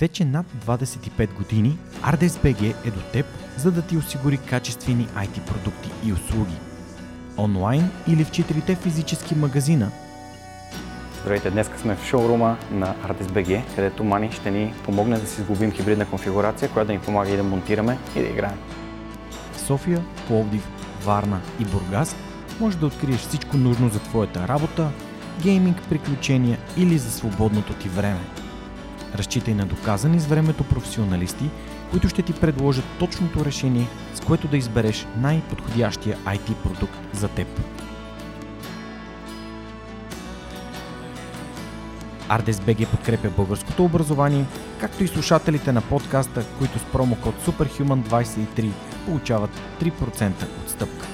Вече над 25 години ArtesBG е до теб, за да ти осигури качествени IT продукти и услуги. Онлайн или в четирите физически магазина. Здравейте, днес сме в шоурума на ArtesBG, където Мани ще ни помогне да си сглобим хибридна конфигурация, която да ни помага и да монтираме и да играем. В София, Пловдив, Варна и Бургас може да откриеш всичко нужно за твоята работа, гейминг, приключения или за свободното ти време. Разчитай на доказани с времето професионалисти, които ще ти предложат точното решение, с което да избереш най-подходящия IT продукт за теб. ArdesBG подкрепя българското образование, както и слушателите на подкаста, които с промокод SUPERHUMAN23 получават 3% отстъпка.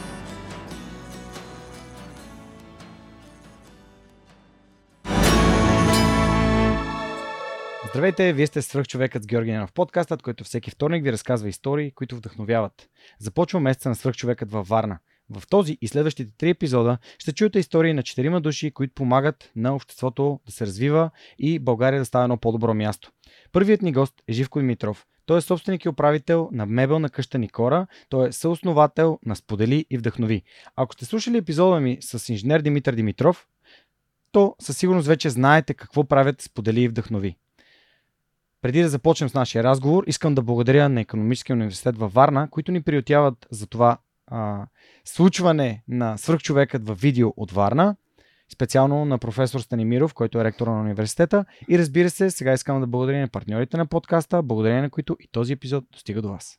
Здравейте, вие сте свръхчовекът с Георги в подкастът, който всеки вторник ви разказва истории, които вдъхновяват. Започва месеца на свръхчовекът във Варна. В този и следващите три епизода ще чуете истории на четирима души, които помагат на обществото да се развива и България да става едно по-добро място. Първият ни гост е Живко Димитров. Той е собственик и управител на мебелна къща Никора. Той е съосновател на Сподели и Вдъхнови. Ако сте слушали епизода ми с инженер Димитър Димитров, то със сигурност вече знаете какво правят Сподели и Вдъхнови. Преди да започнем с нашия разговор, искам да благодаря на Економическия университет във Варна, които ни приютяват за това а, случване на свръхчовекът във видео от Варна, специално на професор Станимиров, който е ректор на университета. И разбира се, сега искам да благодаря на партньорите на подкаста, благодарение на които и този епизод достига до вас.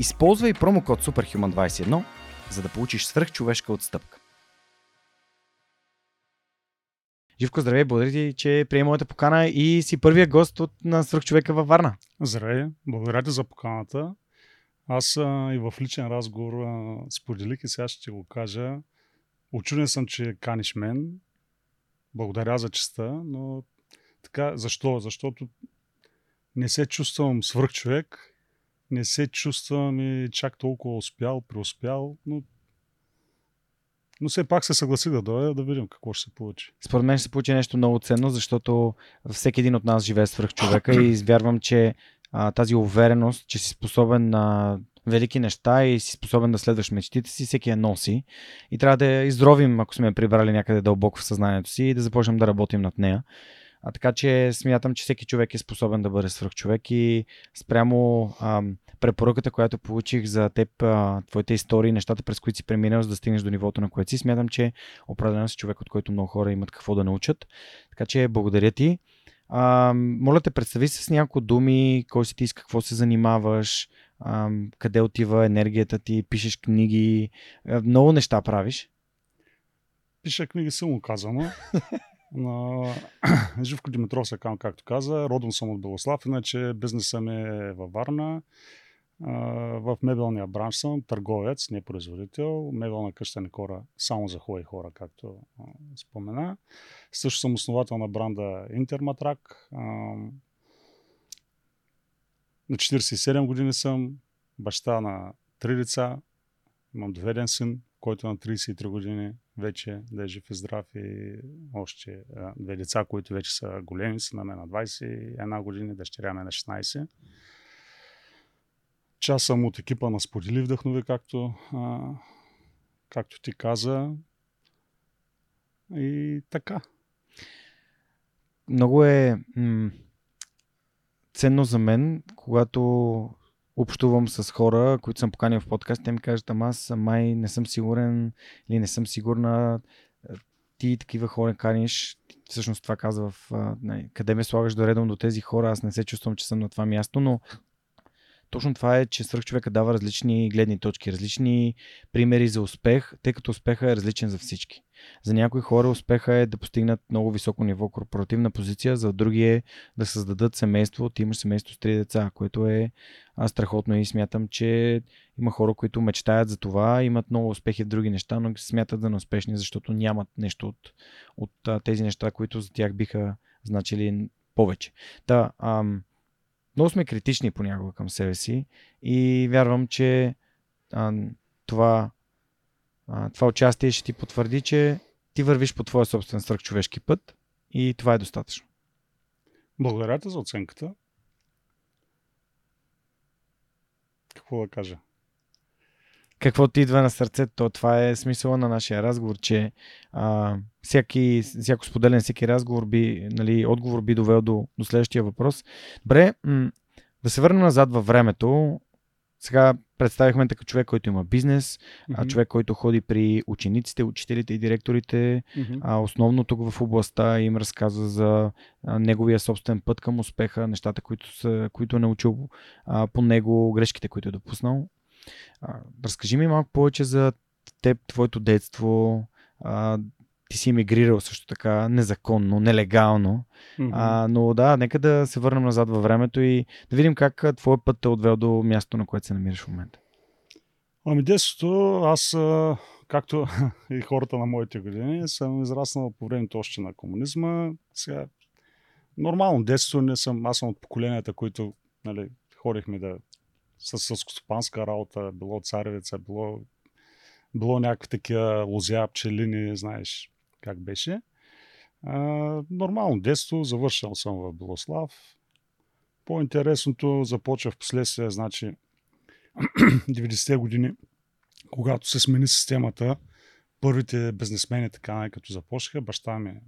Използвай промокод SUPERHUMAN21, за да получиш свръхчовешка отстъпка. Живко, здравей, благодаря ти, че приема моята покана и си първия гост от на свръхчовека във Варна. Здравей, благодаря ти за поканата. Аз а, и в личен разговор а, споделих и сега ще го кажа. Очуден съм, че каниш мен. Благодаря за честа, но така, защо? Защото не се чувствам свръхчовек не се чувствам и чак толкова успял, преуспял, но но все пак се съгласих да дойда да видим какво ще се получи. Според мен ще се получи нещо много ценно, защото всеки един от нас живее свръх човека и извярвам, че а, тази увереност, че си способен на велики неща и си способен да следваш мечтите си, всеки я носи. И трябва да я изровим, ако сме я прибрали някъде дълбоко в съзнанието си и да започнем да работим над нея. А, така че смятам, че всеки човек е способен да бъде свръхчовек и спрямо ам, препоръката, която получих за теб, а, твоите истории, нещата, през които си преминал, за да стигнеш до нивото, на което си, смятам, че определено си човек, от който много хора имат какво да научат. Така че благодаря ти. А, моля те, представи се с няколко думи, кой си ти, с какво се занимаваш, а, къде отива енергията ти, пишеш книги, много неща правиш. Пиша книги, само казано. На... Живко Димитров се кам, както каза. Родом съм от Белослав, иначе бизнеса ми е във Варна. В мебелния бранш съм търговец, не производител. Мебелна къща не хора, само за хубави хора, както спомена. Също съм основател на бранда Интерматрак. На 47 години съм баща на три деца. Имам доведен син, който е на 33 години вече да е жив и здрав и още две деца, които вече са големи, са на мен на 21 години, дъщеря ми на 16. Част съм от екипа на Сподели вдъхнови, както, а, както ти каза. И така. Много е м- ценно за мен, когато общувам с хора, които съм поканил в подкаст, те ми кажат, ама аз май не съм сигурен или не съм сигурна. Ти такива хора каниш, всъщност това казва в не, къде ме слагаш до редом до тези хора, аз не се чувствам, че съм на това място, но точно това е, че свърх човека дава различни гледни точки, различни примери за успех, тъй като успеха е различен за всички. За някои хора успеха е да постигнат много високо ниво корпоративна позиция, за други е да създадат семейство. Ти имаш семейство с три деца, което е а, страхотно и смятам, че има хора, които мечтаят за това, имат много успехи в други неща, но смятат за неуспешни, защото нямат нещо от, от тези неща, които за тях биха значили повече. Та, ам, много сме критични понякога към себе си и вярвам, че а, това, а, това участие ще ти потвърди, че ти вървиш по твоя собствен свръхчовешки път и това е достатъчно. Благодаря за оценката. Какво да кажа? какво ти идва на сърцето, това е смисъла на нашия разговор, че а, всяки, всяко споделен, всеки разговор би, нали, отговор би довел до, до следващия въпрос. Добре, м- да се върнем назад във времето. Сега представихме така човек, който има бизнес, mm-hmm. човек, който ходи при учениците, учителите и директорите, mm-hmm. а основно тук в областта им разказва за а, неговия собствен път към успеха, нещата, които, са, които е научил а, по него, грешките, които е допуснал. А, разкажи ми малко повече за теб, твоето детство. А, ти си емигрирал също така незаконно, нелегално. Mm-hmm. А, но да, нека да се върнем назад във времето и да видим как твой път те отвел до място, на което се намираш в момента. Ами детството, аз, както и хората на моите години, съм израснал по времето още на комунизма. Сега, нормално детство не съм, аз съм от поколенията, които нали, ходихме да с сълскостопанска работа, било царевица, било, било някакви такива лозя, пчелини, знаеш как беше. А, нормално детство, завършил съм в Белослав. По-интересното започва в последствие, значи 90-те години, когато се смени системата, първите бизнесмени, така като започнаха, баща ми,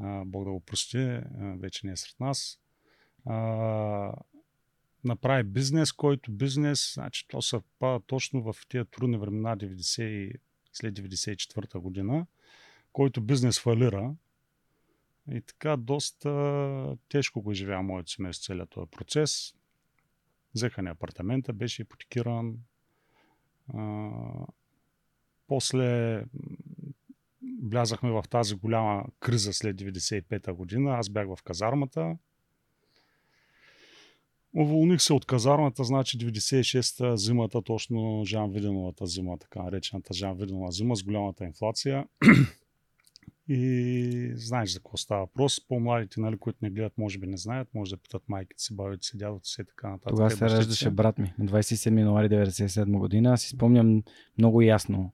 а, Бог да го прости, вече не е сред нас, а, направи бизнес, който бизнес, значи то съвпада точно в тия трудни времена 90, след 94-та година, който бизнес фалира. И така доста тежко го живя моето семейство целият този процес. Взеха ни апартамента, беше ипотекиран. А, после влязахме в тази голяма криза след 95-та година. Аз бях в казармата. Уволних се от казармата, значи 96-та зимата, точно Жан Виденовата зима, така наречената Жан Виденова зима с голямата инфлация. И знаеш за какво става въпрос. По-младите, нали, които не гледат, може би не знаят, може да питат майките си, бабите си, дядото си и така нататък. Тогава се раждаше брат ми на 27 януари 1997 година. Аз си спомням много ясно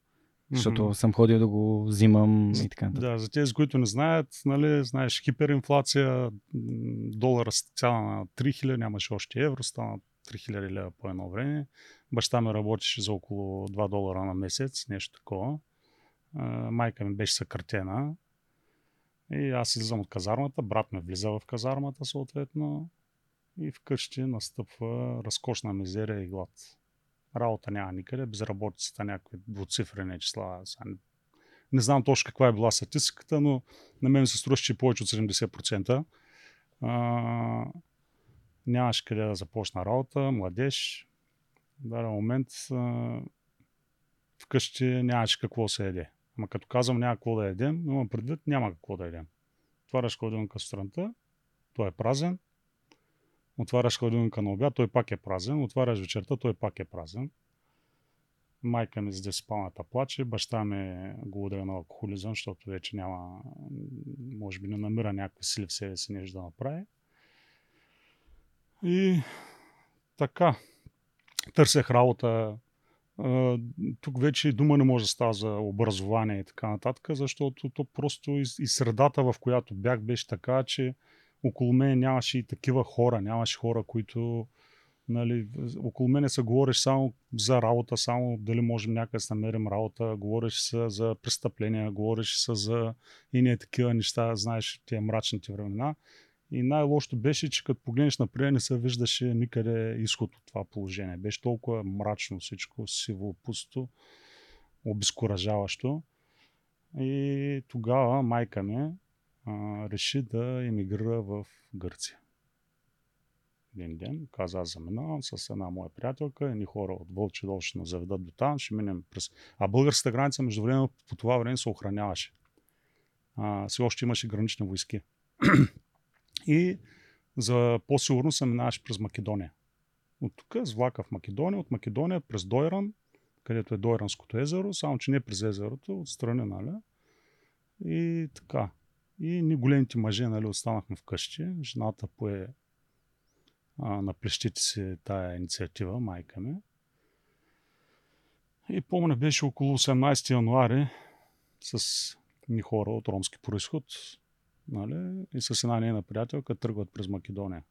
защото mm-hmm. съм ходил да го взимам и така. Да, за тези, които не знаят, нали, знаеш, хиперинфлация, долара цяла на 3000, нямаше още евро, стана 3000 лева по едно време. Баща ми работеше за около 2 долара на месец, нещо такова. Майка ми беше съкратена. И аз излизам от казармата, брат ми влиза в казармата съответно. И вкъщи настъпва разкошна мизерия и глад работа няма никъде, безработицата някакви двуцифрени числа. Не, знам точно каква е била статистиката, но на мен се струва, че повече от 70%. А, нямаш къде да започна работа, младеж. В даден момент а, вкъщи нямаш какво се еде. Ама като казвам няма какво да едем, имам предвид няма какво да едем. Отваряш хладилника сутринта, той е празен, Отваряш хладилника на обяд, той пак е празен. Отваряш вечерта, той пак е празен. Майка ми за спалната плаче, баща ми го удря на алкохолизъм, защото вече няма, може би не намира някакви сили в себе си нещо да направи. И така, търсех работа. Тук вече дума не може да става за образование и така нататък, защото то просто и, средата, в която бях, беше така, че около мен нямаше и такива хора, нямаше хора, които нали, около мене се говориш само за работа, само дали можем някъде да намерим работа, говориш се за престъпления, говориш се за и не такива неща, знаеш, тия мрачните времена. И най-лошото беше, че като погледнеш напред не се виждаше никъде изход от това положение. Беше толкова мрачно всичко, сиво, пусто, обезкуражаващо. И тогава майка ми а, реши да емигрира в Гърция. един ден. Каза, аз заминавам с една моя приятелка, едни хора от Вълчи дол ще нас заведат до там, ще минем през... А българската граница между време по това време се охраняваше. А, все още имаше гранични войски. И за по-сигурно се минаваше през Македония. От тук с влака в Македония, от Македония през Дойран, където е Дойранското езеро, само че не през езерото, отстрани, нали? И така. И ни големите мъже, нали, останахме вкъщи. Жената пое а, на плещите си тая инициатива, майка ми. И помня, беше около 18 януари с ни хора от ромски происход нали, и с една нейна приятелка тръгват през Македония.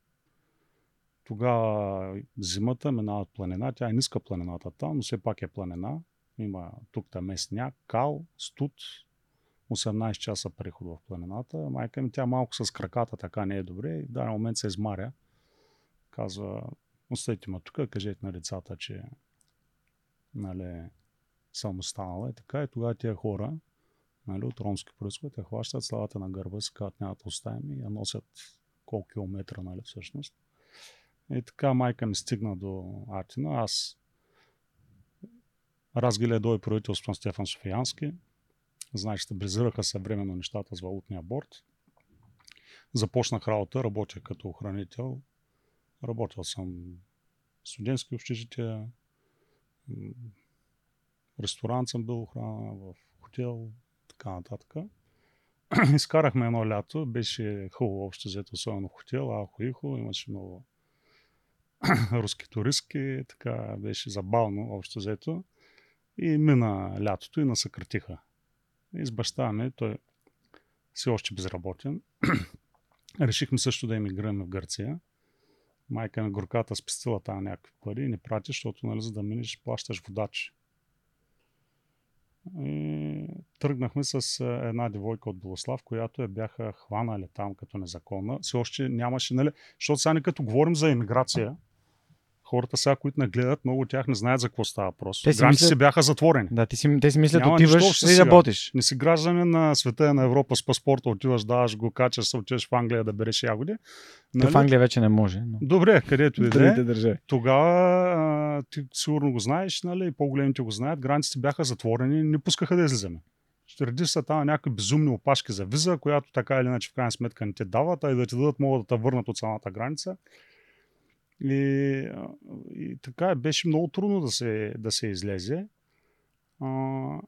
Тогава зимата минават планина, тя е ниска планината там, но все пак е планина. Има тук там е сняг, кал, студ, 18 часа преход в планината. Майка ми, тя малко с краката така не е добре в даден момент се измаря. Казва, оставите ме тук, кажете на децата, че нали, съм останала и така. И тогава тия хора нали, от ромски происход я хващат, славата на гърба си, казват няма да оставим и я носят колко километра нали, всъщност. И така майка ми стигна до Атина. Аз разгледа дой правителство на Стефан Софиянски. Знаеш, стабилизираха се временно нещата с валутния борт. Започнах работа, работя като охранител. Работил съм в студентски общежития, ресторант съм бил охрана, в хотел, така нататък. Изкарахме едно лято, беше хубаво общо взето, особено в хотел, Ахо Ихо, имаше много руски туристки, така беше забавно общо взето. И мина лятото и насъкратиха. И с баща ми, той все още безработен. Решихме също да емигрираме в Гърция. Майка ми горката спестила тази някакви пари и ни прати, защото нали, за да минеш плащаш водач. И тръгнахме с една девойка от Болослав, която я бяха хванали там като незаконна. Все още нямаше, нали? Защото сега като говорим за иммиграция, хората сега, които не гледат, много от тях не знаят за какво става въпрос. Те си мислят... бяха затворени. Да, ти си, те си мислят, Няма отиваш и работиш. Не си гражданин на света на Европа с паспорта, отиваш, даваш го, качаш се, отиваш в Англия да береш ягоди. Нали? В Англия вече не може. Но... Добре, където и да е. Тогава ти сигурно го знаеш, нали, по-големите го знаят, границите бяха затворени, не пускаха да излизаме. Ще реди са там някакви безумни опашки за виза, която така или иначе в крайна сметка не те дават, а и да ти дадат, могат да те върнат от самата граница. И, и така беше много трудно да се, да се излезе. А,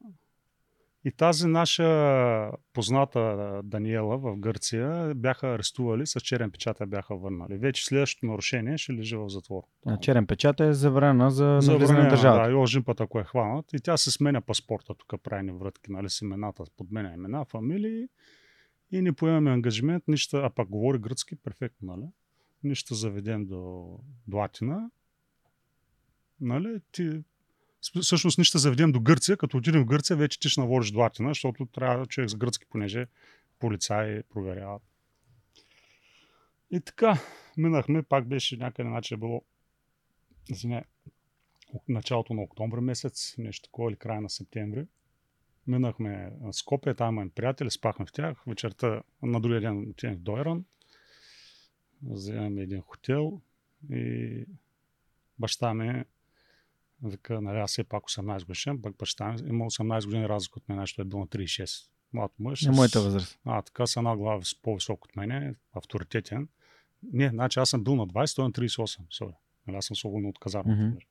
и тази наша позната Даниела в Гърция бяха арестували, с черен печат бяха върнали. Вече следващото нарушение ще лежи в затвор. А черен печат е забрана за навлизане на държавата. Да, и път, ако е хванат. И тя се сменя паспорта, тук прави врътки, нали, с имената, подменя имена, фамилии и не поемаме ангажимент, нищо, а пак говори гръцки перфектно, нали? Нищо заведем до, до Атина, нали, ти всъщност нищо заведем до Гърция, като отидем в Гърция, вече ти ще наводиш до Атина, защото трябва човек с гръцки, понеже полицаи проверяват. И така, минахме, пак беше някъде, е било извиня, началото на октомври месец, нещо такова или края на септември. Минахме Скопия, там имам приятели, спахме в тях. Вечерта на другия ден отидем в Дойран вземаме един хотел и баща ми вика, нали, аз все пак 18 годишен, пък баща ми има 18 години разлика от мен, защото е бил на 36. Млад мъж. Не моята възраст. А, така са една глава по-висок от мене, авторитетен. Не, значи аз съм бил на 20, той на 38. Sorry. Нали, аз съм свободно от казармата. Mm-hmm.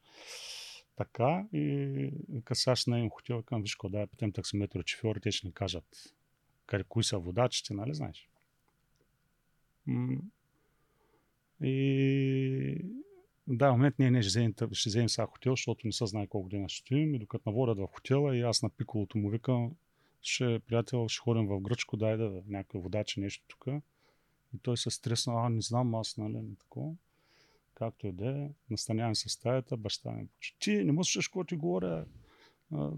Така и касаш на един хотел, към виж да питам таксиметро шофьори, те ще ни кажат къде, кои са водачите, нали знаеш. И да, момент ние не ще вземем, ще вземем сега хотел, защото не се знае колко година ще стоим. И докато наводят в хотела и аз на пиколото му викам, ще, приятел, ще ходим в Гръчко, дай да някой водач нещо тук. И той се стресна, а не знам аз, нали, не такова. Както и да е, настанявам се в стаята, баща ми почти. Ти не можеш какво ти говоря. А,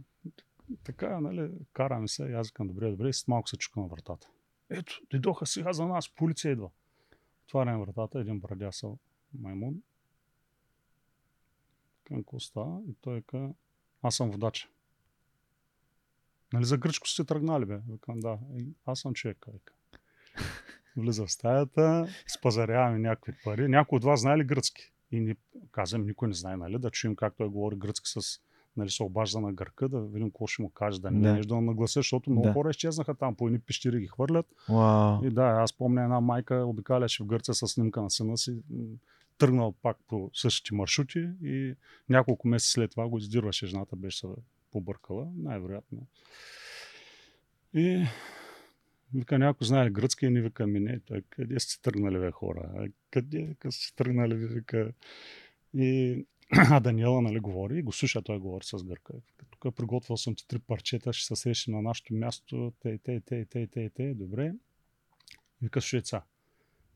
така, нали, караме се, аз викам, добре, добре, и след малко се чука на вратата. Ето, дойдоха сега за нас, полиция идва. Отварям вратата, един брадясъл маймун. Към коста и той ка, аз съм водач. Нали за гръчко сте тръгнали, бе? Викам, да. И аз съм човек, вика. Влиза в стаята, спазаряваме някакви пари. Някой от вас знае ли гръцки? И ни казвам, никой не знае, нали? Да чуем как той говори гръцки с нали, се обажда на гърка, да видим какво ще му каже, да не Да. да. да наглася, защото много Да. хора изчезнаха там, по едни пещери ги хвърлят. Вау. И да, аз помня една майка обикаляше в Гърция с снимка на сина си, тръгнал пак по същите маршрути и няколко месеца след това го издирваше жената, беше се побъркала, най-вероятно. И вика, някой знае ли гръцки и ни вика, ми не, той, къде сте тръгнали, бе, хора? А, къде къде сте тръгнали, вика. И а Даниела, нали, говори и го слуша, той говори с гърка. Тук приготвил съм ти три парчета, ще се срещнем на нашето място, те, те, те, те, те, те, добре. Вика Швеца.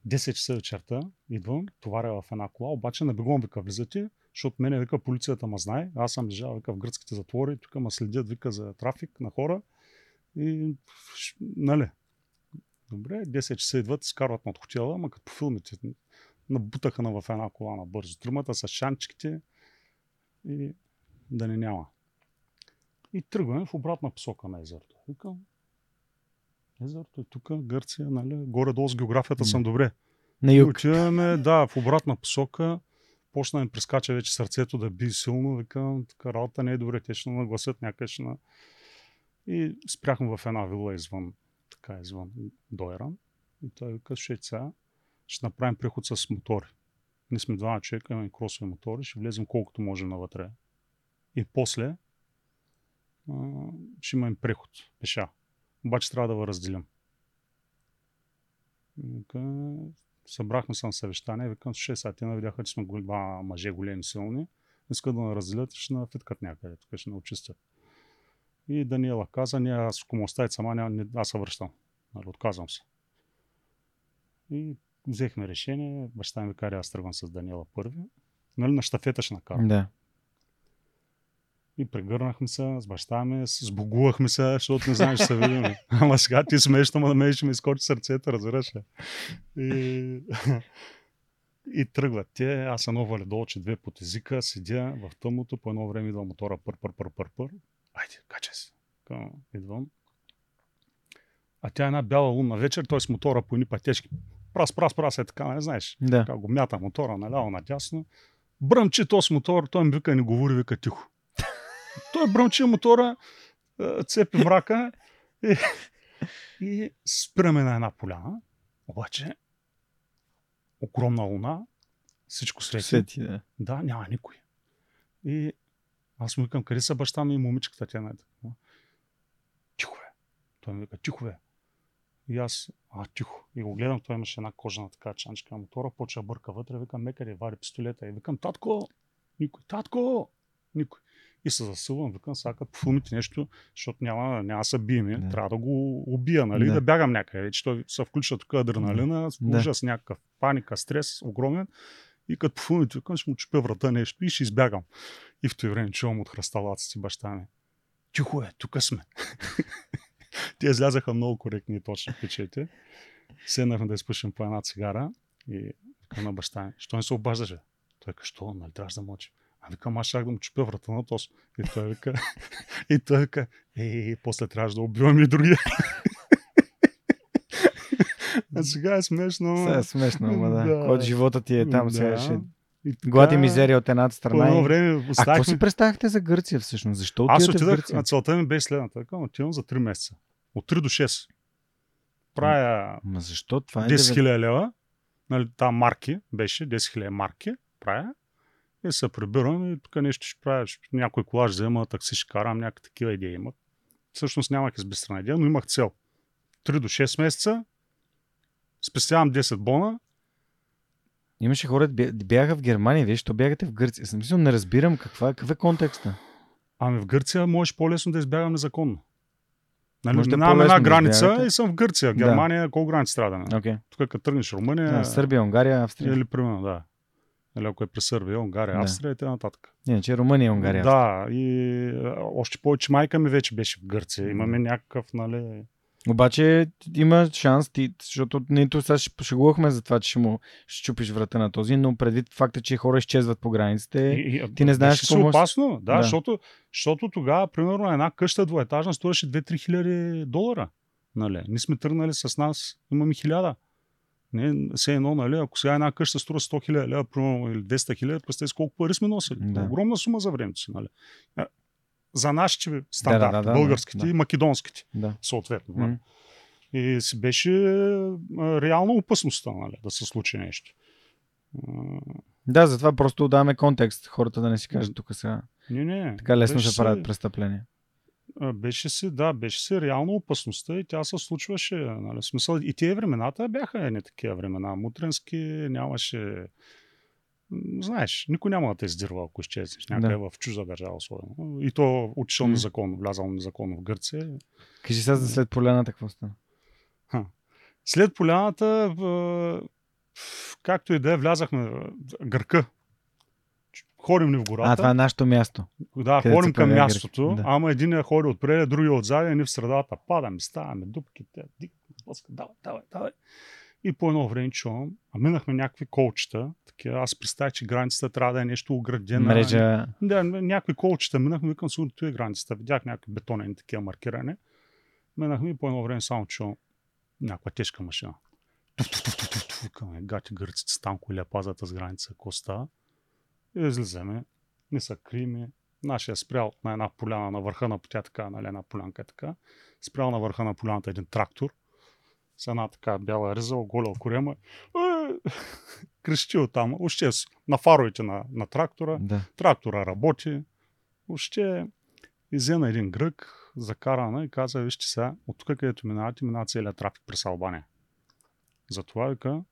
10 часа вечерта идвам, товаря в една кола, обаче на бегом вика влизате, защото мене вика полицията ма знае, аз съм лежал вика в гръцките затвори, тук ма следят вика за трафик на хора и нали. Добре, 10 часа идват, скарват от хотела, ама като по филмите, набутаха на в една кола на бързо. Тримата с шанчиките и да не няма. И тръгваме в обратна посока на езерото. Викам, езерото е тук, Гърция, нали? Горе-долу с географията съм добре. На И юг. отиваме, да, в обратна посока. Почна да ми прескача вече сърцето да би силно. Викам, така работа не е добре, те ще нагласят някъде. Ще на... И спряхме в една вила извън, така извън Дойран. И той вика, швейца, ще направим преход с мотори. Ние сме двама човека, имаме кросови мотори, ще влезем колкото можем навътре. И после а, ще имаме преход, пеша. Обаче трябва да ви разделим. Събрахме се на съвещание, викам, 6 сега те видяха, че сме два мъже големи, силни, искат да ни разделят ще нафиткат някъде, тук ще ни очистят. И Даниела каза, не, аз ако му оставите сама, аз се връщам. Нали, отказвам се. И взехме решение, баща ми вика, аз тръгвам с Даниела първи. Нали, на щафета ще накарам. Да. И прегърнахме се с баща ми, сбогувахме се, защото не знаеш, се видим. Ама сега ти смешно, ама на мен ще ми изкочи сърцето, разбираш ли? И... и тръгват те, аз едно валидолче, две под езика, седя в тъмното, по едно време идва мотора пър, пър, пър, пър, пър. Айде, качай се. Идвам. А тя е една бяла лунна вечер, т.е. с мотора по едни пътечки. Прас, прас, прас, е така, не знаеш. Да. Така го мята мотора наляво, надясно. Бръмчи то с мотор, той ми вика, не говори, вика тихо. той бръмчи мотора, е, цепи мрака и, и спираме на една поляна. Обаче, огромна луна, всичко свети. Свети, да. Да, няма никой. И аз му викам, къде са баща ми и момичката? Тя не е. Тихо е. Той ми вика, тихо е. И аз, а, тихо. И го гледам, той имаше една кожана така чанчка на мотора, почва бърка вътре, викам, мекаре, вари пистолета. И викам, татко, никой, татко, никой. И се засилвам, викам, по филмите нещо, защото няма, няма да се биеме, Да. трябва да го убия, нали, Да. да, бягам някъде. Вече той се включва тук адреналина, Да. ужас, някакъв паника, стрес, огромен. И като по филмите, викам, ще му чупя врата нещо и ще избягам. И в този време чувам от хръсталаците баща ми. Тихо е, тук сме. Те излязаха много коректни и точни печете. Седнахме да изпушим по една цигара и на баща ми, що не се обаждаш, бе? Той каза, що, нали трябваш да мълчи? А викам, аз щях да му чупя врата на тос. И той вика, и той вика, ей, после трябваше да убивам и другия. а сега е смешно. Сега е смешно, ама да. Да. Който живота ти е там, Да. сега ще... И така, Глад и мизерия от едната По страна. едно И... време А какво оставихме си представяхте за Гърция всъщност? Защо Аз отидете в отидах, Гърция? целта ми беше следната. Викам, отивам за 3 месеца. От 3 до 6. Правя Ма защо? Това е 10 девет- 000 лева. Нали, там марки беше, 10 000 марки. Правя. И се прибирам и тук нещо ще правя. Някой колаж взема, такси ще карам, някакви такива идеи имат. Всъщност нямах избистрана идея, но имах цел. 3 до 6 месеца. Спестявам 10 бона. Имаше хора, бя- бяха в Германия, вие, що бягате в Гърция? Съм мисля, не разбирам каква, какъв е контекста. Ами в Гърция можеш по-лесно да избягам незаконно. Нали, Може да е минавам една да граница избягате. и съм в Гърция. В Да. Германия колко граница трябва да минавам? Окей. Тук като тръгнеш Румъния, Да, Сърбия, Унгария, Австрия. Или примерно, да. Или ако е при Сърбия, Унгария, Да. Австрия и т.н. Иначе Румъния, Унгария. Да, и още повече майка ми вече беше в Гърция. Имаме някакъв, нали... Обаче има шанс ти, защото нито сега ще шегувахме за това, че ще му ще чупиш врата на този, но предвид факта, че хора изчезват по границите, И, и, ти не знаеш какво може- опасно, да, Да. Защото, защото тогава, примерно, една къща двоетажна струваше 2-3 хиляди долара. Нали? Ние сме тръгнали с нас, имаме хиляда. Не, все едно, нали, ако сега една къща струва 100 хиляди лева, примерно, или 200 хиляди, представете си колко пари сме носили. Да. Огромна сума за времето си, нали. За нашите стандарти, да, да, българските да. и македонските, Да. съответно. Нали. И си беше реална опасността, нали, да се случи нещо. Да, затова просто даваме контекст. Хората да не си кажат тук сега. Не, не. Така лесно се правят престъпления. беше си, да, беше си реална опасността и тя се случваше. Нали, смисъл, и тези времената бяха не такива времена. Мутренски нямаше... Знаеш, никой няма да те издирва, ако изчезнеш някъде в чужда държава, особено. И то отишъл М. незаконно, влязал незаконно в Гърция. Кажи сега за след поляната какво стана. След поляната, както и да е, влязахме в гърка. Ходим ни в гората. А, това е нашето място. Да, ходим към мястото. Да. ама един я ходи отпред, другия отзади, а ние в средата падаме, ставаме, дупките, дик, давай, давай, давай. И по едно време чувам, а минахме някакви колчета, такива, аз представях, че границата трябва да е нещо оградена. Мрежа. Да, някакви колчета минахме, викам, сигурно е границата. Видях някакви бетонени такива маркиране. Минахме и по едно време само чувам някаква тежка машина. Викаме, гати гърците с танко или пазат с граница, какво става? И излизаме, не са криме. Нашия спрял на една поляна на върха на пътя, така, нали, една полянка е така. Спрял на върха на поляната един трактор с една така бяла риза, оголял корема. Е, Крещи оттам. Още на фаровете на, на трактора. Да. Трактора работи. Още изе на един грък, закарана и каза, вижте сега, от тук където минавате, минава целият трафик през Албания. Затова вика,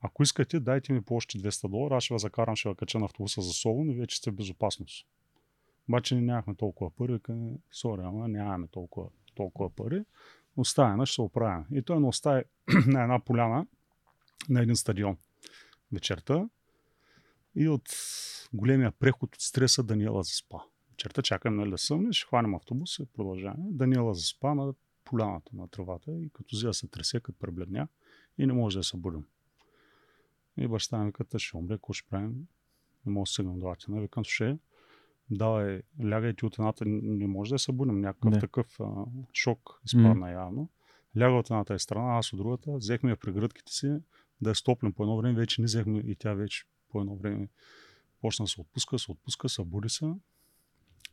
ако искате, дайте ми по още 200 долара, аз ще ви закарам, ще ви кача на автобуса за Солун и вече сте в безопасност. Обаче ние нямахме толкова пари, сори, ама нямаме толкова, толкова пари. Оставяме, ще се оправим. И той не остави на една поляна, на един стадион вечерта. И от големия преход от стреса Даниела заспа. Вечерта чакаме нали, да съмне, ще хванем автобус и продължаваме. Даниела заспа на поляната на тревата и като взема се тресе, като пребледня и не може да се събудим. И баща ми вика, ще умре, какво ще правим? Не мога да стигнем до Атина. Викам, ще, давай, лягайте от едната, не може да се събудим. Някакъв Да. такъв а, шок изпадна явно. Ляга от едната е страна, аз от другата. Взехме я при гръдките си, да я стоплим по едно време. Вече не взехме и тя вече по едно време почна да се отпуска, се отпуска, събуди се.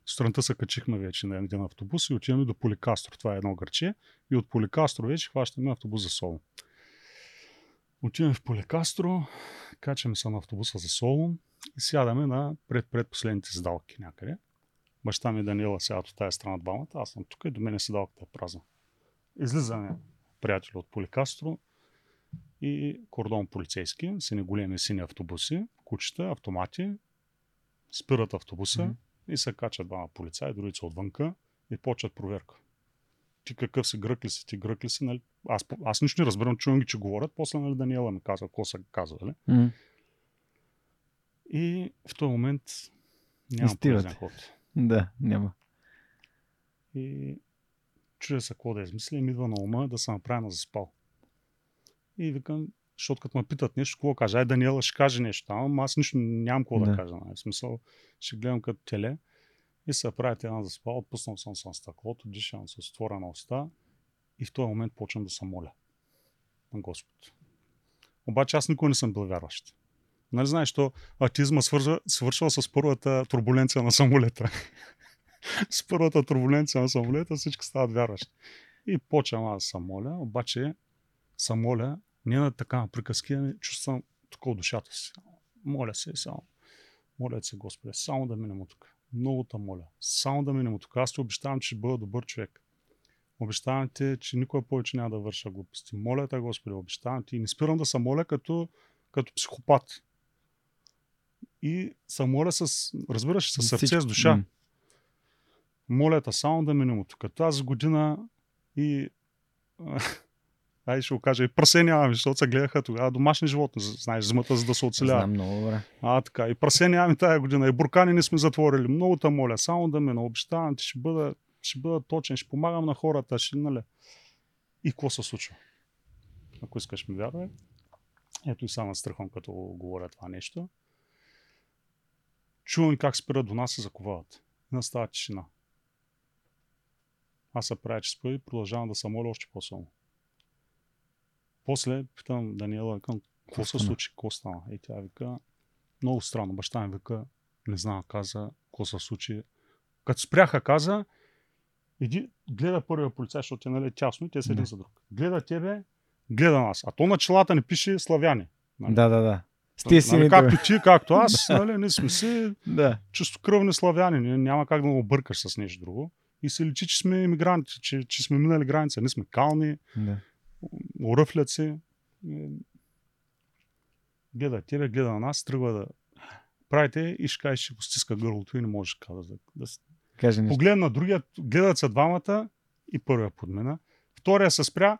Сутринта се качихме вече на един автобус и отиваме до Поликастро. Това е едно гърче. И от Поликастро вече хващаме автобус за Солун. Отиваме в Поликастро, качаме се на автобуса за Солун и сядаме на пред, предпоследните седалки някъде. Баща ми и Даниела сядат от тази страна двамата, аз съм тук и до мен седалката е празна. Излизаме приятели от Поликастро и кордон полицейски, сини големи сини автобуси, кучета, автомати, спират автобуса Мгм. и се качат двама полицаи, другите са отвънка и почват проверка. Ти какъв си, грък ли си, ти грък ли си, нали? Аз, аз нищо не разбирам, чувам ги, че говорят, после нали, Даниела ми казва какво са казвали. М. И в този момент Изтивате. полезен ход. Да, няма. И чудя се какво да измисля и ми идва на ума да се направя на заспал. И викам, защото като ме питат нещо, какво кажа? Ай, Даниела ще каже нещо, ама аз нищо нямам какво да, Да. кажа. Нали? В смисъл, ще гледам като теле и се правят една заспал, отпуснал съм на стъклото, дишам с отворена уста и в този момент почвам да се моля на Господ. Обаче аз никога не съм бил вярващ. Нали знаеш, то атизма свързва, свършва с първата турбуленция на самолета. с първата турбуленция на самолета всички стават вярващи. И почвам аз да се моля, обаче се моля не на така приказки, ами чувствам тук от душата си. Моля се само. Моля се, Господи, само да минем от тук. Много те моля. Само да минем от тук. Аз ти обещавам, че ще бъда добър човек. Обещавам ти, че никога повече няма да върша глупости. Моля те, Господи, обещавам ти. И не спирам да се моля като, като психопат. И се моля с, разбираш, с сърце, с душа. Моля те само да минем от тук. Тази година и Ай, ще го кажа. И прасе нямаме, защото се гледаха тогава домашни животни, знаеш, зимата, за да се оцеляват. Знам много добре. А, така. И прасе нямаме тая година. И буркани не сме затворили. Много те моля, само да мина. Обещавам ти, ще бъда, ще бъда точен, ще помагам на хората. Ще, нали? И какво се случва? Ако искаш ми вярвай. Ето и само страхом, като говоря това нещо. Чувам как спират до нас и заковават. И настава тишина. Аз се правя, че спа и продължавам да се моля още по-силно. после питам Даниела, викам, какво се случи, какво стана? И тя вика, много странно, баща ми вика, не знам, каза, какво се случи. Като спряха, каза, иди, гледа първия полицай, защото е нали, тясно и те са един за друг. Гледа тебе, гледа нас. А то на челата не пише славяни. Нали? Да, да, да. С тия си нали, както ти, както аз, нали, ние сме си Да. чистокръвни славяни. Няма как да го объркаш с нещо друго. И се личи, че сме иммигранти, че, че сме минали граница. Ние сме кални, да. уръфлят се. Гледа тебе, гледа на нас, тръгва да правите и ще каже, че го стиска гърлото и не може да, да, Кажи нещо. Погледна другия, гледат се двамата и първия подмина. Втория се спря,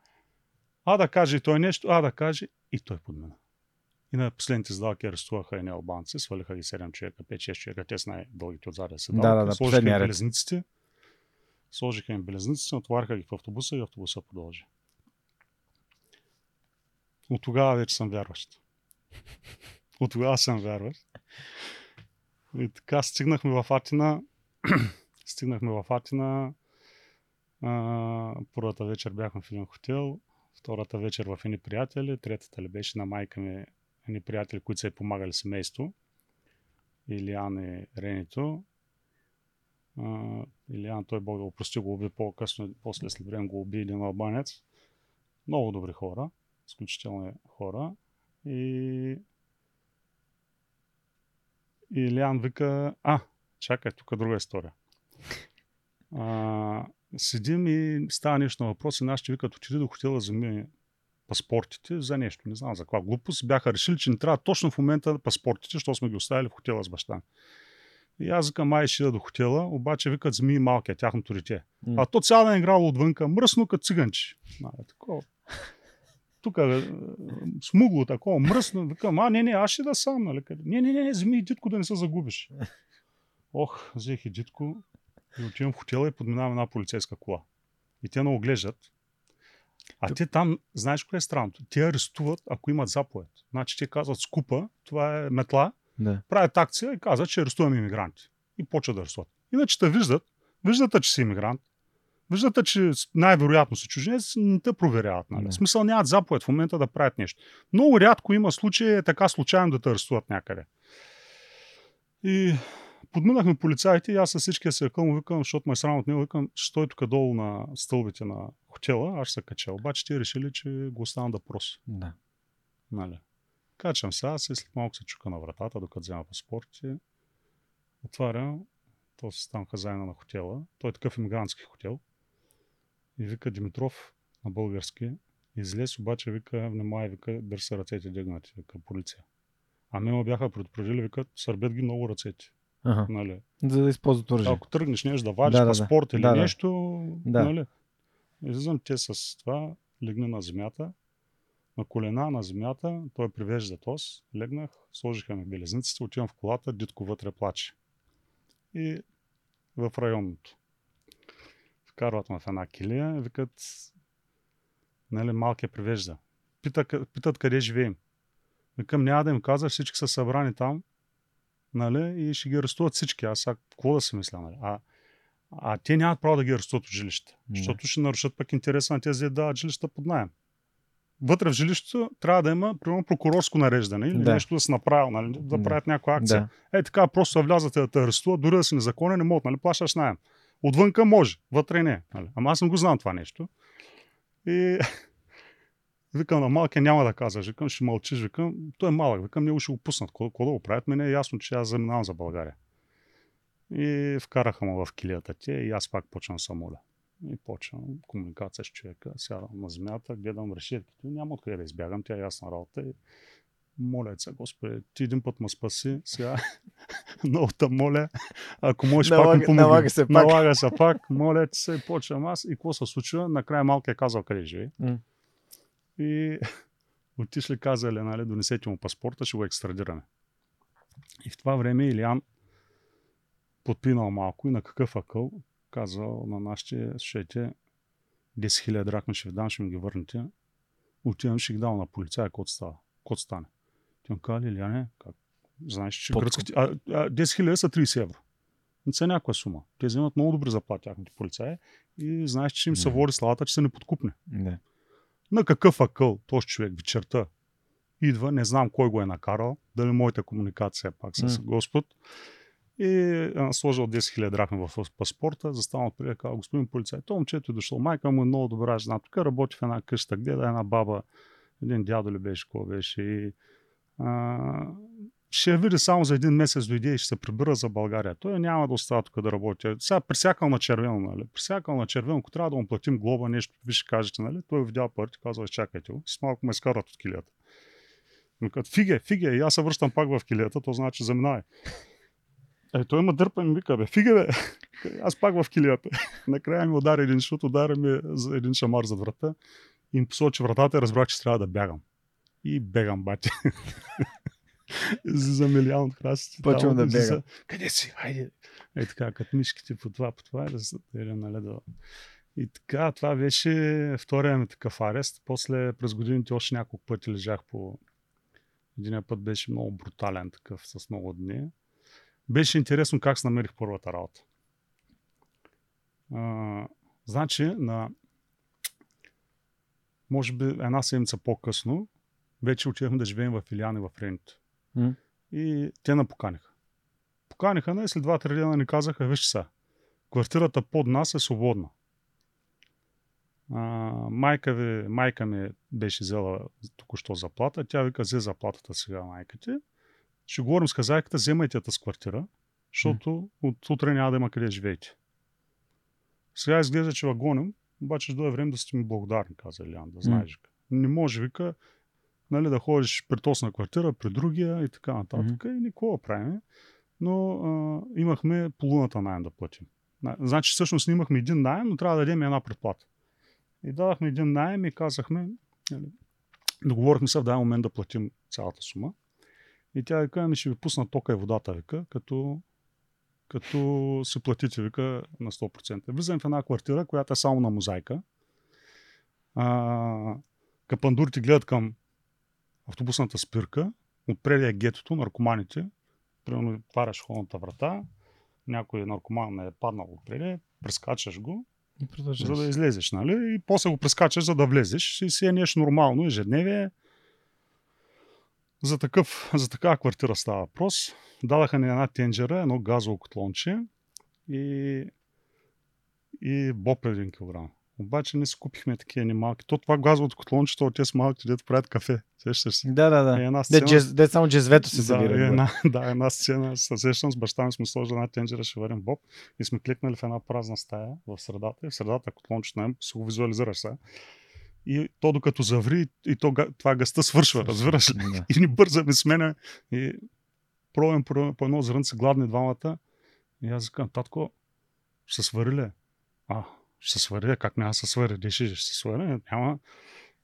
а да каже и той нещо, а да каже и той подмина. И на последните сделки арестуваха едни албанци, свалиха ги 7 човека, 5-6 човека, те са най-дългите отзад да се Да, да, да, Сложиха им белезниците, сложиха им белезниците, отваряха ги в автобуса и автобуса продължи. От тогава вече съм вярващ. От тогава съм вярващ. И така стигнахме в Атина. Стигнахме в Атина. А, първата вечер бяхме в един хотел, втората вечер в едни приятели, третата ли беше на майка ми едни приятели, които са й помагали семейство. Илиан и Ренито. А, Илиан, той Бог да го прости, го уби по-късно, после след време го уби един албанец. Много добри хора, изключителни хора. И Илиан вика, а, чакай, тук е друга история. А, седим и става нещо на въпрос и нашите викат, отиди до хотела, вземи паспортите за нещо, не знам за каква глупост. Бяха решили, че не трябва точно в момента паспортите, защото сме ги оставили в хотела с баща. И аз викам, май ще до хотела, обаче викат змии малки, тяхното дете. М. А то цял ден е играло отвънка, мръсно като циганче. Такова. Тук е, смугло такова, мръсно. Викам, а, не, не, аз ще да сам. Нали? Не, не, не, вземи и дитко да не се загубиш. Ох, взех и дитко и отивам в хотела и подминавам една полицейска кола. И те ме оглеждат. А те там, знаеш кое е странното? Те арестуват, ако имат заповед. Значи те казват скупа, това е метла, Да. правят акция и казват, че арестуваме иммигранти. И почват да арестуват. Иначе те виждат, виждат, че си иммигрант, виждат, че най-вероятно си чужденец, не те проверяват. Нали? Да. Смисъл нямат заповед в момента да правят нещо. Много рядко има случаи е така случайно да те арестуват някъде. И подминахме полицаите и аз с всичкия се къл му викам, защото ме е срам от него, викам, ще тук долу на стълбите на хотела, аз се кача. Обаче те решили, че го оставам да проси. Да. Нали. Качвам се аз и след малко се чука на вратата, докато взема паспортите. Отварям, то си там хазайна на хотела. Той е такъв иммигрантски хотел. И вика Димитров на български. Излез, обаче вика, внимай, вика, държи се ръцете дигнати, вика, полиция. А ме бяха предупредили, викат, сърбят ги много ръцете. Ага. Нали. За да използват оръжие. Ако тръгнеш нещо да вадиш Да, паспорт или Да, нещо, Да. нали? Излизам те с това, легна на земята, на колена на земята, той привежда тос, легнах, сложиха ми белезниците, отивам в колата, дитко вътре плаче. И в районното. Вкарват ме в една килия, викат, нали, малкия привежда. Пита, питат къде живеем. Викам, няма да им каза, всички са събрани там, нали, и ще ги арестуват всички. Аз сега какво да си мисля, нали? А, а те нямат право да ги арестуват от жилище, Да. защото ще нарушат пък интереса на тези да дават жилища под найем. Вътре в жилището трябва да има, примерно, прокурорско нареждане или Да. нещо да се направил, нали, да Да. правят някаква акция. Да. Е, така, просто да влязат да те арестуват, дори да си незаконен, не могат, нали, плащаш найем. Отвънка може, вътре не. Нали. Ама аз съм го знал това нещо. И викам на малкия няма да казваш, викам, ще мълчиш, викам, той е малък, викам, него ще го пуснат. Какво, да го правят? Мене е ясно, че аз заминавам за България. И вкараха ме в килията те и аз пак почвам се моля. И почвам комуникация с човека, сядам на земята, гледам решетките, няма откъде да избягам, тя е ясна работа. И моля се, Господи, ти един път ме спаси, сега много те моля, ако можеш пак Налага- ми помогни. налага се пак. Налага се пак, моля се, почвам аз. И какво се случва? Накрая малка е казал къде живее. М. И отишли казали, нали, донесете му паспорта, ще го екстрадираме. И в това време Илиан подпинал малко и на какъв акъл казал на нашите, слушайте, 10 000 драхми ще ви дам, ще ми ги върнете. Отивам, ще ги дам на полицая, какво става. Какво стане? Ти му казали, Илиане, как? Знаеш, че гръцките... А, а, 10 000 са 30 евро. Не са някаква сума. Те вземат много добри заплати, тяхните полицаи. И знаеш, че им се Да. води славата, че са неподкупни. Да. На какъв акъл този човек вечерта? Идва, не знам кой го е накарал, дали моята комуникация пак с. Господ. И а, сложил 10 000 драхми в паспорта, застанал при казал, господин полицай, то момчето е дошло, майка му е много добра жена, тук работи в една къща, гледа една баба, един дядо ли беше, кой беше? И а, ще я види само за един месец дойде и ще се прибира за България. Той няма да остава тук да работи. Сега присякал на червено, нали? Присякал на червено, ако трябва да му платим глоба, нещо, ви ще кажете, нали? Той видял парите, казва, изчакайте го. С малко ме изкарат от килията. Викат, фиге, фиге, и аз се връщам пак в килията, то значи заминай. Е, той ма дърпа и ми вика, бе, фиге, бе, аз пак в килията. Накрая ми удари един шут, удари ми за един шамар зад врата и ми посочи вратата и разбрах, че трябва да бягам. И бегам, бати. за милион от храсти. Почвам да бегам. Къде си? Хайде. Е така, като мишките по това, по това. Да, се- да, нали, да. И така, това беше втория ми такъв арест. После през годините още няколко пъти лежах по... Един път беше много брутален такъв, с много дни. Беше интересно как се намерих първата работа. А, значи, на може би една седмица по-късно, вече отидахме да живеем в Илиани в Ренито. И те напоканиха. Поканиха не, след 2-3 дена ни казаха, виж са, квартирата под нас е свободна. А, майка, ви, майка ми беше взела току-що заплата. Тя вика, взе заплатата сега майка ти. Ще говорим с хазайката, вземайте тази квартира, защото от утре няма да има къде живеете. Сега изглежда, че вагоним, обаче ще дойде време да сте ми благодарни, каза Илиан, да знаеш. вика. Не може, вика, нали, да ходиш при тосна квартира, при другия и така нататък. И никога правим. Но а, имахме половината найем да платим. На- Значи всъщност ние имахме един найем, но трябва да дадем една предплата. И дадахме един найем и казахме, нали, договорихме се в даден момент да платим цялата сума. И тя вика, ами ще ви пусна тока и водата, вика, като, като се платите, вика, на 100%. Влизам в една квартира, която е само на мозайка. А, капандурите гледат към автобусната спирка, отпред е гетото, наркоманите, примерно отваряш холната врата, някой наркоман е паднал отпред, прескачаш го, И за да излезеш, нали? И после го прескачаш, за да влезеш и си е нещо нормално, ежедневие. За, такъв, за такава квартира става въпрос. Дадаха ни една тенджера, едно газово котлонче и, и боб един килограм. Обаче не си купихме такива ни малки. То това газовото котлонче, то те са малки, дето правят кафе. Сещаш се. Да, да, Е, да. една Де, сцена, джез, де само джезвето се да, събира. е горе. една, да, една сцена. Се сещам с баща ми сме сложили една тенджера, ще варим боб и сме кликнали в една празна стая в средата. И в средата котлончето на си го визуализираш сега. И то докато заври, и то, това гъста свършва, разбираш ли? Да. И ни бързаме с мене. И пробвам по, едно зрънце гладни двамата. И аз казвам, татко, ще се свари ли? А, ще се свари, как няма да се свари? Реши, ще се свари, няма.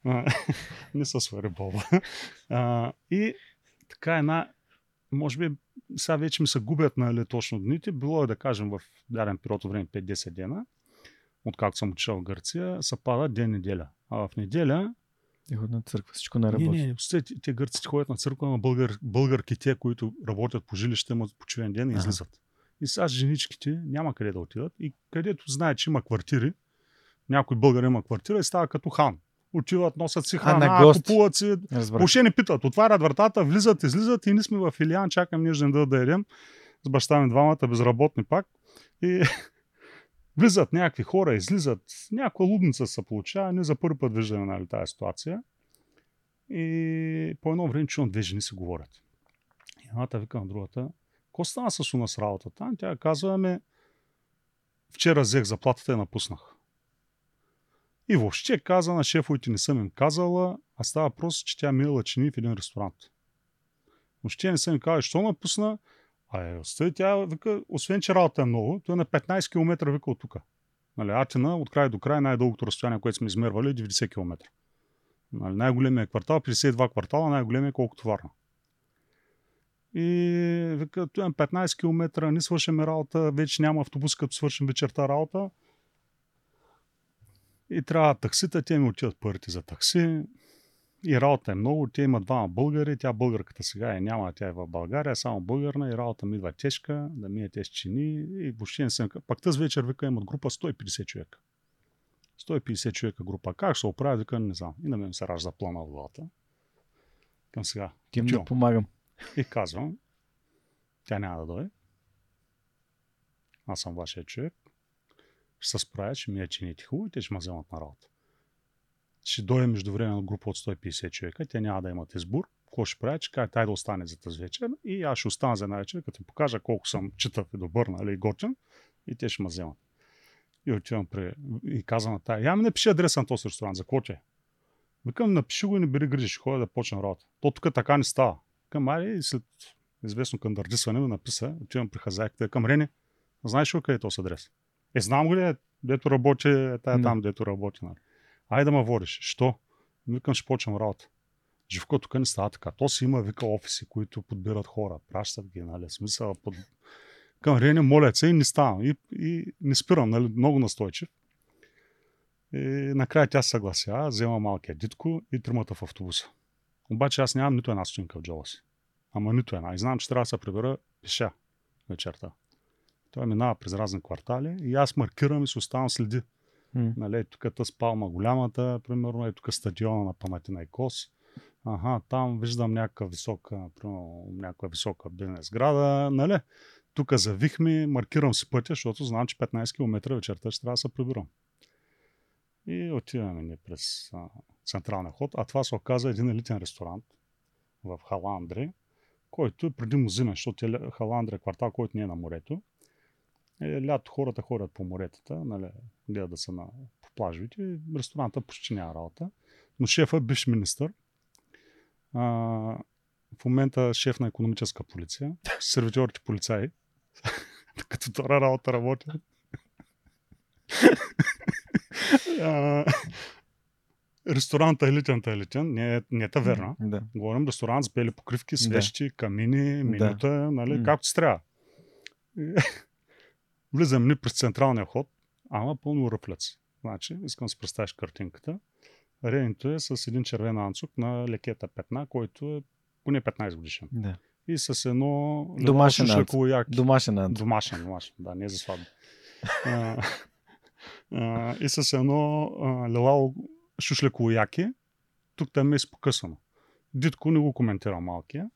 А, не се свари Боба. А, и така една, може би сега вече ми се губят нали, точно дните. Било е да кажем в даден период от време 5-10 дена, откакто съм отишъл в Гърция, се пада ден неделя. А в неделя И ходят на църква, всичко не не, работи. не, те, те гърците ходят на църква на българ, българките, които работят по жилище, имат почивен ден и излизат. И сега женичките няма къде да отидат. И където знаят, че има квартири, някой българ има квартира и става като хан. Отиват, носят си на храна, гости. купуват си. Въобще не питат. Отварят вратата, влизат, излизат и ние сме в Илиан, чакам ние да да ядем. С баща ми двамата, безработни пак. И влизат някакви хора, излизат. Някаква лудница се получава. Ние за първи път виждаме нали, тази ситуация. И по едно време чувам две жени се говорят. И едната вика на другата, какво стана с уна с работата? Тя казва, ами, вчера взех заплатата и напуснах. И въобще каза на шефовете не съм им казала, а става въпрос, че тя мила чини в един ресторант. Въобще не съм им казала, що напусна, а е, остави тя, вика, освен че работа е много, той е на 15 км вика от тук. Нали, Атина от край до край най-дългото разстояние, което сме измервали е 90 км. Нали, най-големият квартал, 52 квартала, най-големият е колкото Варна. И вика, на 15 км, не свършим работа, вече няма автобус, като свършим вечерта работа. И трябва таксита, те ми отиват парите за такси. И работа е много, те имат двама българи, тя българката сега е няма, тя е в България, само българна и работа ми идва тежка, да ми е тези чини и въобще не съм... Пак тази вечер вика имат група 150 човека. 150 човека група. Как ще се оправя? Вика, не знам. И на мен се ражда плана в главата. Към сега. Ти да помагам. И казвам, тя няма да дойде. Аз съм вашия човек. Ще се справя, ще ми я чините хубаво и те ще ме вземат на работа. Ще дойде междувременно група от 150 човека, те няма да имат избор. Какво ще правя? Че кажа, тай да остане за тази вечер и аз ще остана за една вечер, като им покажа колко съм читав и добър, нали, и готин, и те ще ме вземат. И отивам при... и казвам на тая, я ми напиши адреса на този ресторант, за какво че? Викам, напиши го и не бери грижи, ще ходя да почна работа. То тук така не става. Към айде и след известно кандардисване ми написа, отивам при хазайката, към Рене, знаеш ли къде е този адрес? Е, знам го ли, е, дето работи, е тая там, дето работи. Нали. Айде да ме водиш. Що? Викам, ще почвам работа. Живко тук не става така. То си има, вика, офиси, които подбират хора, пращат ги, нали, смисъл. Под... Към Рене, моля се, и не ставам. И, и не спирам, нали, много настойчив. И накрая тя се съглася, взема малкия дитко и тримата в автобуса. Обаче аз нямам нито една стотинка в джоба си. Ама нито една. И знам, че трябва да се прибера пеша вечерта. Той минава през разни квартали и аз маркирам и се оставам следи. М. Нали, тук е спалма голямата, примерно, е тук стадиона на Панатина и Кос. Ага, там виждам някаква висока, примерно, някаква висока бизнес сграда, нали? Тук завих ми, маркирам си пътя, защото знам, че 15 км вечерта ще трябва да се прибирам. И отиваме ние през а, централния ход, а това се оказа един елитен ресторант в Халандри, който е преди зимен, защото е Халандри е квартал, който не е на морето. Е, лято хората ходят по моретата, нали, гледат да са на по плажовете. Ресторанта почти няма работа. Но шефът е бивш министър. А, в момента шеф на економическа полиция. Сервитьорите полицаи. Като втора работа работят. Ресторанта елитен, е елитен, не е, не е таверна. Да. Говорим ресторант с бели покривки, свещи, камини, менюта, нали, М. както си трябва. Влизам ни през централния ход, ама пълно ръфлец. Значи, искам да си представиш картинката. Ренито е с един червен анцук на лекета петна, който е поне 15 годишен. да. И с едно Домашен шушлеково яки. Домашен ант. Домашен, домашен, да, не е за. А, а, и с едно а, лелало шушлеково яки. Тук там е изпокъсано. Дитко не го коментира малкия.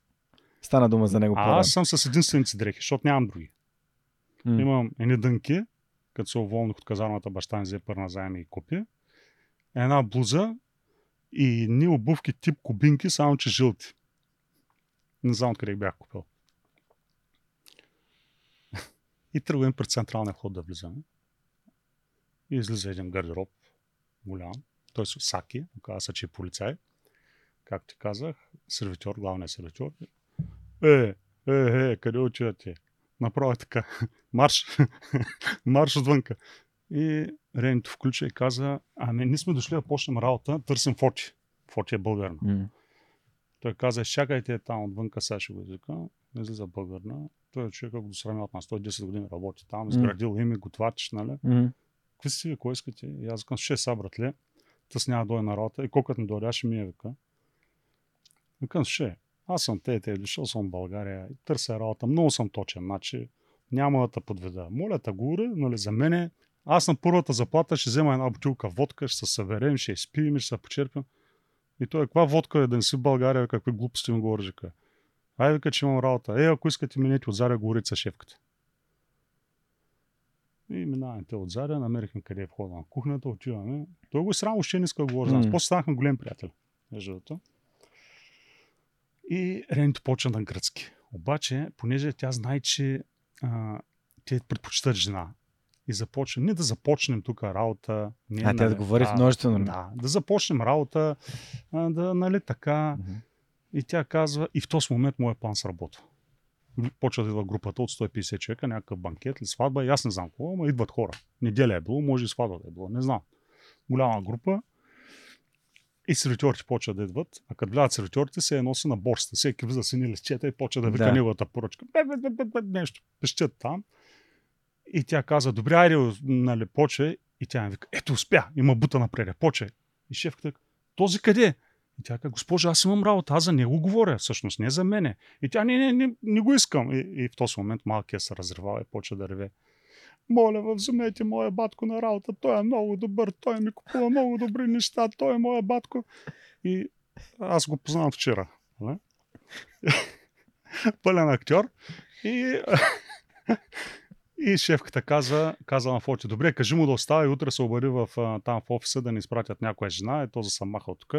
Стана дума за него А аз съм с единствените дрехи, защото нямам други. М. Имам едни дънки, като се уволних от казармата, баща ми взе пърна заеми и купи. Една блуза и едни обувки тип кубинки, само че жълти. Не знам откъде бях купил. И тръгвам пред централния ход да влизаме. И излиза един гардероб, голям. Той с саки, оказа се, че е полицай. Както казах, сервитьор, главният сервитьор. Е, е, е, къде отивате? Направо е така. Марш! Марш отвънка. И Ренито включа и каза, ами ние сме дошли да почнем работа, търсим Фоти. Фоти е българна. М. Той каза, чакайте там отвънка, сега ще го извика. Излиза българна. Той е човек, го досрами от нас. Той 10 години работи там, изградил име, готвач, нали? М. Какви си, кой искате? И аз казвам, ще са, братле. Тъс няма да дойде на работа. И колкото не дойде, ще ми я вика. Викам, ще. Аз съм те, те, дошъл съм в България, търся работа, много съм точен, значи няма да те подведа. Моля те горе, нали, за мене, аз на първата заплата ще взема една бутилка водка, ще се съберем, ще изпием, ще се почерпим. И той, каква водка е да не си в България, какви глупости ми говориш. Ай, вика, че имам работа. Е, ако искате, минете от Заря, с шефката. И минаваме те от Заря, намерихме къде е входа на кухнята, отиваме. Той го е срам, още не иска да говори. Mm. После станахме голем приятел. Между. И Ренито почна на гръцки. Обаче, понеже тя знае, че а, те предпочитат жена. И започна, не да започнем тук работа. Не, А, тя да говори в множествено. Да, да започнем работа, а, да, нали така. Мгм. И тя казва, и в този момент моят план сработва. Почва да идва групата от 150 човека, някакъв банкет или сватба, и аз не знам какво, ама идват хора. Неделя е било, може и сватба да е било, не знам. Голяма група. И сервитьорите почват да идват, а като влязат сервитьорите, се е носи на борста. Всеки влиза с едни листчета и почва да вика Да. неговата поръчка. Бе, бе, бе, бе, бе, нещо. Пещят там. И тя каза, добре, айде, нали, поче. И тя ми вика, ето успя, има бута напред, поче. И шефката, този къде? И тя каза, госпожа, аз имам работа, аз за него говоря, всъщност не за мене. И тя, не, не, не, не го искам. И, и в този момент малкият се разревава и почва да реве. моля, вземете моя батко на работа, той е много добър, той ми купува много добри неща, той е моя батко. И аз го познавам вчера. Не? Пълен актьор. И, и шефката каза, каза на Фоти, добре, кажи му да остава и утре се обади в, там в офиса да ни изпратят някоя жена, и то за съм махал тук.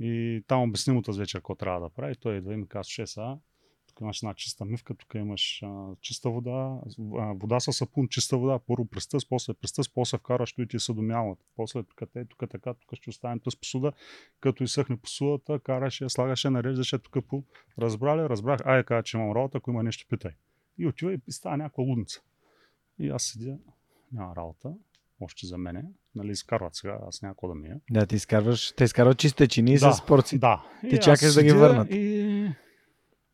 И там обясни му тази вечер какво трябва да прави. Той идва и ми казва, 6 а, тук имаш една чиста мивка, тук имаш а, чиста вода, а, вода с сапун, чиста вода, първо пръстъс, после пръстъс, после вкараш и ти съдомялната. После тук те, тук така, тук ще оставим тази посуда, като изсъхне посудата, караш я, слагаш я, нареждаш я тук по... Разбрали, разбрах, ай, кажа, че имам работа, ако има нещо, питай. И отива и става някаква лудница. И аз седя, няма работа, още за мене. Нали, изкарват сега, аз някой да ми е. Да, ти изкарваш, те изкарват чистечини да, с порции. Да. Ти чакаш да ги върнат. И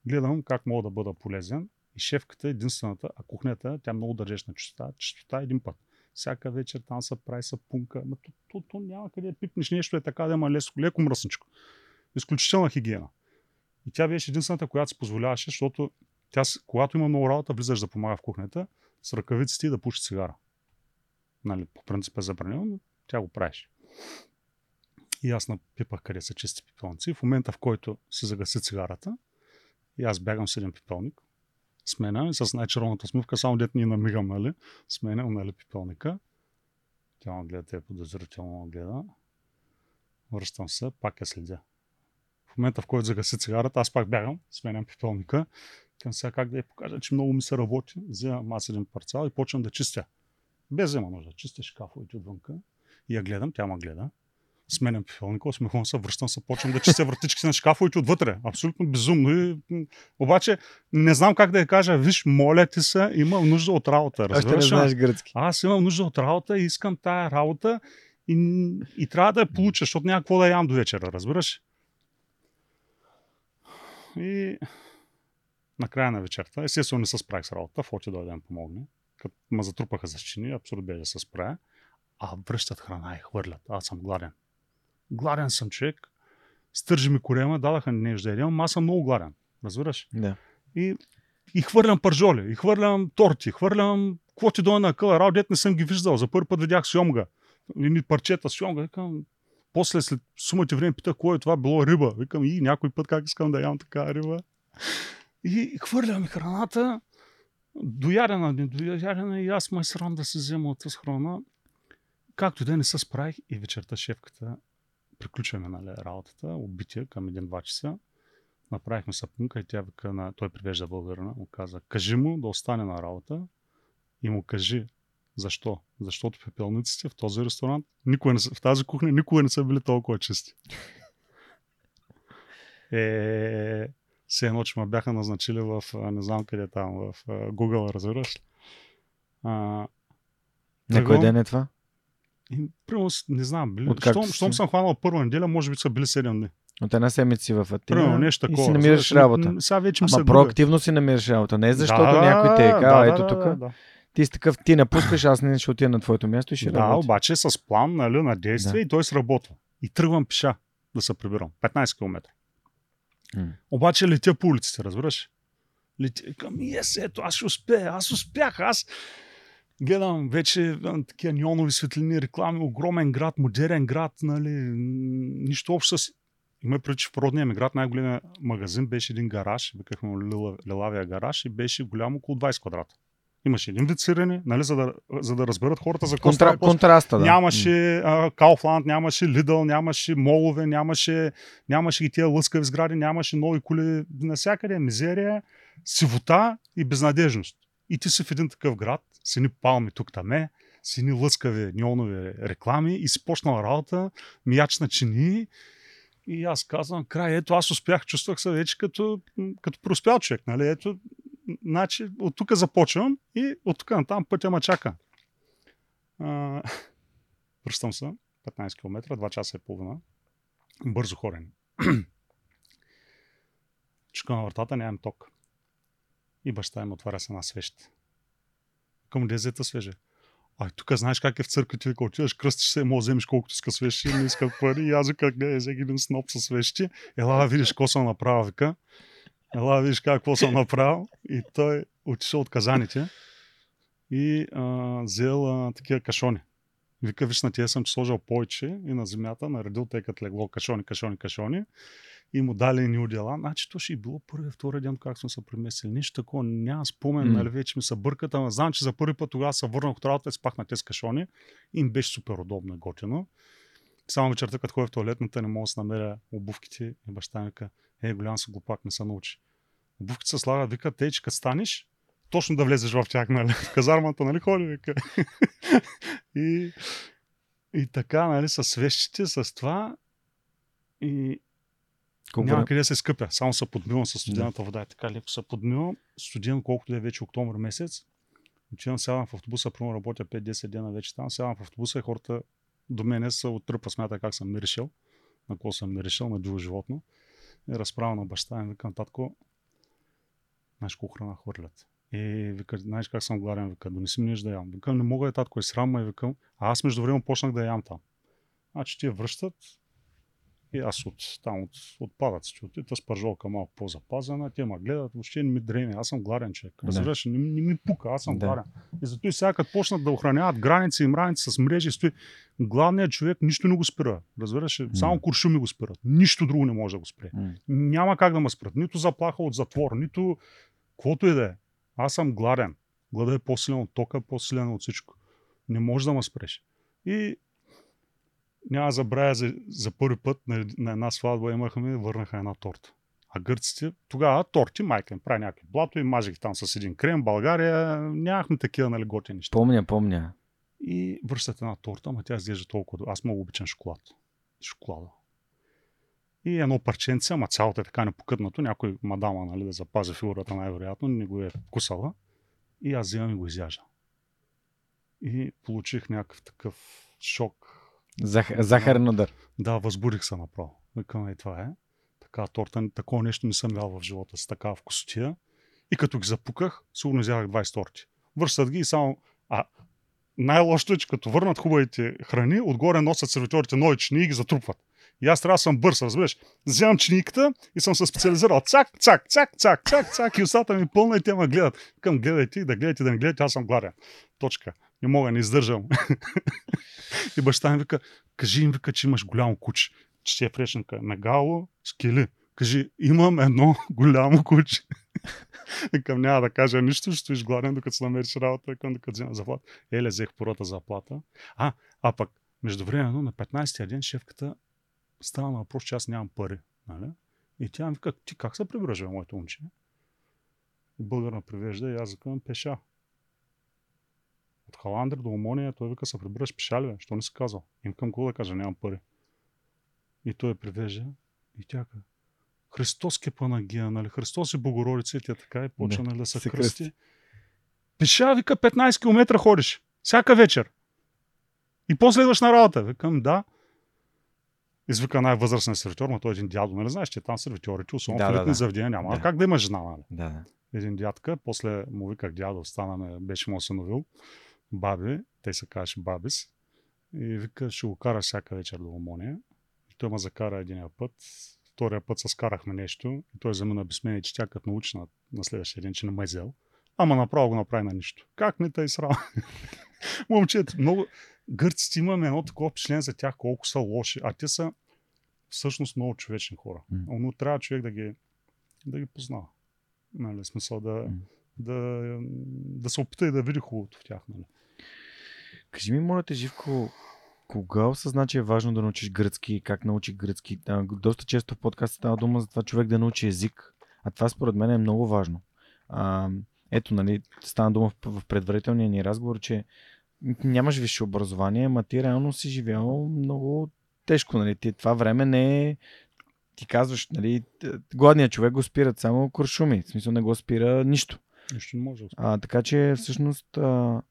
гледам как мога да бъда полезен. И шефката е единствената, а кухнята, тя много държеш на чистота. Чистота един път. Всяка вечер там се прави сапунка. Ма то, то, то, няма къде да пипнеш нещо, е така да има леко, леко мръсничко. Изключителна хигиена. И тя беше единствената, която си позволяваше, защото тя, когато има много работа, влизаш да помага в кухнята, с ръкавиците и да пуши цигара. Нали, по принцип е забранено, но тя го правиш. И аз напипах къде са чисти пипелници. В момента, в който се загаси цигарата, и аз бягам с един пипелник, сменям и с най-червоната смивка, само дет ни намигам, нали? Сменям, нали, пипелника. Тя ме гледа, те подозрително гледа. Връщам се, пак я следя. В момента, в който загаси цигарата, аз пак бягам, сменям пипелника. Към сега как да я покажа, че много ми се работи. Вземам аз един парцал и почвам да чистя. Без взема нужда. Чистя шкафовете отвънка. И я гледам, тя ме гледа сменям пифелника, усмехвам се, връщам се, почвам да чистя вратичките на шкафовете отвътре. Абсолютно безумно. И, обаче не знам как да я кажа, виж, моля ти се, имам нужда от работа. Още не знаеш гръцки. Аз имам нужда от работа и искам тая работа и, и трябва да я получа, защото няма какво да ям до вечера, разбираш? И накрая на вечерта, естествено не се справих с работа, Фоти дойде да ми помогне. Като ме затрупаха за чини, абсурд беше да се справя. А връщат храна и хвърлят. Аз съм гладен гладен съм човек, стържи ми корема, дадаха нещо да ядем, аз съм много гладен. Разбираш? Да. И, и хвърлям пържоли, и хвърлям торти, хвърлям какво ти дойде на къла, рао, дет не съм ги виждал. За първи път видях сьомга. Ни парчета сьомга. Викам, после след сумати време питах, кое е това, било риба. Викам, и някой път как искам да ям така риба. И хвърлям храната, доядена, недоядена и аз ме срам да се взема от тази храна. Както да не се справих и вечерта шефката приключваме нали, работата, убития към 1-2 часа. Направихме сапунка и тя вика на... Той привежда българина, му каза, кажи му да остане на работа и му кажи защо. Защото пепелниците в този ресторант, никога не са, в тази кухня никога не са били толкова чисти. Е, все едно, че ме бяха назначили в, не знам къде там, в Google, разбираш ли? А, на кой ден е това? И, примерно, не знам, били, щом, щом съм хванал първа неделя, може би са били 7 дни. От една седмица си в Атина Примерно, нещо такова, и си намираш знаеш, работа. Сега вече Ама проактивно си намираш работа. Не защото да, някой те е казал, ето тук. Да, да. Ти си такъв, ти напускаш, аз не ще отида на твоето място и ще да, работя. обаче с план нали, на действие да. и той сработва. И тръгвам пеша да се прибирам. 15 км. Обаче летя по улиците, разбираш? Летя към, ес, ето, аз ще успея, аз успях, аз гледам вече такива неонови светлини, реклами, огромен град, модерен град, нали, нищо общо с... Има преди, в родния ми град най-големия магазин беше един гараж, викахме Лилавия гараж и беше голям около 20 квадрата. Имаше сирене, нали, за, да, за да разберат хората за Контра, какво Контраста, да. Нямаше Кауфланд, нямаше Лидъл, нямаше молове, нямаше, нямаше и тия лъскави сгради, нямаше нови коли, насякъде мизерия, сивота и безнадежност. И ти си в един такъв град, с едни палми тук таме, с едни лъскави неонови реклами и си почнала работа, мияч на чини. И аз казвам, край, ето аз успях, чувствах се вече като, като проспял човек. Нали? Ето, значи, от тук започвам и от тук на там пътя ма чака. връщам се, 15 км, 2 часа и половина. Бързо хорен. Чука на вратата, нямам ток. И баща им отваря се една свещ към дезета свеже. А тук знаеш как е в църквите, вика, отиваш, кръстиш се, може вземеш колкото иска свещи, не иска пари. И аз как не, взех един сноп с свещи. Ела да видиш какво съм направил, вика. Ела видиш какво съм направил. И той отишъл от казаните. и а, взел а, такива кашони. Вика, виж, на тия съм че сложил повече и на земята, наредил тъй като легло кашони, кашони, кашони и му дали ни отдела. Значи то ще и било първи, втори ден, как сме се преместили. Нищо такова, няма спомен, М. нали, вече ми се бъркат, ама знам, че за първи път тогава се върнах от работа и спах на тези кашони им беше супер удобно и готино. Само вечерта, като ходя в туалетната, не мога да се намеря обувките и баща ми вика, е, голям си глупак, не се научи. Обувките се слагат, вика, те, че като станеш, точно да влезеш в тях, нали? В казармата, нали, ходи, вика. и, и така, нали, с свещите, с това. И Колко няма къде да се скъпя. Само се подмивам с студената вода. И така леко се подмивам. Студен, колкото е вече октомври месец. Отивам, сядам в автобуса, примерно работя 5-10 дена вече там. Сядам в автобуса и хората до мене са от тръпа смята как съм ми решил. На какво съм ми решил, на друго животно. И разправя на баща ми, викам, татко, знаеш колко храна хвърлят. И вика, знаеш как съм гладен, вика, донеси ми нещо да ям. Викам, не мога е татко, е срам, ме, викам. А аз между време почнах да ям там. Значи те връщат и аз от, там от отпадъците, от тази пържолка малко по-запазена, те ме гледат, въобще не ми дреме, аз съм гладен човек. Да. Разбираш, не, не, ми пука, аз съм Да. гладен. И зато и сега като почнат да охраняват граници и мраници с мрежи, стои, гладният човек нищо не го спира. Разбираш, само куршуми го спират. Нищо друго не може да го спре. М. Няма как да ме спрат. Нито заплаха от затвор, нито каквото и да е. Аз съм гладен. Глада е по-силен от тока, по-силен от всичко. Не може да ме спреш. И няма да забравя за, за първи път на, на една сватба имахме, върнаха една торта. А гърците, тогава торти, майка им прави някакви блато и мажех там с един крем. България нямахме такива нали, готини неща. Помня, помня. И връщат една торта, ама тя изглежда толкова. Аз много обичам шоколад. Шоколада. И едно парченце, ама цялото е така непокътнато. Някой мадама, нали, да запази фигурата най-вероятно, не го е кусала. И аз взимам и го изяждам. И получих някакъв такъв шок. Зах... Захарен удар. Да, възбудих се направо. Викам, и това е. Така торта, такова нещо не съм ял в живота си, такава вкусотия. И като ги запуках, сигурно взях 20 торти. Връщат ги и само... А най-лошото е, че като върнат хубавите храни, отгоре носят сервиторите нови чинии и ги затрупват. И аз трябва да съм бърз, разбираш. Вземам чиниката и съм се специализирал. Цак, цак, цак, цак, цак, цак. И устата ми е пълна и те ме гледат. Към гледайте, да гледате, да не гледате, аз съм гладен. Точка. Не мога, не издържам. и баща ми вика, кажи им, вика, че имаш голямо куче. Че ти е преченка. Мегало, скели. Кажи, имам едно голямо куче. Викам, няма да кажа нищо, ще стоиш гладен, докато се намериш работа, викам, докато взема заплата. Еле, взех първата заплата. А, а пък, междувременно, на 15-я ден шефката става на въпрос, че аз нямам пари. Нали? И тя ми вика, ти как се прибираш, моето момче? И българ ме привежда и аз викам, пеша. От Халандър до Омония, той вика, се прибираш пеша ли, бе? Що не си казал? Им към какво да кажа, нямам пари. И той привежда и тя каза, Христос ке панагия, нали? Христос е Богородица и тя така и почва Да, нали, да се, се кръсти. кръсти. Пеша, вика, 15 км ходиш. Всяка вечер. И после идваш на работа. Викам, да. Извика най-възрастен сервитьор, но той е един дядо, нали знаеш, че там сервитьорите, особено Да, в да, елитни да. заведения няма. Да. Как да има жена, нали? Да, да. Един дядка, после му виках дядо, станаме, беше му осъновил. Баби, те се казваше Бабис. И вика, ще го кара всяка вечер до Омония. И той ме закара един път. Втория път се скарахме нещо. И той замина без мен, че тя като научи на, на следващия ден, че не ме е взел. Ама направо го направи на нищо. Как не тъй срам? Момчета, много... Гърците имаме едно такова впечатление за тях, колко са лоши, а те са всъщност много човечни хора. М. Но трябва човек да ги, да ги познава. Нали, смисъл да, М. да, да се опита и да види хубавото в тях. Нали. Кажи ми, моля те, Живко, кога осъзна, че е важно да научиш гръцки как научи гръцки? А, доста често в подкаста става дума за това човек да научи език, а това според мен е много важно. А, ето, нали, стана дума в, в предварителния ни разговор, че нямаш висше образование, ма ти реално си живял много тежко, нали? Ти, това време не е ти казваш, нали, гладният човек го спират само куршуми, в смисъл не го спира нищо. Нищо не може. А, така че всъщност а,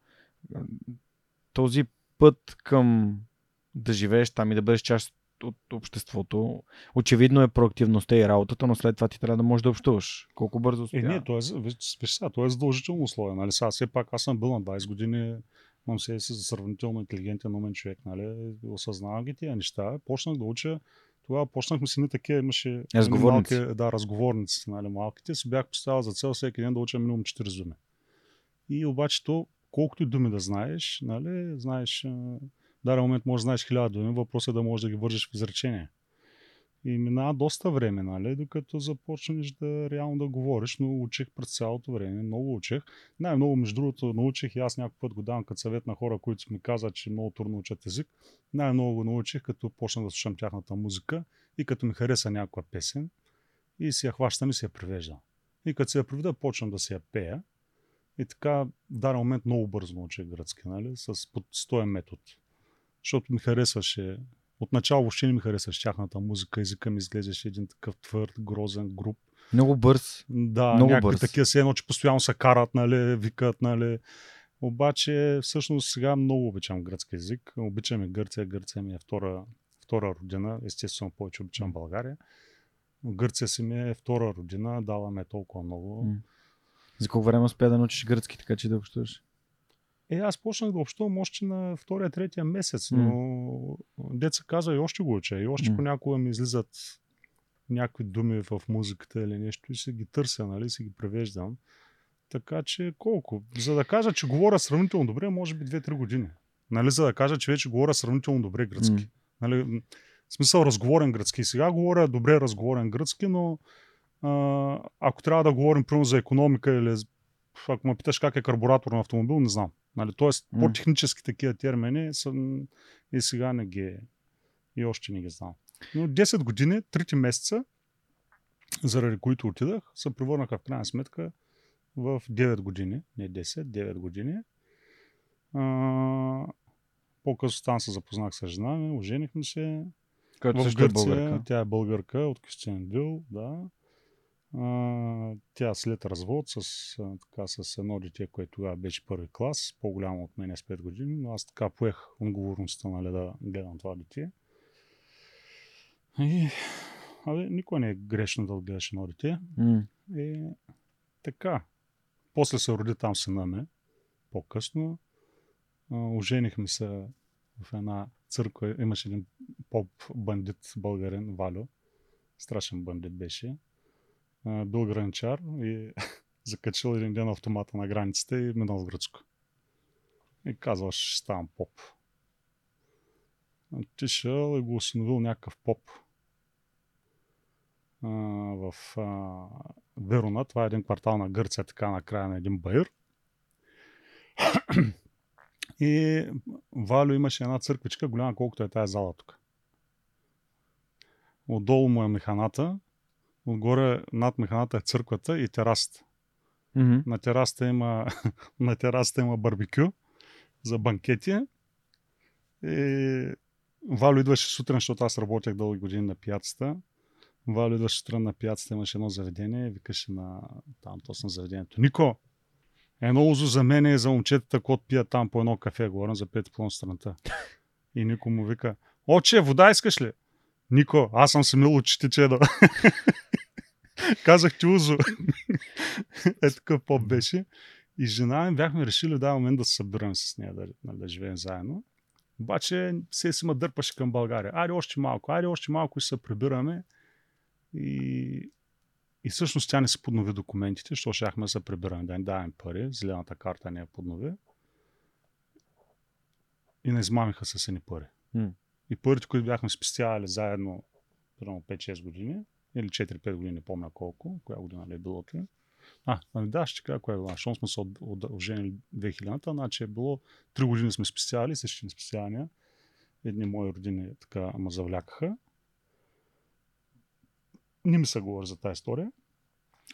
този път към да живееш там и да бъдеш част от обществото, очевидно е проактивността и работата, но след това ти трябва да можеш да общуваш. Колко бързо Е, успя? не, то е, виж, сега, то е задължително условие. Нали? Сега, все пак аз съм бил на 20 години, имам се си за сравнително интелигентен умен човек. Нали? Осъзнавам ги тия неща. Почнах да уча. Тогава почнахме си не такива, имаше Разговорници. Малки, да, разговорници. Нали? Малките си бях поставил за цел всеки ден да уча минимум 4 думи. И обаче то, колкото и думи да знаеш, нали, знаеш, в даден момент може да знаеш хиляда думи, въпросът е да можеш да ги вържиш в изречение. И минава доста време, нали, докато започнеш да реално да говориш, но учих през цялото време, много учих. Най-много, между другото, научих и аз някой път го давам като съвет на хора, които ми казват, че много трудно учат език. Най-много го научих, като почнах да слушам тяхната музика и като ми хареса някаква песен и си я хващам и си я превеждам. И като се я преведа, почвам да си я пея. И така, в даден момент много бързо научих гръцки, нали? С под стоен метод. Защото ми харесваше Отначало въобще не ми харесваше тяхната музика, езика ми изглеждаше един такъв твърд, грозен, груп. Много бърз. Да, Много някакви бърз. такива се едно, че постоянно се карат, нали, викат, нали. Обаче, всъщност сега много обичам гръцки език. Обичам и Гърция. Гърция ми е втора, втора родина. Естествено, повече обичам България. Но Гърция си ми е втора родина. Дала ме толкова много. М. За колко време успя да научиш гръцки, така че да общуваш? Е, аз почнах да общувам още на втория, третия месец, но деца каза и още го уча. И още М. понякога ми излизат някакви думи в музиката или нещо и си ги търся, нали, си ги превеждам. Така че колко? За да кажа, че говоря сравнително добре, може би 2-3 години. Нали, за да кажа, че вече говоря сравнително добре гръцки. М. Нали, в смисъл разговорен гръцки. Сега говоря добре разговорен гръцки, но ако трябва да говорим примерно за економика или ако ме питаш как е карбуратор на автомобил, не знам. Нали, Тоест, М. по-технически такива термини съм и сега не ги и още не ги знам. Но 10 години, 3 месеца, заради които отидах, се превърнаха в крайна сметка в 9 години, не 10, 9 години. А, по-късно там се запознах с жена ми, оженихме се. Който в също е Гърция, българка. тя е българка от Кюстендил, да. А, тя след развод с, така, с едно дете, което тогава беше първи клас, по-голямо от мен с 5 години, но аз така поех отговорността нали, да гледам това дете. И, абе, никой не е грешно да отгледаш едно дете. М. И така. После се роди там сина ми, по-късно. Оженихме се в една църква. Имаше един поп-бандит българин, Валю. Страшен бандит беше. Бил гранчар и закачил един ден автомата на границата и минал в гръцко. И казваш, ще ставам поп. Отишъл и го осиновил някакъв поп а, в а, Верона. Това е един квартал на Гърция, така на края на един баир. И Валю имаше една църквичка, голяма колкото е тази зала тук. Отдолу му е механата, отгоре над механата е църквата и терасата. Мгм. На терасата има, на терасата има барбекю за банкети. И Валю идваше сутрин, защото аз работех дълги години на пияцата. Валю идваше сутрин на пияцата, имаше едно заведение викаше на там точно заведението. Нико, едно узо за мен и за момчетата, които пият там по едно кафе, говорим за пет по страната. И Нико му вика, Оче, вода искаш ли? Нико, аз съм се мил очите. Казах ти узо. е такъв поп беше. И жена ми бяхме решили да момент да се събираме с нея, да, да, да живеем заедно. Обаче се си ме дърпаше към България. Айде още малко, айде още малко и се прибираме. И, и всъщност тя не се поднови документите, защото щяхме да се прибираме, да ни даваме пари. Зелената карта не я поднови. И не измамиха с едни пари. М. И парите, които бяхме спестявали заедно, примерно 5-6 години, или 4-5 години, не помня колко, коя година ли е било това. А, ами да, ще кажа коя е била. Щом сме се оженили 2000-та, значи е било 3 години сме спестявали, същи спестявания. Едни мои родини така ме завлякаха. Не ми се говори за тази история.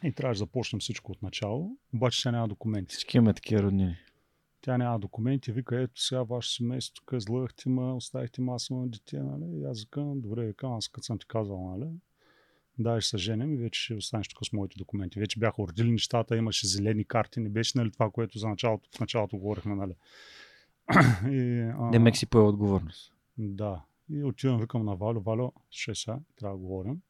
И трябваше да започнем всичко от начало. Обаче тя няма документи. Всички имаме такива роднини. Тя няма документи, вика, ето сега ваше семейство тук излъгахте ме, оставихте ме, аз имам дете, нали? И аз викам, добре, викам, аз като съм ти казал, нали? Да, ще се женим и вече ще останеш тук с моите документи. Вече бяха уродили нещата, имаше зелени карти, не беше нали, това, което за началото, в началото говорихме, нали? И, а, Демек си поел отговорност. да. И отивам, викам на Валю, Валю, ще сега, трябва да говорим.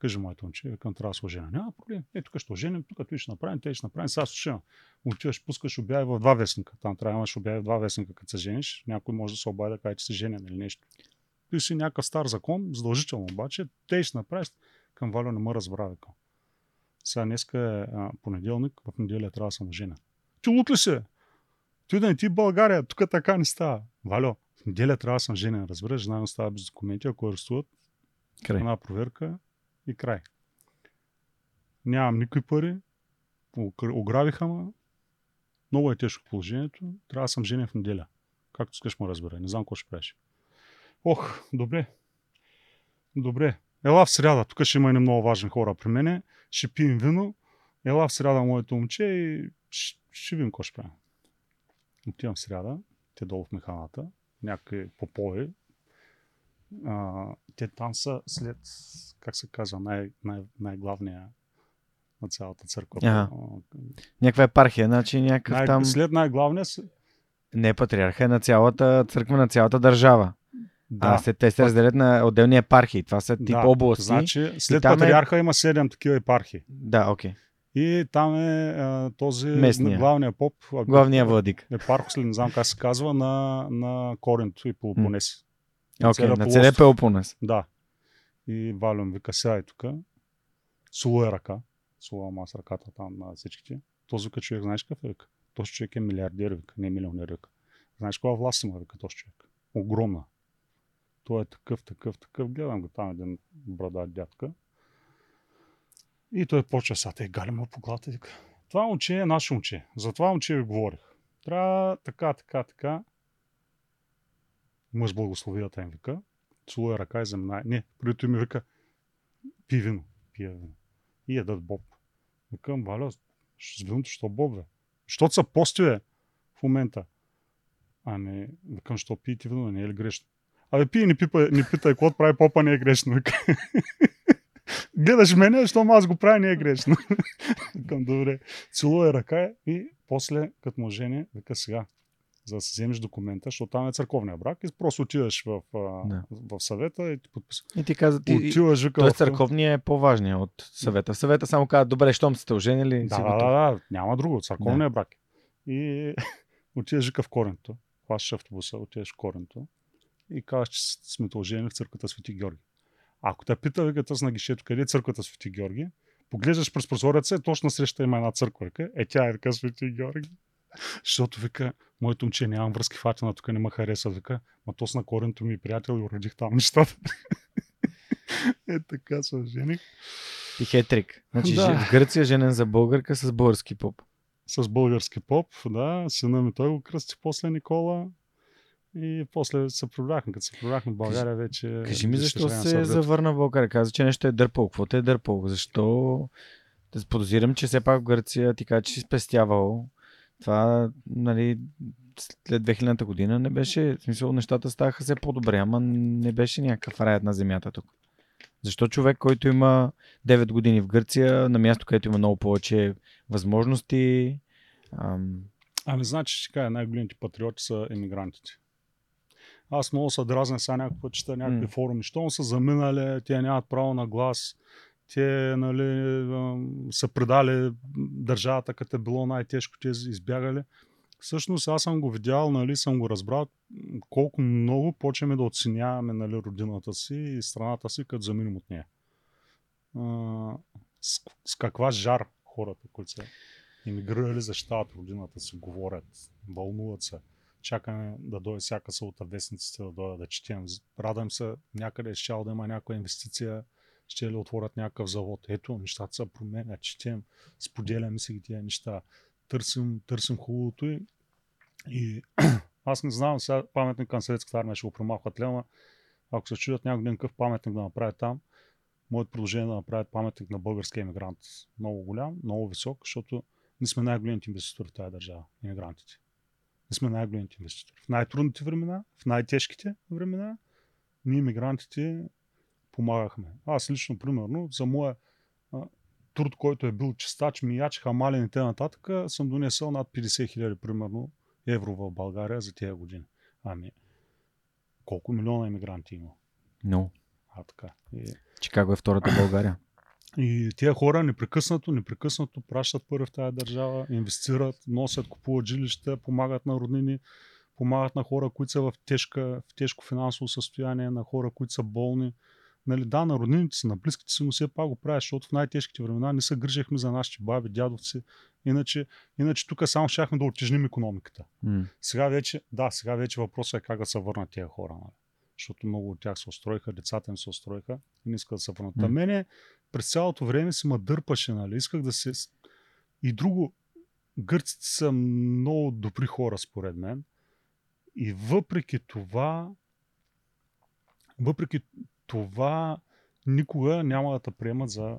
Кажи моето момче, викам, трябва да се оженя. Няма проблем. Е, тук ще оженим, тук той ще направим, те ще направим. Сега слушам. Отиваш, пускаш обяви в два вестника. Там трябва да имаш обяви в два вестника, като се жениш. Някой може да се обади да каже, че се женен или нещо. Ти си някакъв стар закон, задължително обаче, те ще направиш. Към Валю не ме разбра, викам. Сега днеска е а, понеделник, в неделя трябва да съм оженен. Ти лут ли се? Той да не ти България, тук така не става. Валю, в неделя трябва да съм женен, разбираш, жена ми става без документи, ако арестуват, Край. една проверка и край. Нямам никакви пари, огр- ограбиха ме, много е тежко положението, трябва да съм женен в неделя. Както искаш му разбира, не знам какво ще правиш. Ох, добре. Добре. Ела в сряда, тук ще има едни много важни хора при мене, ще пием вино, ела в сряда моето момче и ще, видим какво ще правим. Отивам в сряда, те долу в механата, някакви попови. А, те там са след, как се казва, най- най- най-главния на цялата църква. Ага. Някаква епархия, значи някакъв Най- там... След най-главния. Не е патриарха, е на цялата църква, на цялата държава. Да, А след те се разделят на отделни епархии. Това са тип да, области. Значи, след е- патриарха има 7 такива епархии. Да, окей. И там е а, този Местния. главният поп. а, Главният владик. Епархос ли, не знам как се казва, на, на Коринто и Пелопонес. Целия на целия Пелопонес. Да. И Валюм вика, сядай тук. Суло е ръка. Сулувам аз ръката там на всичките. Този вика човек, знаеш какъв е? Вика? Този човек е милиардер, вика, не е милионер, вика. Знаеш каква власт има, вика този човек? Огромна. Той е такъв, такъв, такъв. Гледам го там един брада дядка. И той почва сега, те гали му по главата. Това момче е наше момче. За това момче ви говорих. Трябва така, така, така. Мъж благословията им вика. Целуя ръка и заминае. Не, преди ми вика, пи вино. Пия вино. И ядат боб. Викам, Валя, с виното, що боб, бе? Защото са пости, бе, в момента. Ами, викам, що пиете вино, не е ли грешно? Абе, пи и не, пипа, не питай, какво прави попа, не е грешно. Гледаш мене, защото аз го правя, не е грешно. Викам, добре. Целуя ръка и после, като му жени, вика сега, за да си вземеш документа, защото там е църковния брак и просто отиваш в, Да. в съвета и ти подписваш. И ти каза, ти, Отиваш, вика, Тоест в- църковният е по-важният от съвета. Съвета само казва, добре, щом сте оженили, Да, да, да, да, няма друго. Църковния брак. И отиваш вика в Коренто. Хващаш автобуса, отиваш в Коренто и казваш, че сме те оженили в църквата Свети Георги. Ако те пита, вика, тъс на гишето, къде е църквата Свети Георги, поглеждаш през прозореца точно среща има една църква. Е, тя е вика Свети Георги. Защото вика, моето момче нямам връзки в Атина, тук не ме харесва. Вика, ма то с на коренто ми приятел и уредих там нещата. е така се ожених. И хетрик. Значи Да. в Гърция женен за българка с български поп. с български поп, да, сина ми той го кръсти после Никола и после се прибрахме, като се прибрахме в България вече. Кажи ми за защо се вървят. завърна в България. Каза, че нещо е дърпал. Какво те е дърпал? Защо? Да подозирам, че все пак в Гърция ти каза, че си спестявал. Това, нали, след 2000-та година не беше, в смисъл, нещата ставаха все по-добре, ама не беше някакъв раят на земята тук. Защо човек, който има 9 години в Гърция, на място, където има много повече възможности, ам, Ами, значи, ще кажа, най-големите патриоти са емигрантите. Аз много се дразня сега някакъв път, чета някакви М. форуми. Щом са заминали, те нямат право на глас, те нали, са предали държавата, като е било най-тежко, те избягали. Всъщност аз съм го видял, нали, съм го разбрал колко много почваме да оценяваме нали, родината си и страната си, като заминем от нея. С, с каква жар хората, които са емигрирали, защитават родината си, говорят, вълнуват се. Чакаме да дойде всяка сълта вестниците да дойдат да четем. Радвам се, някъде ще да има някаква инвестиция, ще ли отворят някакъв завод. Ето, нещата се променят, четем, споделяме си тия неща, търсим, търсим хубавото и, и аз не знам, сега паметник към съветската армия ще го премахват лема. Ако се чудят някой ден какъв паметник да направят там, моето предложение е да направят паметник на българския емигрант. Много голям, много висок, защото ние сме най-големите инвеститори в тази държава, иммигрантите. Ние сме най-големите инвеститори. В най-трудните времена, в най-тежките времена, ние, иммигрантите, помагахме. Аз лично, примерно, за моя а, труд, който е бил чистач, мияч, хамален и т.н. съм донесъл над 50 хиляди, примерно, евро в България за тези години. Ами, колко милиона иммигранти има? но А, така. И, Чикаго е втората България. И тия хора непрекъснато, непрекъснато пращат пари в тази държава, инвестират, носят, купуват жилища, помагат на роднини, помагат на хора, които са в, тежка, в тежко финансово състояние, на хора, които са болни. Нали, да, на роднините си, на близките си, но все пак го правиш, защото в най-тежките времена не се грижахме за нашите баби, дядовци. Иначе, иначе тук само щяхме да отежним економиката. М. Сега вече, да, сега вече въпросът е как да се върнат тия хора. Нали? Защото много от тях се устроиха, децата им се устроиха и не искат да се върнат. М. А мене през цялото време си ма дърпаше, нали? Исках да се... И друго, гърците са много добри хора, според мен. И въпреки това, въпреки това, никога няма да те приемат за,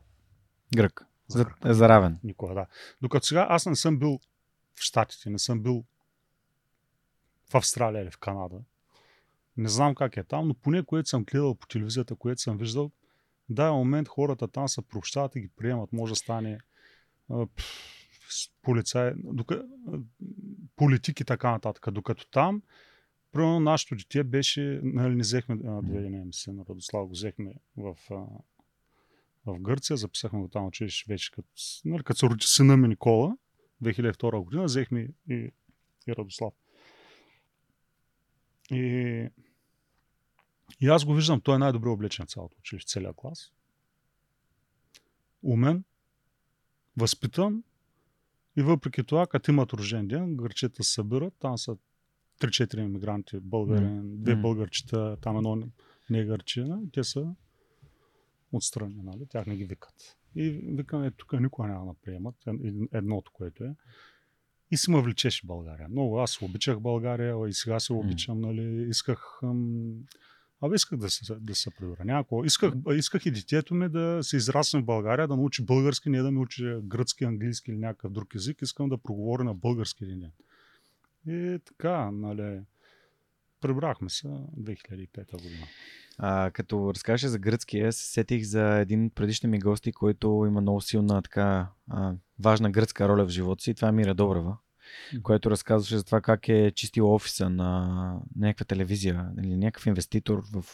Грък. за За, за равен. Никога, да. Докато сега аз не съм бил в Штатите, не съм бил в Австралия или в Канада. Не знам как е там, но поне което съм гледал по телевизията, което съм виждал, в даден момент хората там се прощават и ги приемат. Може да стане а, полицай, дока, политик и така нататък. Докато там, примерно нашето дете беше, нали, не взехме, а, доведения ми син Радослав, го взехме в, а, в Гърция, записахме го там училище вече като, нали, като се роди сина ми Никола, 2002 година, взехме и, и Радослав. И, и аз го виждам, той е най-добре облечен в цялото училище, целият клас. Умен, възпитан и въпреки това, като имат рожден ден, гърчета се събират, там са 3-4 иммигранти, българин, две М. българчета, там едно негърчина, те са отстрани, нали? тях не ги викат. И викаме, е, тук никога няма да приемат, ед- едното, което е. И си ме влечеше България. Много аз обичах България, и сега се обичам, нали, исках... Ам... Абе, исках да се, да се прибера. Някакво. Исках, исках и детето ми да се израсне в България, да научи български, не да ми учи гръцки, английски или някакъв друг език. Искам да проговоря на български един ден. И така, нали, прибрахме се 2005 година. А, като разкажеш за гръцкия, се сетих за един предишни ми гости, който има много силна така а, важна гръцка роля в живота си. Това е Мира Добрева, който разказваше за това как е чистил офиса на някаква телевизия или някакъв инвеститор в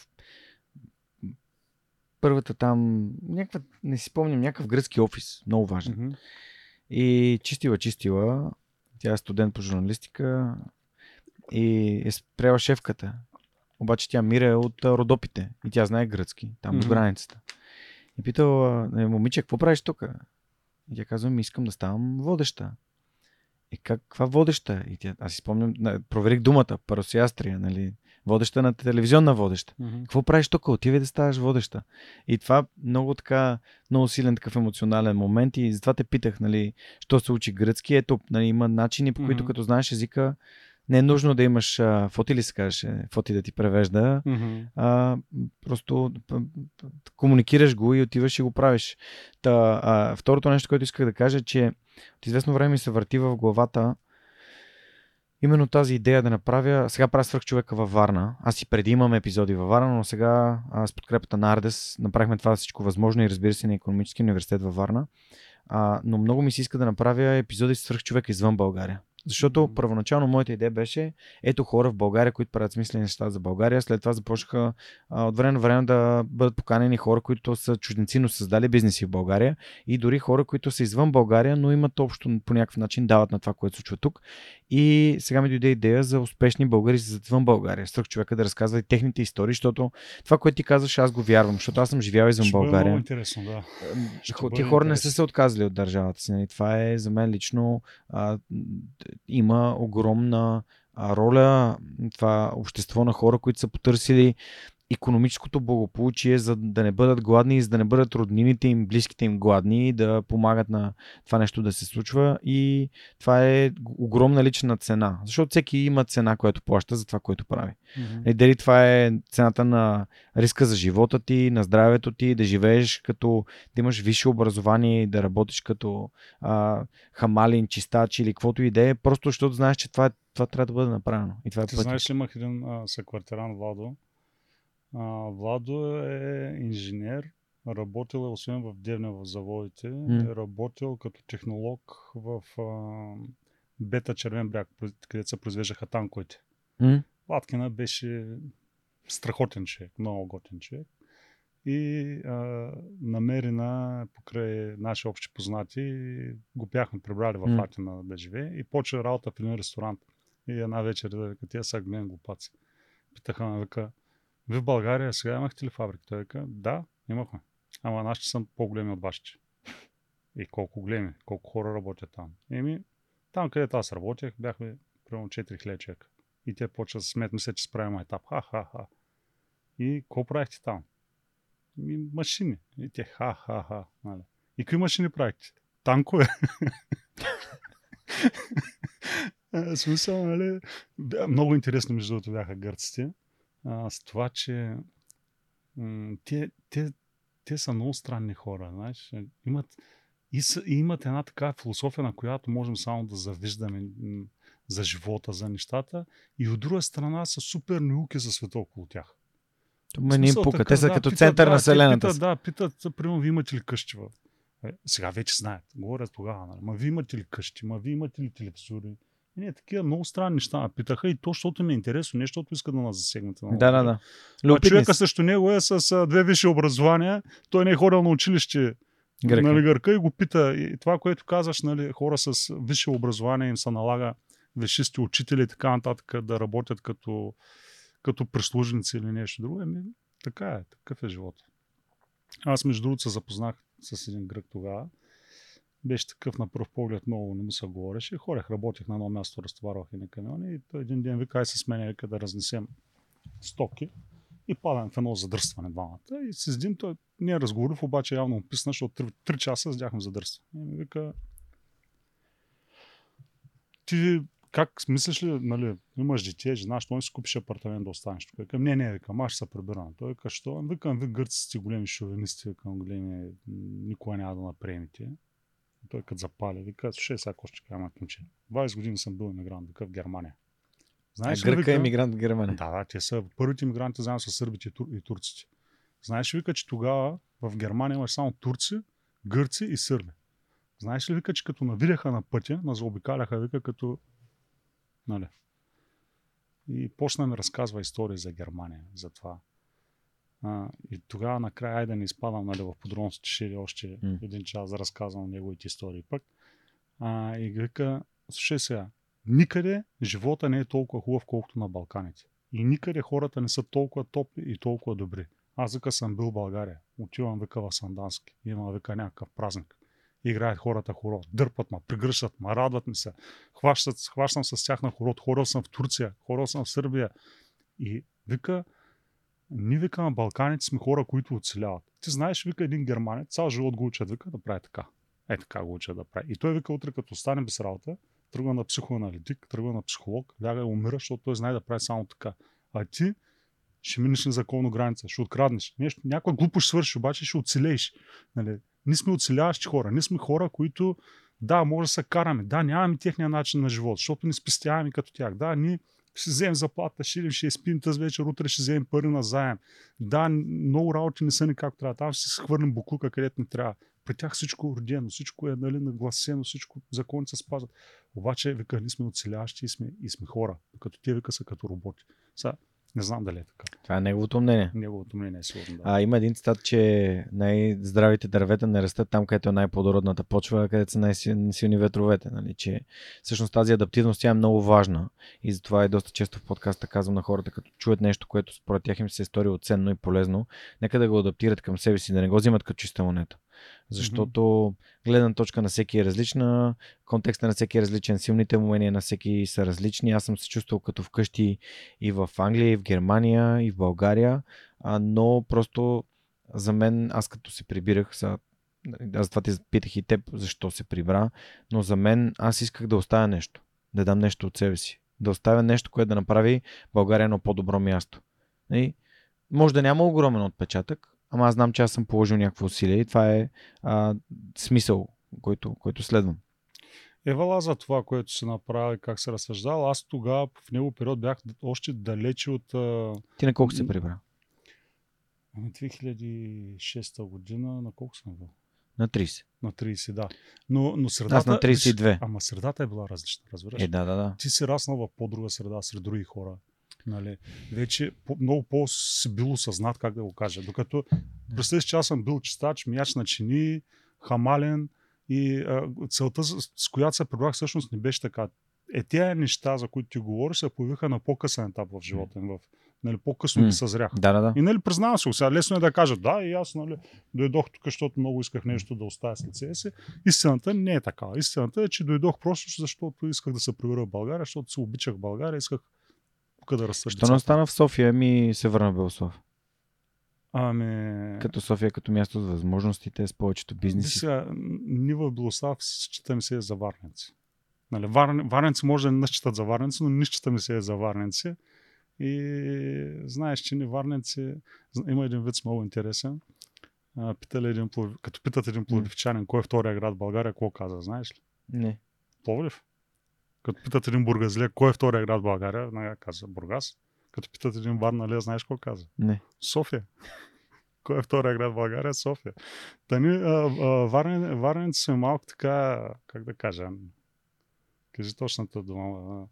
първата там, някаква, не си спомням, някакъв гръцки офис, много важен. Мгм. И чистила, чистила. Тя е студент по журналистика и е спряла шефката. Обаче тя Мира е от Родопите и тя знае гръцки, там до Мгм. границата. И питала, «Е, момиче, какво правиш тук? И тя казва, ми искам да ставам водеща. И как, каква водеща? И тя, аз си спомням, проверих думата, паросиастрия, нали? Водеща на телевизионна водеща. Мгм. Какво правиш тук? Отивай да ставаш водеща. И това много така, много силен такъв емоционален момент и затова те питах, нали, що се учи гръцки. Ето, нали, има начини, по които Мгм. като знаеш езика, не е нужно да имаш а, фоти ли се казваше, фоти да ти превежда, Мгм. а, просто п- п- комуникираш го и отиваш и го правиш. Та, а, второто нещо, което исках да кажа, че от известно време ми се върти в главата именно тази идея да направя. Сега правя свърх човека във Варна. Аз и преди имам епизоди във Варна, но сега а, с подкрепата на Ардес направихме това всичко възможно и разбира се на економически университет във Варна. А, но много ми се иска да направя епизоди с свърх човека извън България. Защото Мгм. първоначално моята идея беше ето хора в България, които правят смислени неща за България. След това започнаха а, от време на време да бъдат поканени хора, които са чужденци, но създали бизнеси в България и дори хора, които са извън България, но имат общо по някакъв начин дават на това, което се случва тук. И сега ми дойде идея за успешни българи извън България. Свърх човека да разказва и техните истории, защото това, което ти казваш, аз го вярвам, защото аз съм живял извън Ще бъде България. много интересно, да. Ще бъде Тия хора не са се отказали от държавата си. Нали? Това е за мен лично. А, има огромна роля това общество на хора, които са потърсили економическото благополучие, за да не бъдат гладни и за да не бъдат роднините им, близките им гладни, да помагат на това нещо да се случва. И това е огромна лична цена. Защото всеки има цена, която плаща за това, което прави. Мгм. Е, дали това е цената на риска за живота ти, на здравето ти, да живееш като да имаш висше образование и да работиш като а, хамалин, чистач или каквото и да е, просто защото знаеш, че това, е- това трябва да бъде направено. И това е Ти пътя. знаеш ли, имах един а, съквартирант Владо. А, Владо е инженер, работил е освен в Девня в заводите, М. е работил като технолог в а, Бета Червен бряг, където се произвеждаха танковете. М? Латкина беше страхотен човек, много готин човек. И а, намерена покрай наши общи познати, го бяхме прибрали в М. Атина да живее и почва работа в един ресторант. И една вечер вика, тия са гледам глупаци. Питаха ме, вика, В България сега имахте ли фабрика? Той вика, да, имахме. Ама нашите са по-големи от вашите. И колко големи, колко хора работят там. Еми, там където аз работех, бяхме примерно 4000 човека. И те почват да се смеят, мисля, че справим етап. Ха-ха-ха. И какво правихте там? Ми, машини. И те ха-ха-ха. Нали? И какви машини правихте? Танкове. Смисъл, нали? Много интересно, между другото, бяха гърците. А, с това, че м- те, те, те са много странни хора. Знаеш? Имат, и, са, и имат една такава философия, на която можем само да завиждаме м- за живота, за нещата. И от друга страна са супер науки за света около тях. Ме не им пука. такъв, Те са да, като питат, център да, на Вселената. Питат, да, питат, примерно, вие имате ли къщи в... Е, сега вече знаят. Говорят тогава, нали? Ма вие имате ли къщи? Ма вие имате ли телевизори? И не, такива много странни неща ме питаха и то, защото ми е интересно, не защото искат да нас засегнат. Да, да, да. А човека срещу него е с две висши образования, той не е ходил на училище Грека. нали, гърка и го пита. И това, което казваш, нали, хора с висше образование им се налага висшисти учители и така нататък да работят като, като прислужници или нещо друго. Еми, така е, такъв е живот. Аз, между другото, се запознах с един грък тогава. Беше такъв на пръв поглед, много не му се говореше. Хорех, работех на едно място, разтоварвах и на камиони и той един ден вика, ай с мен, вика да разнесем стоки и падам в едно задръстване двамата. И с един той не е разговорив, обаче явно описна, защото 3, 3 часа седяхме задръстване. И ми вика, ти как мислиш ли, нали, имаш дете, жена, що не си купиш апартамент да останеш тук? Викам, не, не, викам, аз ще се прибирам. Той вика, що? Викам, ви гърци сте големи шовинисти, викам, големи, никога няма да наприемете. Той като запали, вика, слушай, сега какво ще кажа, момче. 20 години съм бил иммигрант, вика в Германия. А Знаеш ли, Гърка вика, е мигрант в Германия. да, да, те са първите иммигранти заедно с сърбите и, тур, и турците. Знаеш ли, вика, че тогава в Германия имаш само турци, гърци и сърби. Знаеш ли, вика, че като навидяха на пътя, на заобикаляха, вика, като... Нали? И почна ми разказва истории за Германия, за това. А, и тогава накрая, айде да не изпадам нали, в подробности, ще е още М. един час да разказвам неговите истории пък. А, и вика, слушай сега, никъде живота не е толкова хубав, колкото на Балканите. И никъде хората не са толкова топли и толкова добри. Аз вика съм бил в България. Отивам вика в Сандански. Има вика някакъв празник. Играят хората хоро. Дърпат ма, пригръщат ма, радват ми се. Хващат, хващам с тях на хорот. Хорил съм в Турция, хорил съм в Сърбия. И вика, ние вика на Балканите сме хора, които оцеляват. Ти знаеш, вика един германец, цял живот го учат, вика да прави така. Е така го учат да прави. И той вика утре, като стане без работа, тръгва на психоаналитик, тръгва на психолог, ляга и умира, защото той знае да прави само така. А ти ще минеш незаконно граница, ще откраднеш. Нещо, някаква глупост ще свършиш, обаче ще оцелееш. Нали? Ние сме оцеляващи хора. Ние сме хора, които да, може да се караме. Да, нямаме техния начин на живот, защото не спестяваме като тях. Да, ние ще вземем заплата, ще идем, ще я спим тази вечер, утре ще вземем пари на заем. Да, много работи не са ни както трябва. Там ще се хвърлим буклука, където не трябва. При тях всичко е уродено, всичко е нали, нагласено, всичко законите се спазват. Обаче, вика, ние сме оцеляващи и сме, и сме хора. Докато те вика са като роботи. Сега, не знам дали е така. Това е неговото мнение. Неговото мнение е сигурно. Да. А, има един цитат, че най-здравите дървета не растат там, където е най-плодородната почва, където са най-силни ветровете. Нали? Че всъщност тази адаптивност тя е много важна и затова и доста често в подкаста казвам на хората, като чуят нещо, което според тях им се е сторило ценно и полезно, нека да го адаптират към себе си, да не го взимат като чиста монета. Защото гледна точка на всеки е различна, контекста на всеки е различен, силните умения на всеки са различни. Аз съм се чувствал като вкъщи и в Англия, и в Германия, и в България, а, но просто за мен, аз като се прибирах, са, аз това ти питах и теб, защо се прибра, но за мен аз исках да оставя нещо, да дам нещо от себе си, да оставя нещо, което да направи България едно по-добро място. И, може да няма огромен отпечатък, ама аз знам, че аз съм положил някакво усилие и това е а, смисъл, който, който следвам. Евала за това, което се направи, как се разсъждал. Аз тогава в него период бях още далече от Ти на колко се прибра? ами, 2006 година. На колко съм бил? На 30. На 30, да. Но, но средата... Аз на 32. Ама средата е била различна, разбираш? Е, да, да, да. Ти си раснал в по-друга среда, сред други хора. Нали? Вече по, много по-си бил осъзнат, как да го кажа. Докато представи че аз съм бил чистач, мияч на чини, хамален и а, целта, с, с която се прибрах, всъщност не беше така. Е, тези неща, за които ти говориш, се появиха на по-късен етап в живота ми, в Нали, по-късно ги съзрях. Да, да, да. И нали, признавам се, сега лесно е да кажа, да, и аз нали, дойдох тук, защото много исках нещо да оставя след себе си. Истината не е такава. Истината е, че дойдох просто защото исках да се прибера в България, защото се обичах България, исках тук да растат Що не остана в София, ми се върна в Белослав. Ами... Като София, като място с възможностите, с повечето бизнеси. Сега, ние в Белослав считаме се за варненци. Нали, вар... Варненци може да не считат за варненци, но ние считаме се за варненци. И знаеш, че ни варненци... зна- Има един вид много интересен. Питали един. Като питат един пловдивчанин, кой е втория град в България, какво каза, знаеш ли? Не. Пловдив. Като питат един бургазлия, кой е втория град в България, веднага каза Бургас. Като питат един варналия, знаеш какво каза? Не. София. Кой е втория град в България? София. Та ни, а, а, варен, варенци сме малко така, как да кажа, кажи точната дума.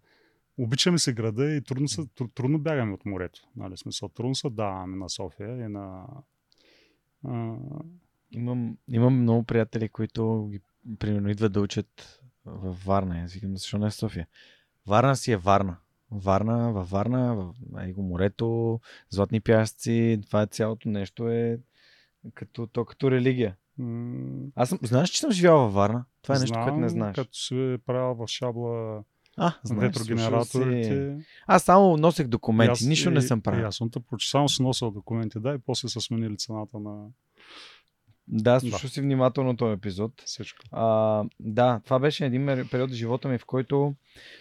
Обичаме се града и трудно, тру- трудно бягаме от морето. Нали, смисъл, трудно се даваме на София и на... А, Имам, имам много приятели, които ги примерно идват да учат във Варна. Аз викам, защо не в София? Варна си е Варна. Варна, във Варна, в Его морето, златни пясъци, това е цялото нещо е като, то като религия. м, Аз съм, знаеш, че съм живял във Варна? Това е нещо, което не знаеш. Като си правил в шабла А, знаеш, ветрогенераторите. си. Аз само носех документи, аз- нищо не и- съм И правил. аз съм те прочи. Само си носил документи, да, и после са сменили цената на Да, слушал си внимателно този епизод. всичко. А, да, това беше един период в живота ми, в който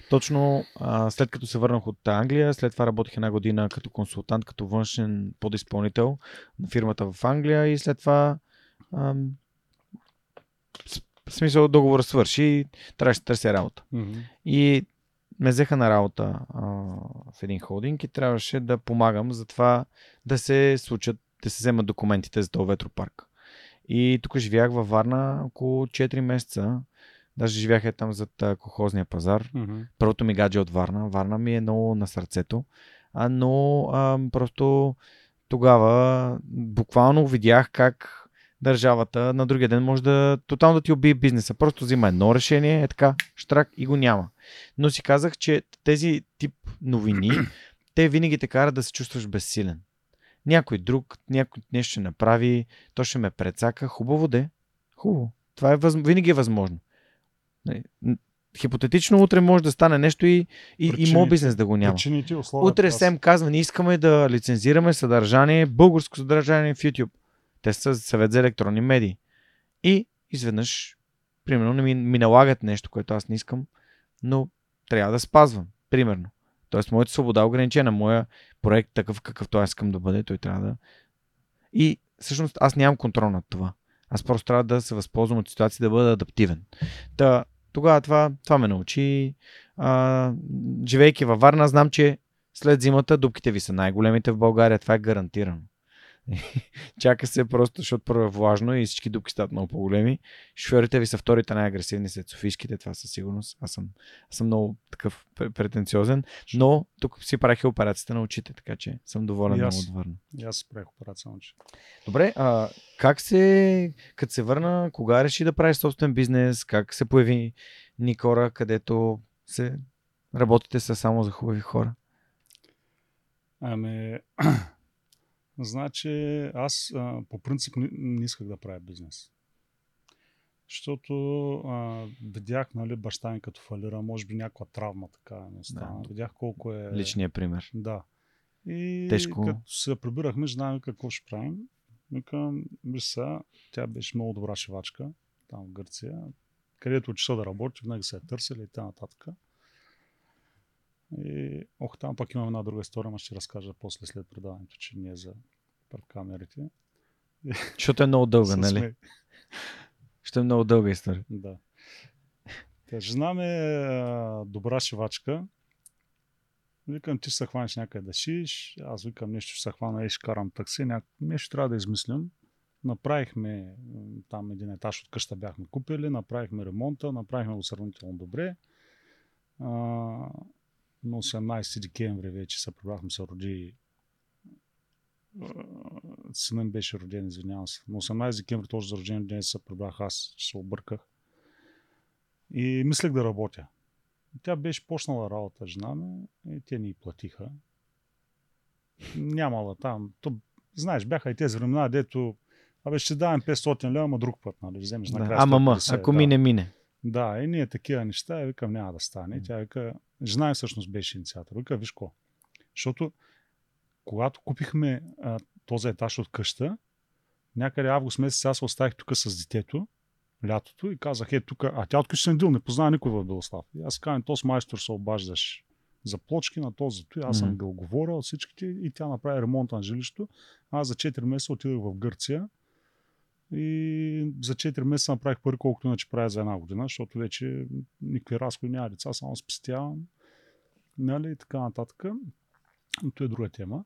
точно а, след като се върнах от Англия, след това работих една година като консултант, като външен подизпълнител на фирмата в Англия и след това с- в смисъл договор свърши и трябваше да търся работа. Мгм. И ме взеха на работа а, в един холдинг и трябваше да помагам за това да се случат, да се вземат документите за този ветропарк. И тук живях във Варна около 4 месеца. Даже живях е там зад а, колхозния пазар. Мгм. Първото ми гадже от Варна. Варна ми е много на сърцето. А, но а, просто тогава буквално видях как държавата на другия ден може да тотално да ти убие бизнеса. Просто взима едно решение, е така, штрак и го няма. Но си казах, че тези тип новини, те винаги те карат да се чувстваш безсилен. Някой друг, някой нещо ще направи, то ще ме прецака. Хубаво де. Хубаво. Това е въз... винаги е възможно. Нали, Хипотетично утре може да стане нещо и, и, и моят бизнес да го няма. Причините и условията. Утре аз- СЕМ казва, не искаме да лицензираме съдържание, българско съдържание в YouTube. Те са съвет за електронни медии. И изведнъж, примерно, не ми, ми налагат нещо, което аз не искам, но трябва да спазвам. Примерно. Тоест, моята свобода е ограничена. Моя проект, такъв какъвто аз искам да бъде, той трябва да. И всъщност аз нямам контрол над това. Аз просто трябва да се възползвам от ситуация да бъда адаптивен. Та, тогава това, това ме научи. А, живейки във Варна, знам, че след зимата дупките ви са най-големите в България. Това е гарантирано. Чака се просто, защото първо е влажно и всички дупки стават много по-големи. Шофьорите ви са вторите най-агресивни след Софийските, това със сигурност. Аз съм, аз съм много такъв пре- претенциозен, но тук си правих и операцията на очите, така че съм доволен много аз. от Варна. И аз правих операция на очи. Добре, а как се, като се върна, кога реши да правиш собствен бизнес, как се появи Никора, където се работите са само за хубави хора? Ами, значи аз а, по принцип не, не исках да правя бизнес. Защото а, видях, нали, баща ми като фалира, може би някаква травма така не стана. Да. Видях колко е... Личният пример. Да. И Тежко. като се прибирахме, жена какво ще правим. Викам, виж сега, тя беше много добра шивачка там в Гърция, където учи да работи, винаги се е търсили и т.н. И ох, там пък имам една друга история, но ще разкажа после след предаването, че не е за пред камерите. Защото е много дълга, нали? Ще е много дълга история. Да. Та, жена ми е добра шивачка. Викам, ти ще се хванеш някъде да шиеш. Аз викам, нещо ще се хвана и ще карам такси. Ня... Нещо трябва да измислим. Направихме там един етаж от къща бяхме купили, направихме ремонта, направихме го сравнително добре. А, на 18 декември вече се прибрахме, се роди сина ми беше роден, извинявам се. На 18 декември точно за рожден ден се прибрах аз, се обърках. И мислех да работя. Тя беше почнала работа, жена ми, и те ни платиха. Нямала там. То, знаеш, бяха и тези времена, дето Абе, ще давам 500 лева, ама друг път, нали? Вземеш Да. накрая. Ама, ма, 150, ако да. мине, мине. Да, и ние такива неща, и викам, няма да стане. Тя вика, жена всъщност беше инициатор. Вика, виж ко. Защото когато купихме а, този етаж от къща, някъде август месец аз оставих тук с детето, лятото, и казах, е тук, а тя от къща не познава никой в Белослав. И аз казвам, този майстор се обаждаш за плочки на този, той, аз съм бил говорил от всичките и тя направи ремонт на жилището. Аз за 4 месеца отидох в Гърция и за 4 месеца направих пари, колкото иначе правя за една година, защото вече никакви разходи няма деца, само спестявам. Нали, и така нататък. Но това е друга тема.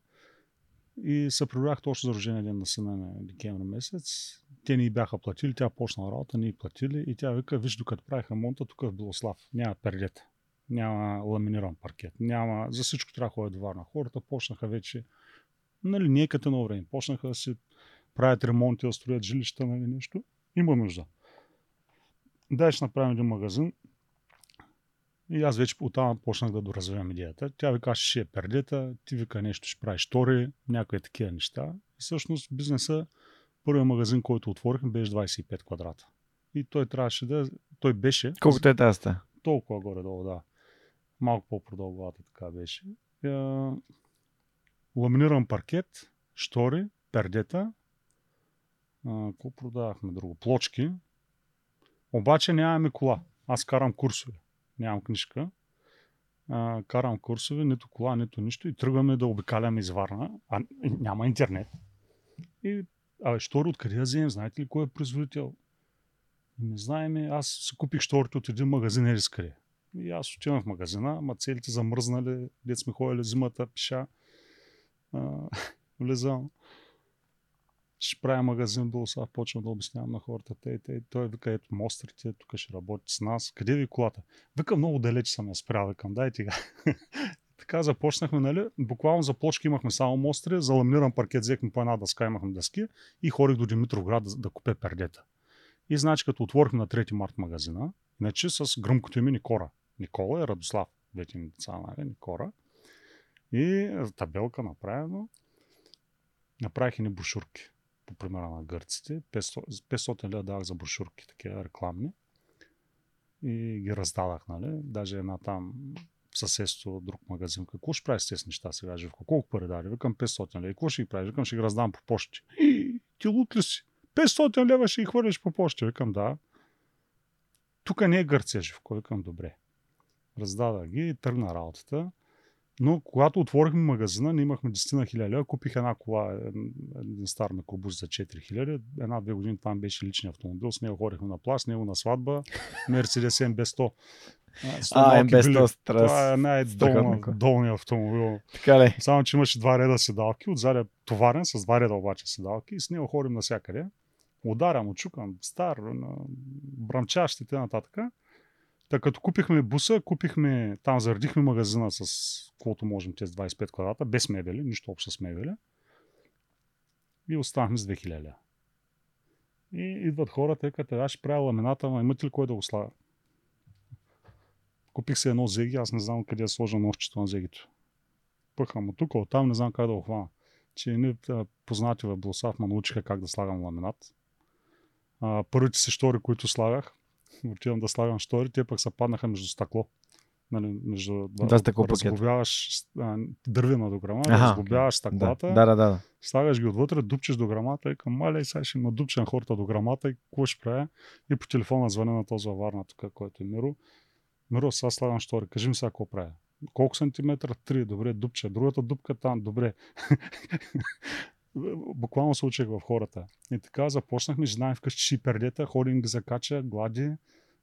И се прибрах точно за рождения ден на сина на декември месец. Те ни бяха платили, тя почна работа, ние платили и тя вика, виж, докато правих ремонта, тук в Белослав няма пердета, няма ламиниран паркет, няма, за всичко трябва да ходят Варна. Хората почнаха вече, не е като едно време, почнаха да си правят ремонти, да строят жилища, нали, нещо. Има нужда. Дай ще направим един магазин. И аз вече оттам почнах да доразвивам идеята. Тя вика, ще е пердета, ти вика нещо, ще правиш штори, някои такива неща. И всъщност бизнеса, първият магазин, който отворихме, беше 25 квадрата. И той трябваше да... Той беше... Колкото е тази. Толкова горе-долу, да. Малко по-продълговата така беше. Е, ламиниран паркет, штори, пердета. Какво продавахме друго? Плочки. Обаче нямаме кола. Аз карам курсове. Нямам книжка. А, карам курсове, нито кола, нито нищо. И тръгваме да обикаляме из Варна. А няма интернет. И, абе, штори откъде да вземем? Знаете ли кой е производител? Не знаеме. Аз си купих шторите от един магазин къде. И аз отивам в магазина, ама целите замръзнали, дет сме ходили зимата, пиша. А, влизам. Ще правя магазин, долу сега почвам да обяснявам на хората. Те, те, той вика, ето мострите, тук ще работи с нас. Къде ви е колата? Вика, много далеч съм я спрял, викам, дайте ga. така започнахме, нали? Буквално за плочки имахме само мостри, за ламиниран паркет взехме по една дъска, имахме дъски и ходих до Димитровград да, да купя пердета. И значи, като отворихме на 3 март магазина, иначе с гръмкото име Никора. Никола е Радослав, двете ми деца, нали? Никора. И табелка направено. Направих ни брошурки по примера на гърците. 500, 500 лева давах за брошурки, такива рекламни. И ги раздадах, нали? Даже една там в съседство друг магазин. Какво ще правиш с тези неща сега, Живко? Колко пари даде? Викам 500 лева. Какво ще ги правиш? Викам, ще ги раздам по почти. И ти лут ли си? 500 лева ще ги хвърляш по почти. Викам, да. Тук не е Гърция, Живко. Викам, добре. Раздадах ги и тръгна работата. Но когато отворихме магазина, ние имахме 10 на 1000 лева, купих една кола, един, един стар микробус за 4000. Една-две години това ми беше личен автомобил, с него ходихме на плаж, с него на сватба, Mercedes MB100. с А, малки без били. то стрес. Това е най-долният автомобил. Така ли? Само, че имаше два реда седалки, отзад е товарен с два реда обаче седалки и с него ходим навсякъде. Ударям, очукам, стар, на брамчащ и т.н. Та като купихме буса, купихме, там заредихме магазина с каквото можем тези 25 квадрата, без мебели, нищо общо с мебели. И останахме с 2000 лева. И идват хората, като аз ще правя ламината, ама имате ли кой да го слага? Купих се едно зеги, аз не знам къде е сложа нощчето на зегито. Пъхам от тук, оттам не знам как да го хвана. Че не познати в Блосав ме научиха как да слагам ламинат. А, първите си штори, които слагах, отивам да слагам штори, те пък се паднаха между стъкло. Нали, между Да, стъклопакет. разглобяваш а, дървена до грама, Аха, разглобяваш Да, стъклата, да, да, да. слагаш ги отвътре, дупчеш до грамата и към маля и сега ще надупчам хората до грамата и какво ще правя? И по телефона звъня на този във Варна, тук, който е Миро. Миро, сега слагам штори, кажи ми сега какво правя. Колко сантиметра? Три, добре, дупча. Другата дупка там, добре. Буквално се учих в хората. И така започнахме, ми вкъщи ши пердета, ходим ги закача, глади,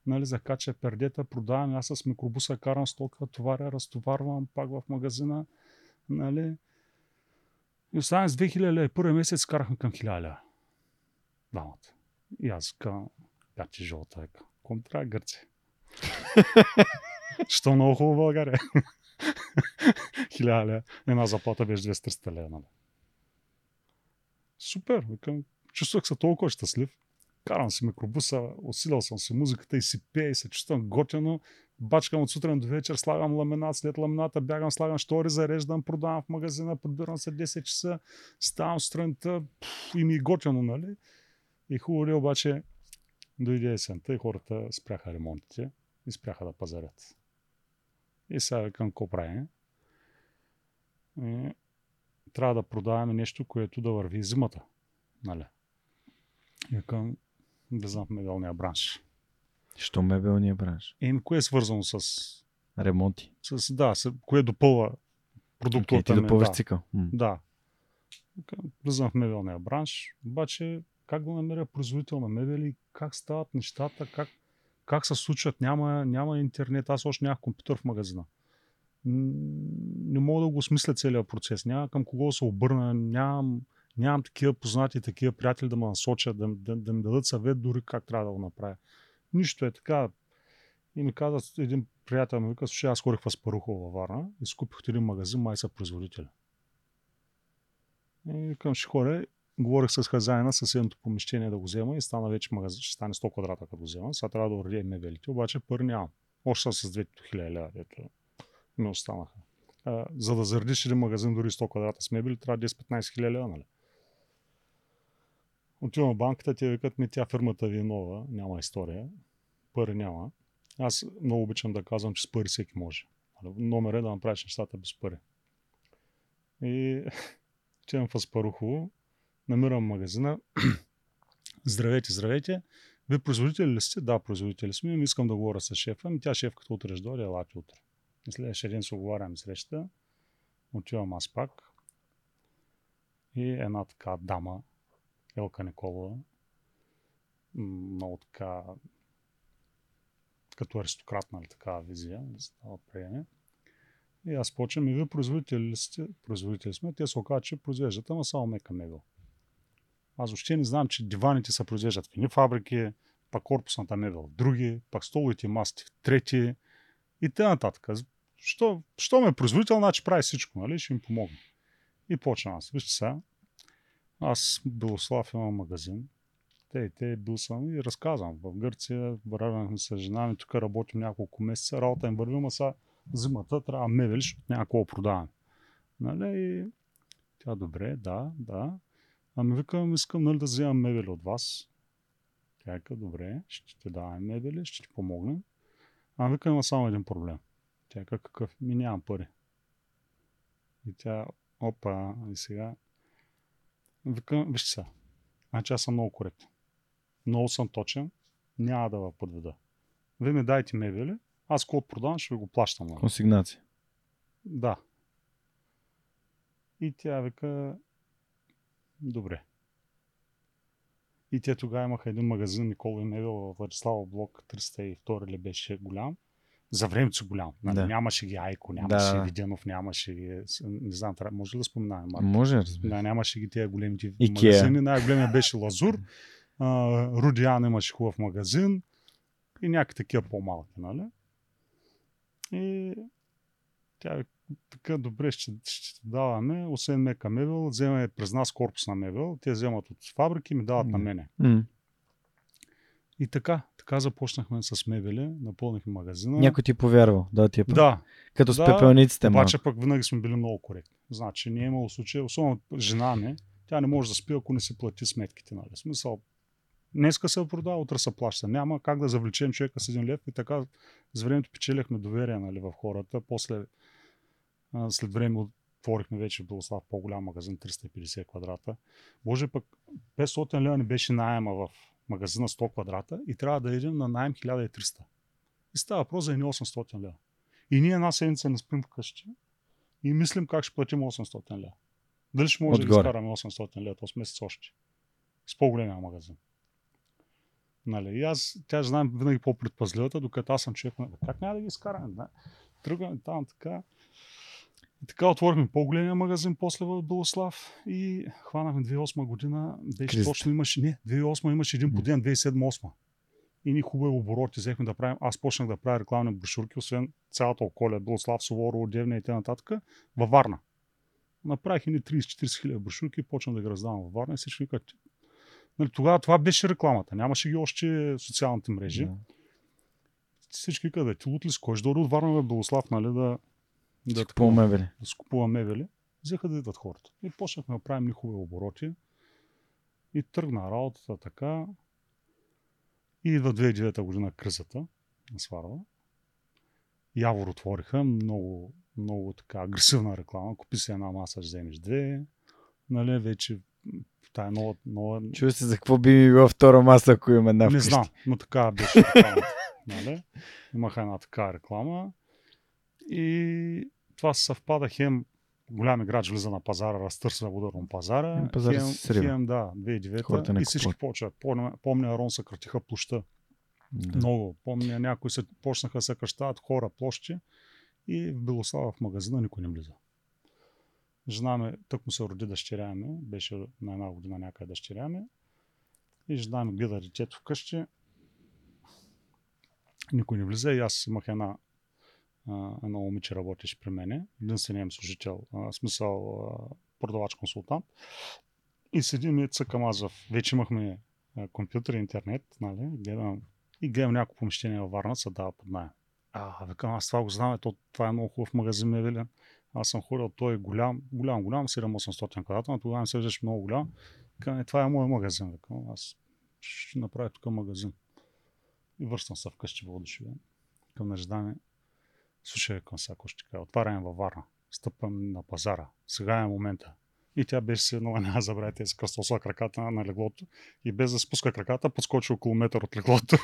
нали, закача пердета, продавам, аз с микробуса карам стока, товаря, разтоварвам пак в магазина, нали. И останах с 2000 лева. Първия месец карахме към 1000 лева. Двамата. И аз как ти жълта, века. Ком трябва Гърция? Що много хубаво България. 1000 лева. Една заплата беше 200 лева. Нали? Супер. Викам, чувствах се толкова щастлив. карам си микробуса, усилял съм си музиката и си пея и се чувствам готино. Бачкам от сутрин до вечер, слагам ламинат, след ламината бягам, слагам штори, зареждам, продавам в магазина, подбирам се 10 часа, ставам сутринта и ми е готино, нали? И хубаво ли обаче дойде есента и хората спряха ремонтите и спряха да пазарят. И сега викам, какво правим? Трябва да продаваме нещо, което да върви зимата. Нали? И викам, влизам в мебелния бранш. Що мебелния бранш? Еми, кое е свързано с... Ремонти. с да, с, кое допълва Okay, продуктовата ти ми. допълваш да. цикъл. М. Да. Влизам в мебелния бранш, обаче как да намеря производител на мебели, как стават нещата, как, как се случват, няма, няма интернет, аз още нямах компютър в магазина. Не мога да го смисля целият процес, няма към кого се обърна, нямам, нямам такива познати, такива приятели да ме насочат, да, да, да ми дадат съвет дори как трябва да го направя. Нищо е така. И ми каза един приятел ми вика, слушай, аз ходих в Аспарухово във Варна и скупих един магазин, май са производители. И към ще ходя, говорих с хазяина на съседното помещение да го взема и стана вече магазин, ще стане 100 квадрата като го взема. Сега трябва да уредя мебелите, обаче пари нямам. Още съм с 2000 лева, ми останаха. А, за да заредиш един магазин дори 100 квадрата с мебели, трябва 10-15 хиляди лева, нали? Отивам в банката, те викат ми, тя фирмата ви е нова, няма история, пари няма. Аз много обичам да казвам, че с пари всеки може. Нали? Номер е да направиш нещата без пари. И отивам в Аспарухово, намирам магазина. здравейте, здравейте. Вие производители ли сте? Да, производители сме. Искам да говоря с шефа. Ами тя шефката утре ще дойде, елате утре. Следващия ден се оговарям среща. Отивам аз пак. И една така дама, Елка Николова, много така като аристократ, нали, такава визия, дава приеме. И аз почвам и вие производители ли сте? Производители сме. Те се оказа, че произвеждат, ама само мека мебел. Аз въобще не знам, че диваните се произвеждат в едни фабрики, пак корпусната мебел в други, пак столовите масти в трети и т.н. Що, що ме е производител, значи прави всичко, нали? Ще им помогне. И почвам аз. Вижте сега, аз Белослав имам магазин. Те и те бил съм и разказвам. В Гърция вървяхме с жена ми, тук работим няколко месеца, работа им върви, ама сега зимата трябва мебели, защото няма какво продаваме. Нали? И тя добре, да, да. Ами викам, искам нали, да вземам мебели от вас. Тя вика, добре, ще ти даваме мебели, ще ти помогнем. Ами викам, има само един проблем. Тя вика, какъв? Ми нямам пари. И тя, опа, и сега. Викам, вижте сега. Значи аз съм много коректен. Много съм точен. Няма да ви подведа. Вие ми дайте мебели, аз код продавам, ще ви го плащам. нали? Консигнация. Да. И тя вика, добре. И те тогава имаха един магазин Никола и Мебел в Владислава блок 302 ли беше голям. За времето голям. Нали? Да. Нямаше ги Айко, нямаше да. Виденов, нямаше ги... Не знам, може ли да споменаваме? марки? Може, разбира. Да, нямаше ги тези големите Икеа. магазини. Най-големия беше Лазур. А, Рудиан имаше хубав магазин. И някакви такива по-малки, нали? И тя е така добре ще, ще даваме, освен мека мебел, вземаме през нас корпусна мебел, те вземат от фабрики и ми дават на М. мене. М. И така, така започнахме с мебели, напълнихме магазина. Някой ти е повярвал да ти е. Да, Като с да, пепелниците обаче пък винаги сме били много коректни. Значи не е имало случай, особено жена ми, тя не може да спи, ако не си плати сметките. Нали? Смисъл, днеска се продава, утре се плаща. Няма как да завлечем човека с един лев и така с времето печелихме доверие нали, в хората. После а, след време отворихме вече в Белослав по-голям магазин, 350 квадрата. Боже пък 500 лева не беше найема в магазина 100 квадрата и трябва да идем на найем 1300. И става въпрос за едни 800 лева. И ние една седмица не спим вкъщи и мислим как ще платим 800 лева. Дали ще може да Отгоре. ги изкараме 800 лева този месец още. С по-големия магазин. Нали? И аз, тя знам винаги по-предпазливата, докато аз съм човек. Как няма да ги изкараме? Да? Тръгваме там така. И така отворихме по-големия магазин после в Белослав и хванахме 2008 година. Беше Кризата. точно имаше, не, 2008 имаше един по ден, 2007-2008. И ни хубави обороти взехме да правим. Аз почнах да правя рекламни брошурки, освен цялата околия, Белослав, Суворово, Девня и т.н. във Варна. Направих едни 30-40 хиляди брошурки и почнах да ги раздавам във Варна и всички викат, Нали, тогава това беше рекламата. Нямаше ги още социалните мрежи. Да. Всички къде ти лут ли с кой ще дойде от Варна бе, Белослав, нали, да, да, така, По-мебели. да скупува мебели. Взеха да идват хората. И почнахме да правим хубави обороти. И тръгна работата така. И идва 2009 година кризата на Сварва. Явор отвориха, много, много така агресивна реклама. Купи си една маса, ще вземеш две. Нали, вече тая нова, нова, Чува се за какво би ми била втора маса, ако имам една не вкъщи. знам, но така беше рекламата. нали? Имаха една така реклама. И това се съвпада хем голям играч влиза на пазара, разтърсва ударно пазара. Хем пазара хем, се хем, да, 2009 Хората не и всички почват. Помня, помня Арон съкратиха площа. Да. Много. Помня, някои се почнаха да съкръщават хора площи и в Белослава в магазина никой не влиза. Жена ми, тък му се роди дъщеря ми, беше на една година някъде дъщеря ми. И жена ми гледа детето вкъщи. Никой не влиза и аз имах една едно момиче работеше при мене, единственият служител, а, в смисъл а, продавач-консултант. И седим и цъкам аз в... Вече имахме а, компютър и интернет, нали, гледам и гледам няколко помещения във Варна, се дава под найем. А, викам, аз това го знам, е, то, това е много хубав магазин Мевелин. Аз съм ходил, той е голям, голям, голям, 7-800 квадрата, но тогава не се виждаш много голям. Викам, е, това е моят магазин. Викам, аз ще направя тук магазин. И връщам се вкъщи въодушевен. Към неждане. Слушай, към сега, ако ще кажа, отваряме във Варна. Стъпвам на пазара. Сега е момента. И тя беше се едно, няма забравяйте, се кръстосва краката на, леглото и без да спуска краката, подскочи около метър от леглото.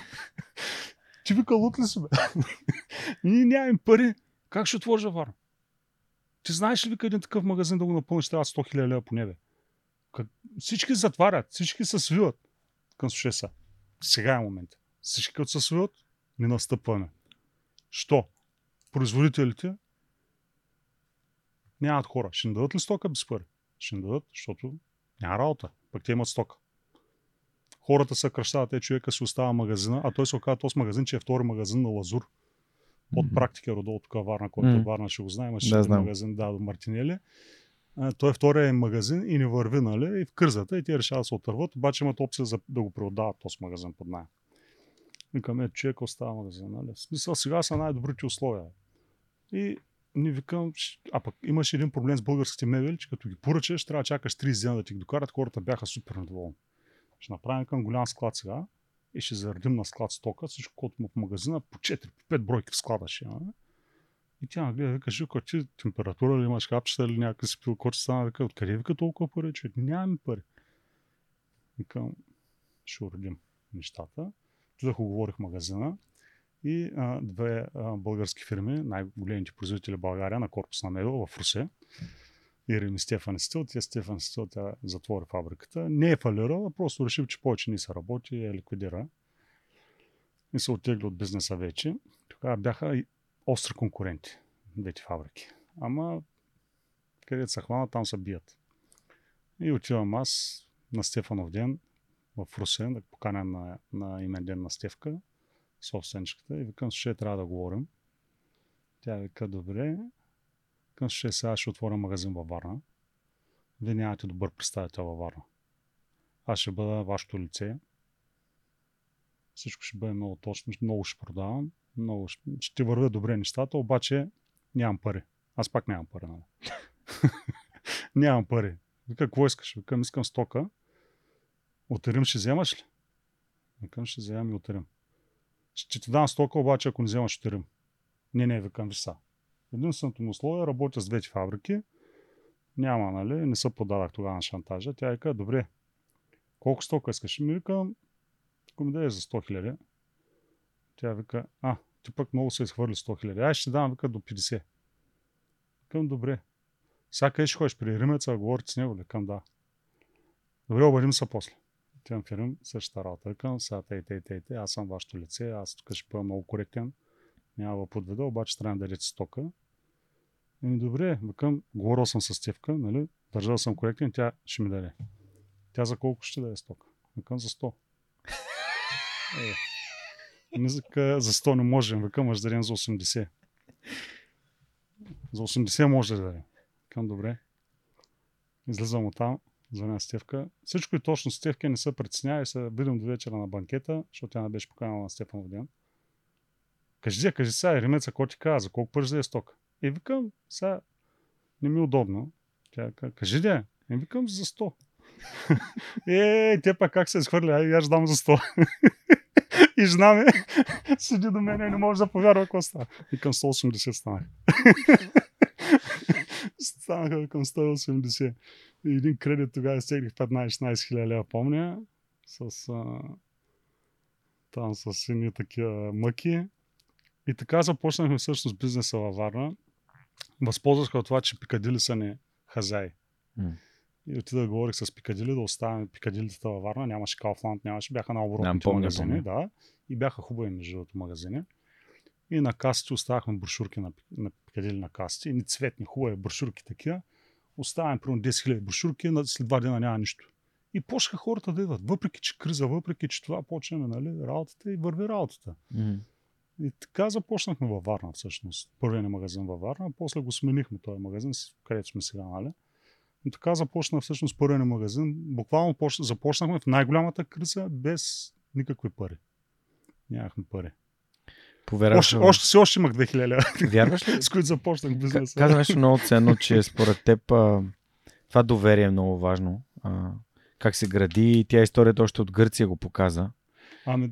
Ти вика, лут ли си, бе? Ние нямаме пари. Как ще отвориш във Варна? Ти знаеш ли, вика, един такъв магазин да го напълниш, трябва 100 000 лева по небе. Как... Всички затварят, всички се свиват. Към слушай са. Сега е момент. Всички като се свиват, не настъпваме. Що? Производителите нямат хора. Ще ни дадат ли стока без пари? Ще ни дадат, защото няма работа. Пък те имат стока. Хората се кръщават, те човека си остава магазина, а той се оказа този магазин, че е втори магазин на Лазур. От практика е родол тук Варна, който Мгм. от Варна ще го знае, имаше Да, знам. магазин, да, до Мартинели. А, той е втория магазин и не върви, нали, и в кризата, и те решават да се отърват, обаче имат опция за да го преотдават този магазин под найем. Викаме, човек остава магазин, нали? В смисъл, сега са най-добрите условия. И ни викам, «Щ- а пък имаш един проблем с българските мебели, че като ги поръчаш, трябва да чакаш 30 дена да ти ги докарат, хората бяха супер недоволни. Ще направим към голям склад сега и ще заредим на склад стока, всичко, което му в магазина, по 4, по 5 бройки в склада ще имаме. И тя ме гледа, вика, Живко, ти температура ли имаш, капчета или някакъв си пил, който стана, вика, откъде вика толкова пари, че нямаме пари. Викам, ще уредим нещата. Отидах, оговорих магазина и а, две а, български фирми, най-големите производители в България на корпус на мебел в Русе, Ирин и Стефан Стил. Тя Стефан Стил, затвори фабриката. Не е фалирала, просто решил, че повече не се работи и я ликвидира. И се оттегли от бизнеса вече. Тогава бяха и остри конкуренти, двете фабрики. Ама където се хванат, там се бият. И отивам аз на Стефанов ден в Русе, да поканя на, на имен ден на Стевка, собственичката, и викам, ще трябва да говорим. Тя вика, добре, към ще сега ще отворя магазин във Варна. Вие нямате добър представител във Варна. Аз ще бъда вашето лице. Всичко ще бъде много точно, много ще продавам, много ще, ще вървя добре нещата, обаче нямам пари. Аз пак нямам пари, нали? нямам пари. Какво искаш? Викам, искам стока. От Рим ще вземаш ли? Викам, ще вземам и от. Ще ти дам стока, обаче ако не вземаш от Рим. Не, не, викам, са. Единственото му условие е работя с двете фабрики. Няма, нали? Не се подадах тогава на шантажа. Тя вика, добре, колко стока искаш? Ми викам, ако ми дадеш за 100 хиляди. Тя вика, а, ти пък много се изхвърли 100 хиляди. Ай, ще дам, вика, до 50. Викам, добре. Сега къде ще ходиш при Римеца, говорите с него ли? Да. Добре, обадим се после. В Рим, същата работа. Викам, сега тей, тей, тей, тей, аз съм вашето лице, аз тук ще бъда много коректен. Няма да подведа, обаче трябва да дадете стока. Еми добре, викам, говорил съм с Стевка, нали? Държал съм коректен, тя ще ми даде. Тя за колко ще даде стока? Викам за 100. Е, не за, за 100 не можем, викам, ще дадем за 80. За 80 може да дадем. Викам, добре. Излизам от там, Звъня Стевка. Всичко и точно Стевка не се притеснява и се видим до вечера на банкета, защото тя не беше поканала на Стефанов ден. Кажи, кажи сега, Римеца, какво ти каза, за колко пари за стока? И викам, сега не ми е удобно. Тя каза, кажи де, и викам за 100. е, те пак как се изхвърля, ай, аз дам за 100. и жена ми седи до мен и не може да повярва какво става. Викам 180 станах. Станаха към 180. И един кредит тогава стегнах 15-16 хиляди лева, помня. С, а, там с едни такива мъки. И така започнахме всъщност бизнеса във Варна. Възползвах от това, че Пикадили са не хазяи. М. И отида да говорих с Пикадили, да оставим Пикадилите във Варна. Нямаше Kaufland, нямаше, бяха на оборотните магазини. Да, и бяха хубави между другото магазини. И на касите оставахме брошурки на, на Пикадили на касите. И цветни, хубави брошурки такива. Оставяме примерно 10 000 брошурки, след два дена няма нищо. И почнаха хората да идват. Въпреки, че криза, въпреки, че това почнем нали, работата и върви работата. М. И така започнахме във Варна всъщност. Първият ни магазин във Варна, после го сменихме този магазин, където сме сега, нали? И така започна всъщност първият ни магазин. Буквално поч- започнахме в най-голямата криза без никакви пари. Нямахме пари. Повярваш Още, още, си още имах 2000 лева, Вярваш ли? с които започнах бизнеса. Каза нещо много ценно, че според теб а, това доверие е много важно. А, как се гради и тя историята още от Гърция го показа. Ами,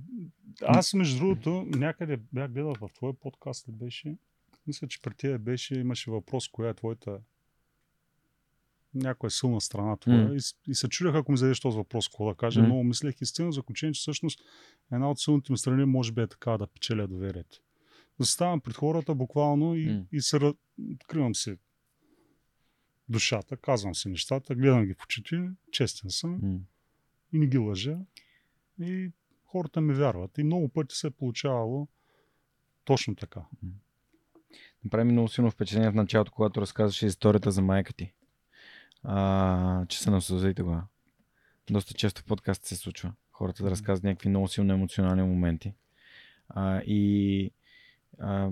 аз между другото някъде бях гледал в твой подкаст ли беше, мисля, че при тия беше, имаше въпрос, коя е твоята някоя силна страна твоя. М. И, и се чудях, ако ми зададеш този въпрос, какво да кажа. М. Но мислех и стигна заключение, че всъщност една от силните ми страни може би е така да печеля доверието. Да ставам пред хората буквално и, М. и се откривам си душата, казвам си нещата, гледам ги в очите, честен съм М. и не ги лъжа. И хората ми вярват. И много пъти се е получавало точно така. Направи ми много силно впечатление в началото, когато разказваше историята за майка ти. А, че се насълзи тогава. Доста често в подкаст се случва. Хората да разказват някакви много силно емоционални моменти. А, и а,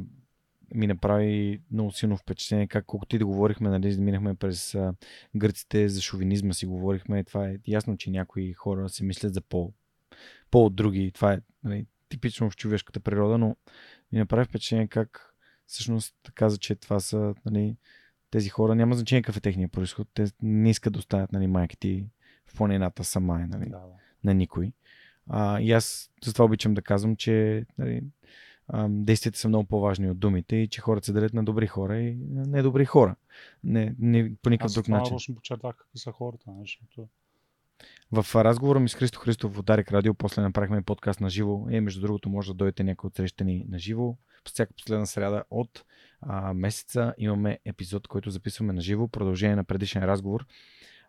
ми направи много силно впечатление, как колкото и да говорихме, нали, минахме през а, гърците за шовинизма си говорихме. Това е ясно, че някои хора се мислят за по, по от други. Това е нали, типично в човешката природа, но ми направи впечатление как всъщност каза, че това са нали, тези хора, няма значение какъв е техния происход, те не искат да оставят нали, майка ти в планината сама, нали, Да, да. на никой. А, и аз затова обичам да казвам, че нали, действията са много по-важни от думите и че хората се делят на добри хора и недобри хора. Не, не по никакъв Аз друг това начин. нарочно подчертах какви са хората. нали, Защото... В разговора ми с Христо Христов от Дарик Радио, после направихме подкаст на живо. И между другото, може да дойдете някой от среща ни на живо. Всяка последна сряда от а, месеца имаме епизод, който записваме на живо, продължение на предишен разговор.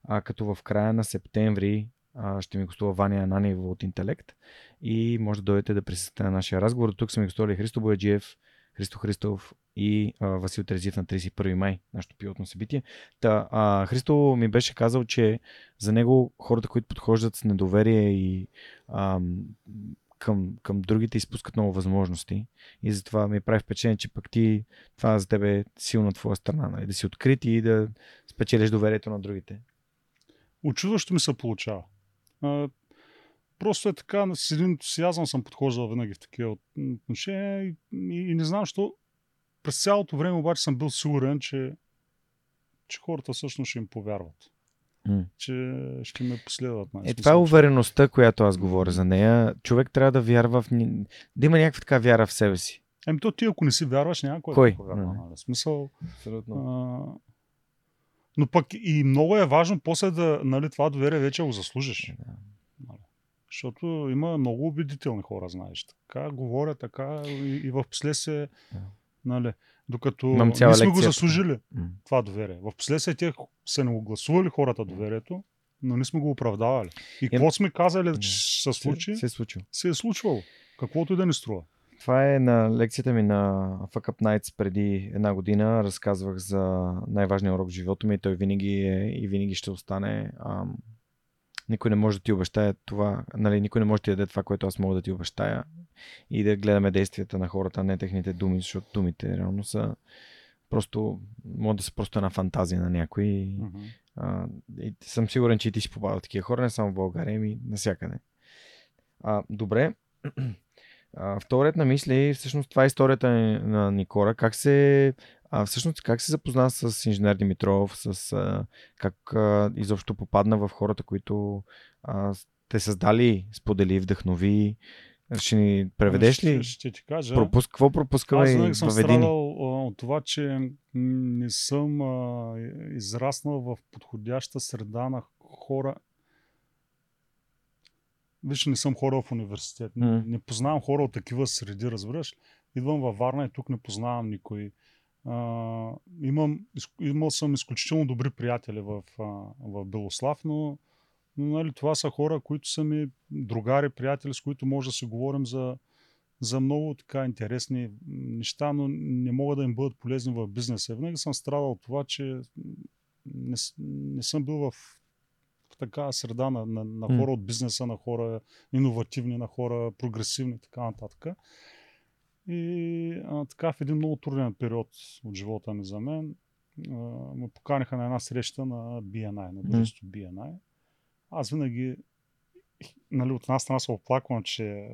А, като в края на септември а, ще ми гостува Ваня Ананиева от Интелект и може да дойдете да присъствате на нашия разговор. Тук са ми гостували Христо Бояджиев, Христо Христов и а, Васил Терезиев на 31 май, нашето пилотно събитие. Та, а, Христо ми беше казал, че за него хората, които подхождат с недоверие и ам, към, към другите изпускат много възможности. И затова ми прави впечатление, че пък ти, това за теб е силна твоя страна. Нали? Да си открит и да спечелиш доверието на другите. Очудващо ми се получава. А, просто е така, с един ентусиазъм съм подхождал винаги в такива от- отношения и, и, и не знам, защо през цялото време обаче съм бил сигурен, че, че хората всъщност ще им повярват. Че ще ме последват. Е, това е увереността, която аз говоря за нея. Човек трябва да вярва в... Да има някаква така вяра в себе си. Ами то ти, ако не си вярваш, няма кой, Кой? да повярва. М. Нали? В смисъл, Абсолютно. а, но пък и много е важно после да, нали, това доверие вече го заслужиш. Нали. Защото има много убедителни хора, знаеш. Така говоря, така и, и в последствие, Да. нали, докато цяла ние сме го заслужили М. това доверие. В последствие те са не го гласували хората доверието, но не сме го оправдавали. И какво сме казали, че се случи, Се, се е случило. се е случвало. Каквото и да ни струва. Това е на лекцията ми на Fuck Up Nights преди една година. Разказвах за най-важния урок в живота ми и той винаги е и винаги ще остане. Ам, никой не може да ти обещае това, нали, никой не може да ти даде това, което аз мога да ти обещая и да гледаме действията на хората, а не техните думи, защото думите реално са просто може да са просто една фантазия на някой. Mm-hmm. А, и съм сигурен, че и ти си попадал такива хора, не само в България, ами навсякъде. А, добре. А, вторият на мисли, всъщност това е историята на Никора. Как се, а, всъщност, как се запозна с инженер Димитров, с а, как а, изобщо попадна в хората, които а, те създали, сподели, вдъхнови. Ще ни преведеш ли? Ще, ще ти кажа. Пропуск, какво пропускаме Аз и винаги съм страдал а, от това, че не съм а, израснал в подходяща среда на хора. Виж, не съм хора в университет. Не, не познавам хора от такива среди, разбираш. Идвам във Варна и тук не познавам никой. А, имам, имал съм изключително добри приятели в, а, в Белослав, но нали, това са хора, които са ми другари, приятели, с които може да си говорим за, за много така интересни неща, но не могат да им бъдат полезни в бизнеса. Винаги съм страдал от това, че не, не съм бил в, в такава среда на, на, на хора от бизнеса, на хора иновативни, на хора прогресивни и така нататък. И а, така в един много труден период от живота ми за мен а, ме поканиха на една среща на BNI, на дружеството BNI. Аз винаги нали, от една страна се оплаквам, че,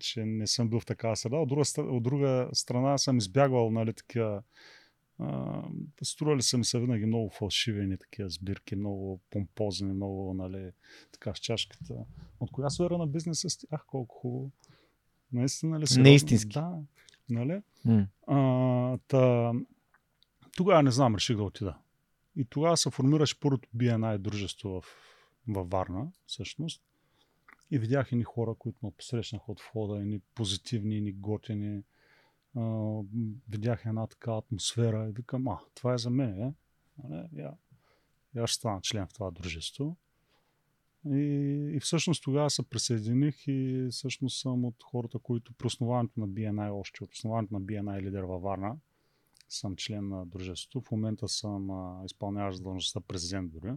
че не съм бил в такава среда, от друга, от друга страна съм избягвал нали, такива стрували са ми се винаги много фалшивени такива сбирки, много помпозни, много нали, така с чашката. От коя сфера на бизнеса сте? Ах, колко хубаво. Наистина ли? сериозно? Неистински. Да. Нали? М. А, та, тогава не знам, реших да отида. И тогава се формираше първото BNI дружество в, във Варна, всъщност. И видях едни хора, които ме посрещнаха от входа, едни позитивни, едни готини. А, видях една така атмосфера и викам, а, това е за мен, е? Нали? Я, я ще стана член в това дружество. И, и всъщност тогава се присъединих и всъщност съм от хората, които при основаването на BNI, още от основаването на BNI лидер във Варна, съм член на дружеството. В момента съм а, изпълняващ длъжността президент дори.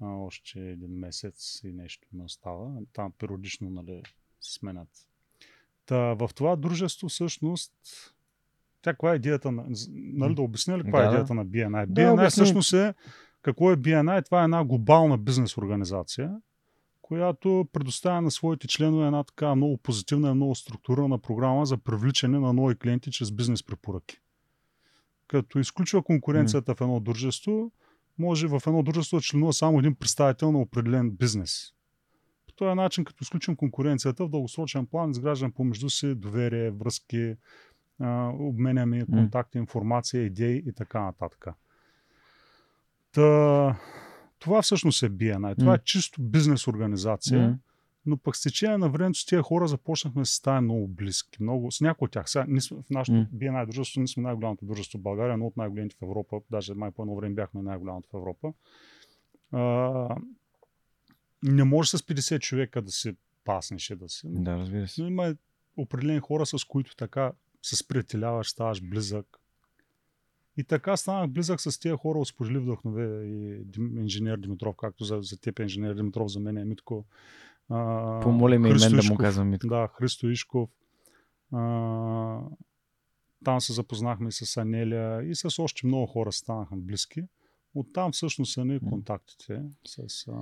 Още един месец и нещо ме остава. Там периодично нали, се сменят. Та, в това дружество всъщност тя каква е идеята на... Нали да обясня ли каква Да, е да. идеята на BNI? Да, BNI обясни. всъщност е какво е BNI? Това е една глобална бизнес организация, която предоставя на своите членове една така много позитивна и много структурирана програма за привличане на нови клиенти чрез бизнес препоръки. Като изключва конкуренцията в едно дружество, може в едно дружество да членува само един представител на определен бизнес. По този начин, като изключим конкуренцията, в дългосрочен план изграждаме помежду си доверие, връзки, обменяме контакти, информация, идеи и така нататък. Та, това всъщност е BNI. Това М. е чисто бизнес организация. Но пък с течение на времето с тия хора започнахме да се ставим много близки. Много, с някои от тях. Сега, ние сме в нашото М. BNI дружество, ние сме най-голямото дружество в България, но от най-големите в Европа. Даже май по едно време бяхме най-голямото в Европа. А, не може с 50 човека да се паснеш и да си. Да, разбира се. Но има определени хора, с които така се сприятеляваш, ставаш близък. И така станах близък с тия хора от Сподели вдъхнове и инженер Димитров, както за, за теб инженер Димитров, за мен е Митко. А, Помоли ме и Христо мен да му Ишков. казвам Митко. Да, Христо Ишков. А, там се запознахме и с Анелия и с още много хора станаха близки. Оттам всъщност са ни контактите с... А,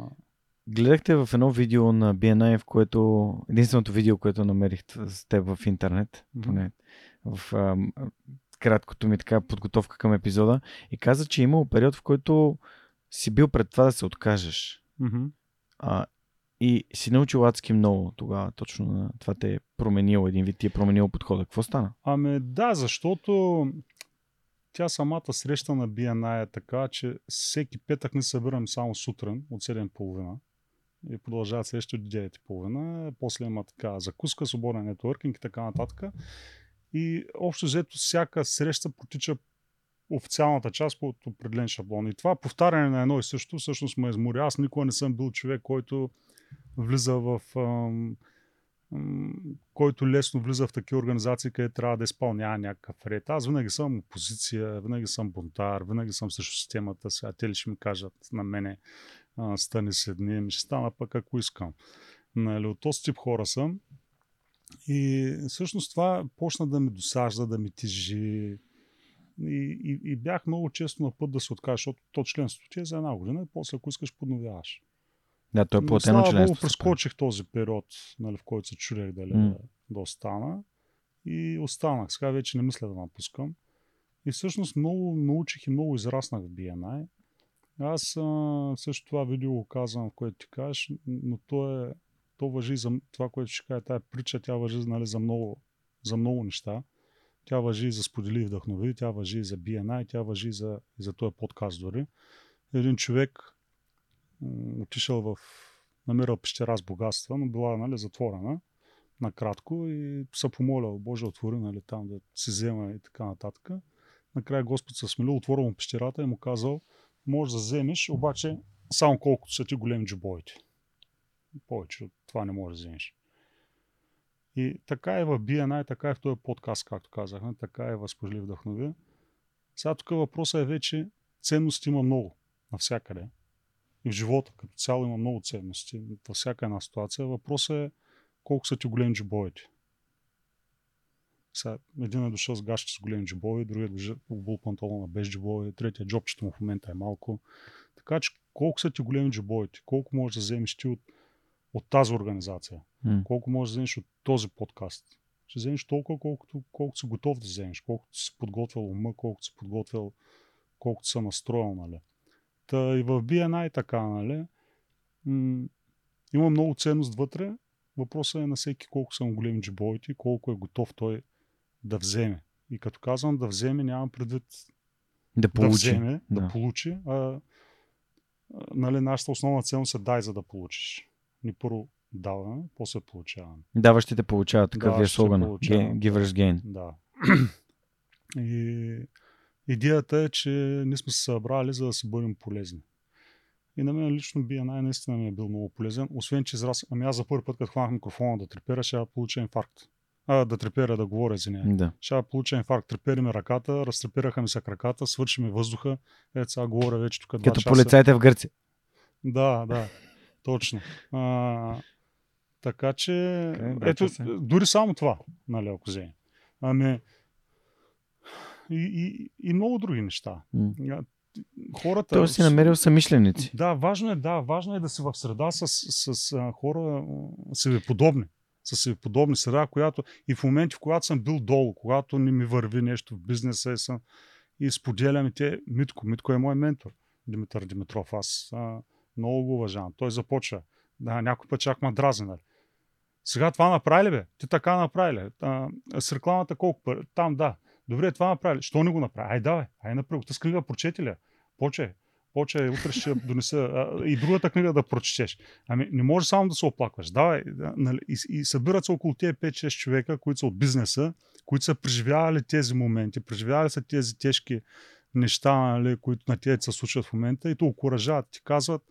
Гледахте в едно видео на BNI, в което единственото видео, което намерих с теб в интернет, поне в ам, краткото ми така подготовка към епизода, и каза, че е имало период, в който си бил пред това да се откажеш. мгм. А, и си научил адски много тогава, точно това те е променило, един вид ти е променило подхода. Какво стана? Ами да, защото тя самата среща на BNI е така, че всеки петък не събирам само сутрин от 7.30 и продължават среща до 9.30. После има така закуска, свободен нетворкинг и така нататък. И общо взето всяка среща протича официалната част по определен шаблон. И това повтаряне на едно и също всъщност ме изморя. Аз никога не съм бил човек, който влиза в ам, който лесно влиза в такива организации, където трябва да изпълнява някакъв ред. Аз винаги съм опозиция, винаги съм бунтар, винаги съм срещу системата. Сега те ли ще ми кажат на мене, стани седни, ми ще стана пък ако искам. Нали, от този тип хора съм. И всъщност това почна да ми досажда, да ми тежи. И, и, и бях много често на път да се откажа, защото то членството ти е за една година и после ако искаш подновяваш. Да, той е Но платено членство. Прескочих този период, нали, в който се чудех дали М. да, да остана. И останах. Сега вече не мисля да напускам. И всъщност много научих и много израснах в BNI. Аз а, също това видео го казвам, в което ти кажеш, но то, е, то въжи за това, което ще кажа. Тая притча, тя въжи нали, за, много, за много неща. Тя въжи и за сподели и вдъхнови, тя въжи и за BNI, тя въжи и за, за този подкаст дори. Един човек отишъл в намирал пещера с богатства, но била нали, затворена накратко и се помолял, Боже, отвори нали, там да се взема и така нататък. Накрая Господ се смелил, отворил му пещерата и му казал, може да вземеш, обаче само колкото са ти големи джобовете. Повече от това не можеш да вземеш. И така е в BNI, така е в този подкаст, както казахме, така е в Спожили вдъхнови. Сега тук въпросът е вече, ценности има много навсякъде. И в живота като цяло има много ценности във всяка една ситуация. Въпросът е колко са ти големи джобовете. Сега, един е дошъл с гащи с големи джобове, другият е обул панталона без джобове, третия джобчето му в момента е малко. Така че колко са ти големи джобовете, колко можеш да вземеш ти от, от тази организация, М. колко можеш да вземеш от този подкаст. Ще вземеш толкова, колкото, колкото си готов да вземеш, колкото си подготвил ума, колкото си подготвил, колкото си настроил, нали. Та и в BNI така, нали. М- има много ценност вътре. Въпросът е на всеки колко са му големи джибовете и колко е готов той да вземе. И като казвам да вземе, нямам предвид Да да получи. вземе, да, Да. получи, а, а нали, нашата основна ценност е дай за да получиш. Ни първо даваме, после получаваме. Даващите получават такъв е получават, Gain- Givers gain. Да. И идеята е, че ние сме се събрали, за да си бъдем полезни. И на мен лично BNI наистина ми е бил много полезен. Освен, че израс... Ами аз за първи път, като хванах микрофона да трепера, ще получа инфаркт. А, да трепера, да говоря, извиня. Да. Ще получа инфаркт. Трепери ми ръката, разтрепираха ми се краката, свърши ми въздуха. Ето сега говоря вече тук Като часа. полицайите в Гърция. Да, да, точно. А, така че, Окей, браво ето, се. дори само това, нали, ако вземем. Ами, и, и, и много други неща. Хората... Той си намерил самишленици. Да, важно е, да, важно е да си в среда с, с, с хора себеподобни. С себеподобни среда, която и в моменти, в когато съм бил долу, когато не ми върви нещо в бизнеса и, съм, и споделям и те, Митко, Митко е мой ментор, Димитър Димитров, аз а, много го уважавам. Той започва, да, някой път чак ма дразни, нали. Сега това направи ли бе? Ти така направи ли? А, с рекламата колко пари? Там да. Добре, това направи ли? Що не го направи? Ай, давай, ай направи. Та книга прочети ли? я? Поче. Поче, утре ще донеса а, и другата книга да прочетеш. Ами не може само да се оплакваш. Давай, да, нали, и, и събират се около тези 5-6 човека, които са от бизнеса, които са преживявали тези моменти, преживявали са тези тежки неща, нали, които на тези се случват в момента и те окоръжават. Ти казват,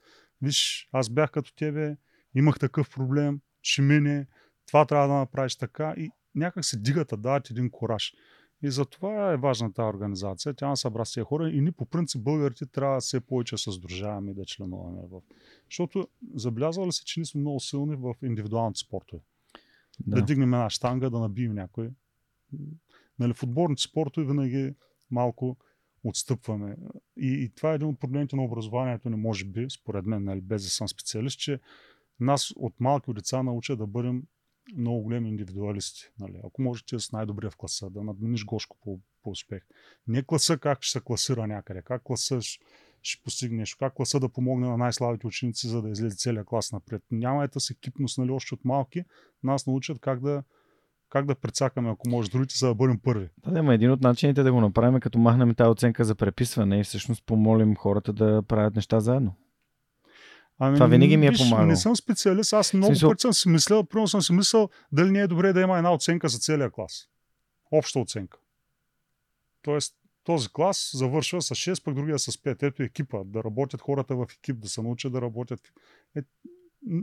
виж, аз бях като тебе, имах такъв проблем, ще мине, това трябва да направиш така и някак се дигат, да дават един кораж. И затова е важна тази организация. Тя събра с тези хора и ние по принцип българите трябва все повече да се сдружаваме и да членуваме. В... Защото забелязвали се, че ние сме много силни в индивидуалните спортове. Да. да Да. дигнем една штанга, да набием някой. Нали, в отборните спортове винаги малко отстъпваме. И, и това е един от проблемите на образованието ни, може би, според мен, нали, без да съм специалист, че нас от малки деца научат да бъдем много големи индивидуалисти. Нали. Ако може ти да си най-добрия в класа, да надмениш Гошко по, по успех. Не класа как ще се класира някъде, как класа ще, ще постигнеш, как класа да помогне на най-слабите ученици, за да излезе целият клас напред. Няма ета с екипност, нали, още от малки. Нас научат как да, как да прецакаме, ако може, другите, за да бъдем първи. Да, да, един от начините да го направим е като махнем тази оценка за преписване и всъщност помолим хората да правят неща заедно. Ами, Това винаги ми е помагало. Не съм специалист, аз много Смисъл- пъти съм си мислял, примерно съм си мислял дали не е добре да има една оценка за целия клас. Обща оценка. Тоест, този клас завършва с 6, пък другия с 5. Ето екипа, да работят хората в екип, да се научат да работят. Е,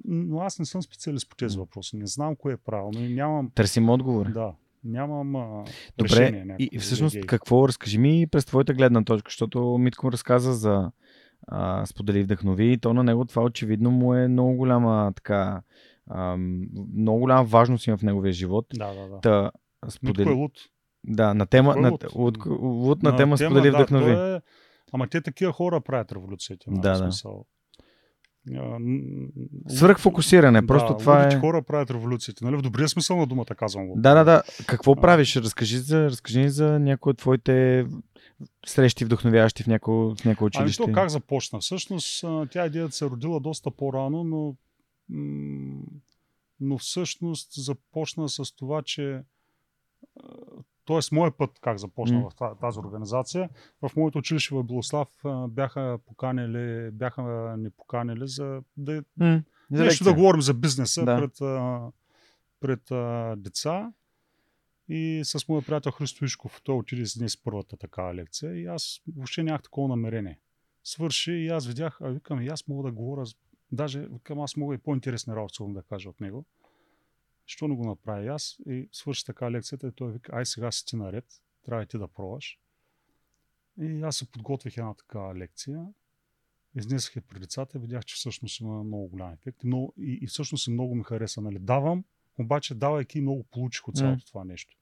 но аз не съм специалист по тези въпроси. Не знам кое е правилно нямам, Търсим отговори. да, нямам а, Добре, решение. и, някакво и всъщност идеи. какво, разкажи ми през твоята гледна точка, защото Митко разказа за а, сподели вдъхнови и то на него това очевидно му е много голяма така, а, много голяма важност има в неговия живот. Да, да, да. Та, Митко е сподели... луд. Да, на тема, Кой на, Луд? Луд, Луд на, тема сподели да, вдъхнови. Е... Ама те такива хора правят революциите. нали, Да, да. Смисъл. А, н- Свръхфокусиране, просто да, това е... хора правят революциите. Нали? В добрия смисъл на думата казвам. Да, да, да. Какво А. правиш? Разкажи, за, разкажи ни за някои от твоите срещи вдъхновяващи в някое, в някое Ами училище. то как започна? Всъщност тя идеята се родила доста по-рано, но, но всъщност започна с това, че Тоест, моят път как започна М. в тази организация. В моето училище в Белослав бяха поканили, бяха ни поканили за да за нещо да говорим за бизнеса Да. пред, пред деца. И с моя приятел Христо Ишков, той отиде с днес първата такава лекция и аз въобще нямах такова намерение. Свърши и аз видях, а викам, и аз мога да говоря, даже викам, аз мога и по-интересни работи да кажа от него. Що не го направя аз? И свърши така лекцията и той вика, ай сега си ти наред, трябва и ти да пробваш. И аз се подготвих една такава лекция, изнесах я при и видях, че всъщност има много голям ефект. Много, и, и всъщност много ми хареса. Нали? Давам, обаче давайки много получих от цялото М. това нещо.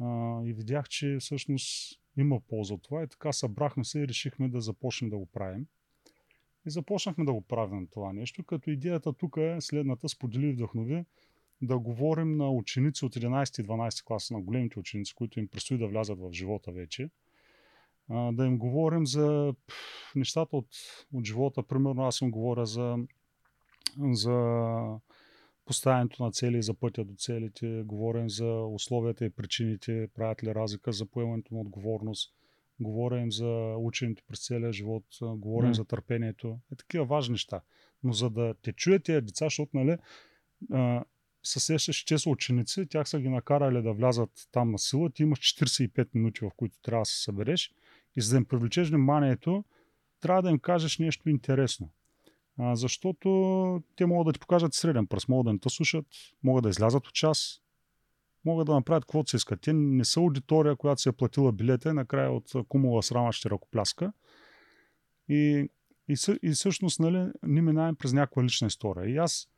А, и видях, че всъщност има полза от това и така събрахме се и решихме да започнем да го правим. И започнахме да го правим това нещо, като идеята тук е следната, сподели вдъхнови, да говорим на ученици от 11 и 12 класа, на големите ученици, които им предстои да влязат в живота вече, а, да им говорим за пф, нещата от, от живота. Примерно аз им говоря за, за поставянето на цели, за пътя до целите, говорим за условията и причините, правят ли разлика за поемането на отговорност, говорим за ученето през целия живот, говорим М. за търпението. Е такива важни неща. Но за да те чуят тези деца, защото нали, се сещаш, че са ученици, тях са ги накарали да влязат там на сила, ти имаш 45 минути, в които трябва да се събереш и за да им привлечеш вниманието, трябва да им кажеш нещо интересно. А, защото те могат да ти покажат среден пръст, могат да не те слушат, могат да излязат от час, могат да направят каквото се искат. Те не са аудитория, която се е платила билета и накрая от кумова срама ще ръкопляска. И, и, и всъщност нали, ние минаваме през някаква лична история. И аз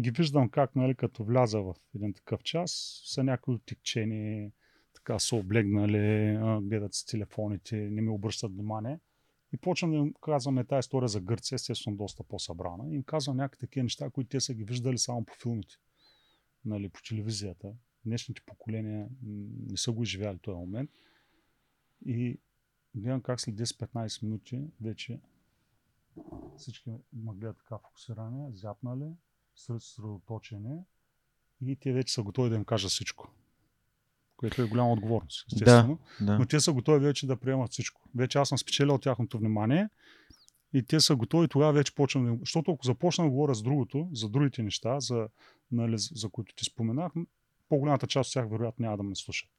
ги виждам как, нали, като вляза в един такъв час, са някои отекчени, така са облегнали, гледат с телефоните, не ми обръщат внимание. И почвам да им казваме тази история за Гърция, естествено доста по-събрана. И им казвам някакви такива неща, които те са ги виждали само по филмите, нали, по телевизията. Днешните поколения не са го изживяли този момент. И гледам как след 10-15 минути вече всички ме гледат така фокусиране, зяпнали, съсредоточени и те вече са готови да им кажа всичко. Което е голяма отговорност, естествено. Да. Но те са готови вече да приемат всичко. Вече аз съм спечелил тяхното внимание и те са готови, тогава вече почвам да. Защото ако започна да говоря с другото, за другите неща, за, нали, за- за които ти споменах, по-голямата част от тях вероятно няма да ме слушат.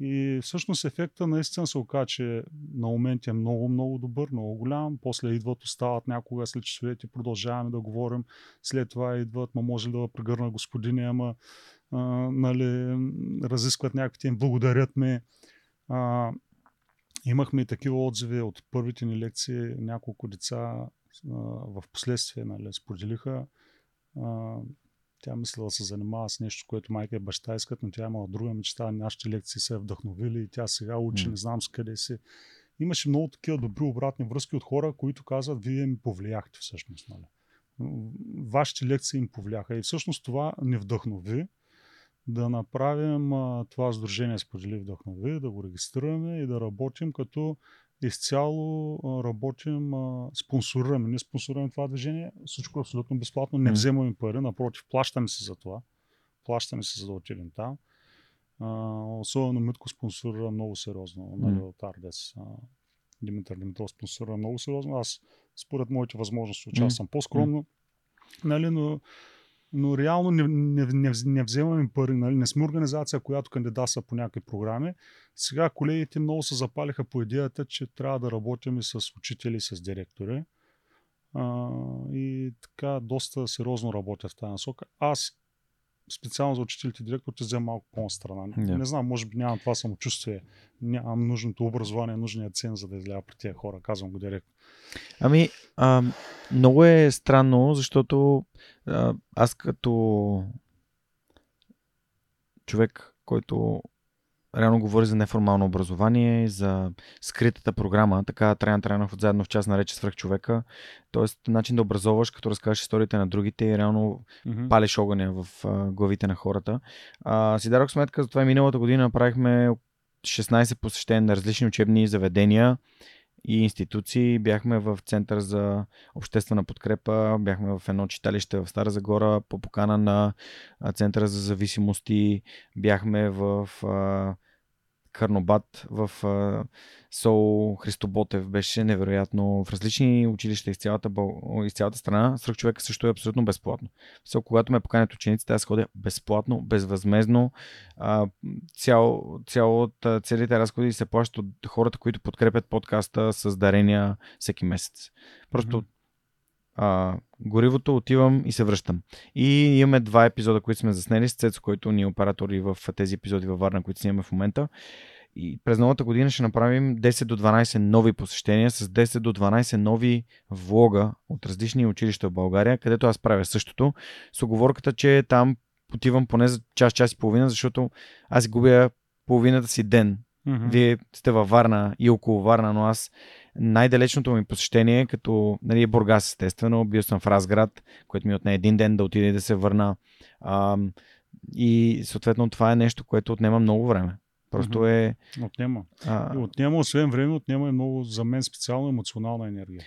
И всъщност ефекта наистина се оказа, че на моменти е много, много добър, много голям. После идват, остават някога след часовете, продължаваме да говорим. След това идват, ма може ли да прегърна господине, ама а, нали, разискват някакви им, благодарят ми. А, имахме и такива отзиви от първите ни лекции. Няколко деца а, в последствие нали, споделиха. А, тя мисля да се занимава с нещо, което майка и баща искат, но тя имала друга мечта. Нашите лекции се вдъхновили и тя сега учи, М. не знам с къде си. Имаше много такива добри обратни връзки от хора, които казват, вие ми повлияхте всъщност. Нали? Вашите лекции им повлияха. И всъщност това ни вдъхнови да направим а, това сдружение Сподели вдъхнови, да го регистрираме и да работим като изцяло работим, спонсорираме. Ние спонсорираме това движение, всичко е абсолютно безплатно, не вземаме пари, напротив, плащаме се за това. Плащаме се за да отидем там. Особено Митко спонсорира много сериозно, нали, М. от Ардес. А, Димитър Димитров спонсорира много сериозно. Аз, според моите възможности, участвам по-скромно, нали, но, но реално не, не, не, не вземаме пари. Нали, не сме организация, която кандидатства по някакви програми. Сега колегите много се запалиха по идеята, че трябва да работим и с учители, с директори. А, и така доста сериозно работя в тази насока. Аз специално за учителите и директорите взема малко по-настрана. Да. Не знам, може би нямам това самочувствие, нямам нужното образование, нужния цен, за да излява при тези хора, казвам го директно. Ами, а, много е странно, защото а, аз като човек, който реално говори за неформално образование, за скритата програма, така Траян Траянов от заедно в час нарече свръх човека. Тоест начин да образоваш, като разкажеш историите на другите и реално Мгм. палиш огъня в а, главите на хората. А, си дадох сметка, за това и миналата година направихме 16 посещения на различни учебни заведения и институции. Бяхме в Център за обществена подкрепа, бяхме в едно читалище в Стара Загора по покана на Центъра за зависимости, бяхме в а, Карнобат, в Сол Христоботев. Беше невероятно. В различни училища из цялата, из цялата страна. Сръх човека също е абсолютно безплатно. Все, когато ме поканят учениците, аз ходя безплатно, безвъзмезно. Цял, цял, целите разходи се плащат от хората, които подкрепят подкаста с дарения всеки месец. Просто Мгм. а, горивото отивам и се връщам. И имаме два епизода, които сме заснели с Цецо, който ни е оператор и в тези епизоди във Варна, които снимаме в момента. И през новата година ще направим 10 до 12 нови посещения с 10 до 12 нови влога от различни училища в България, където аз правя същото, с оговорката, че там отивам поне за час, час и половина, защото аз губя половината си ден. Мгм. Вие сте във Варна и около Варна, но аз най-далечното ми посещение, като нали, е Бургас, естествено, бил съм в Разград, което ми отне един ден да отида и да се върна. А, и съответно това е нещо, което отнема много време. Просто е... Отнема. А, И отнема, освен време, отнема и много за мен специално емоционална енергия.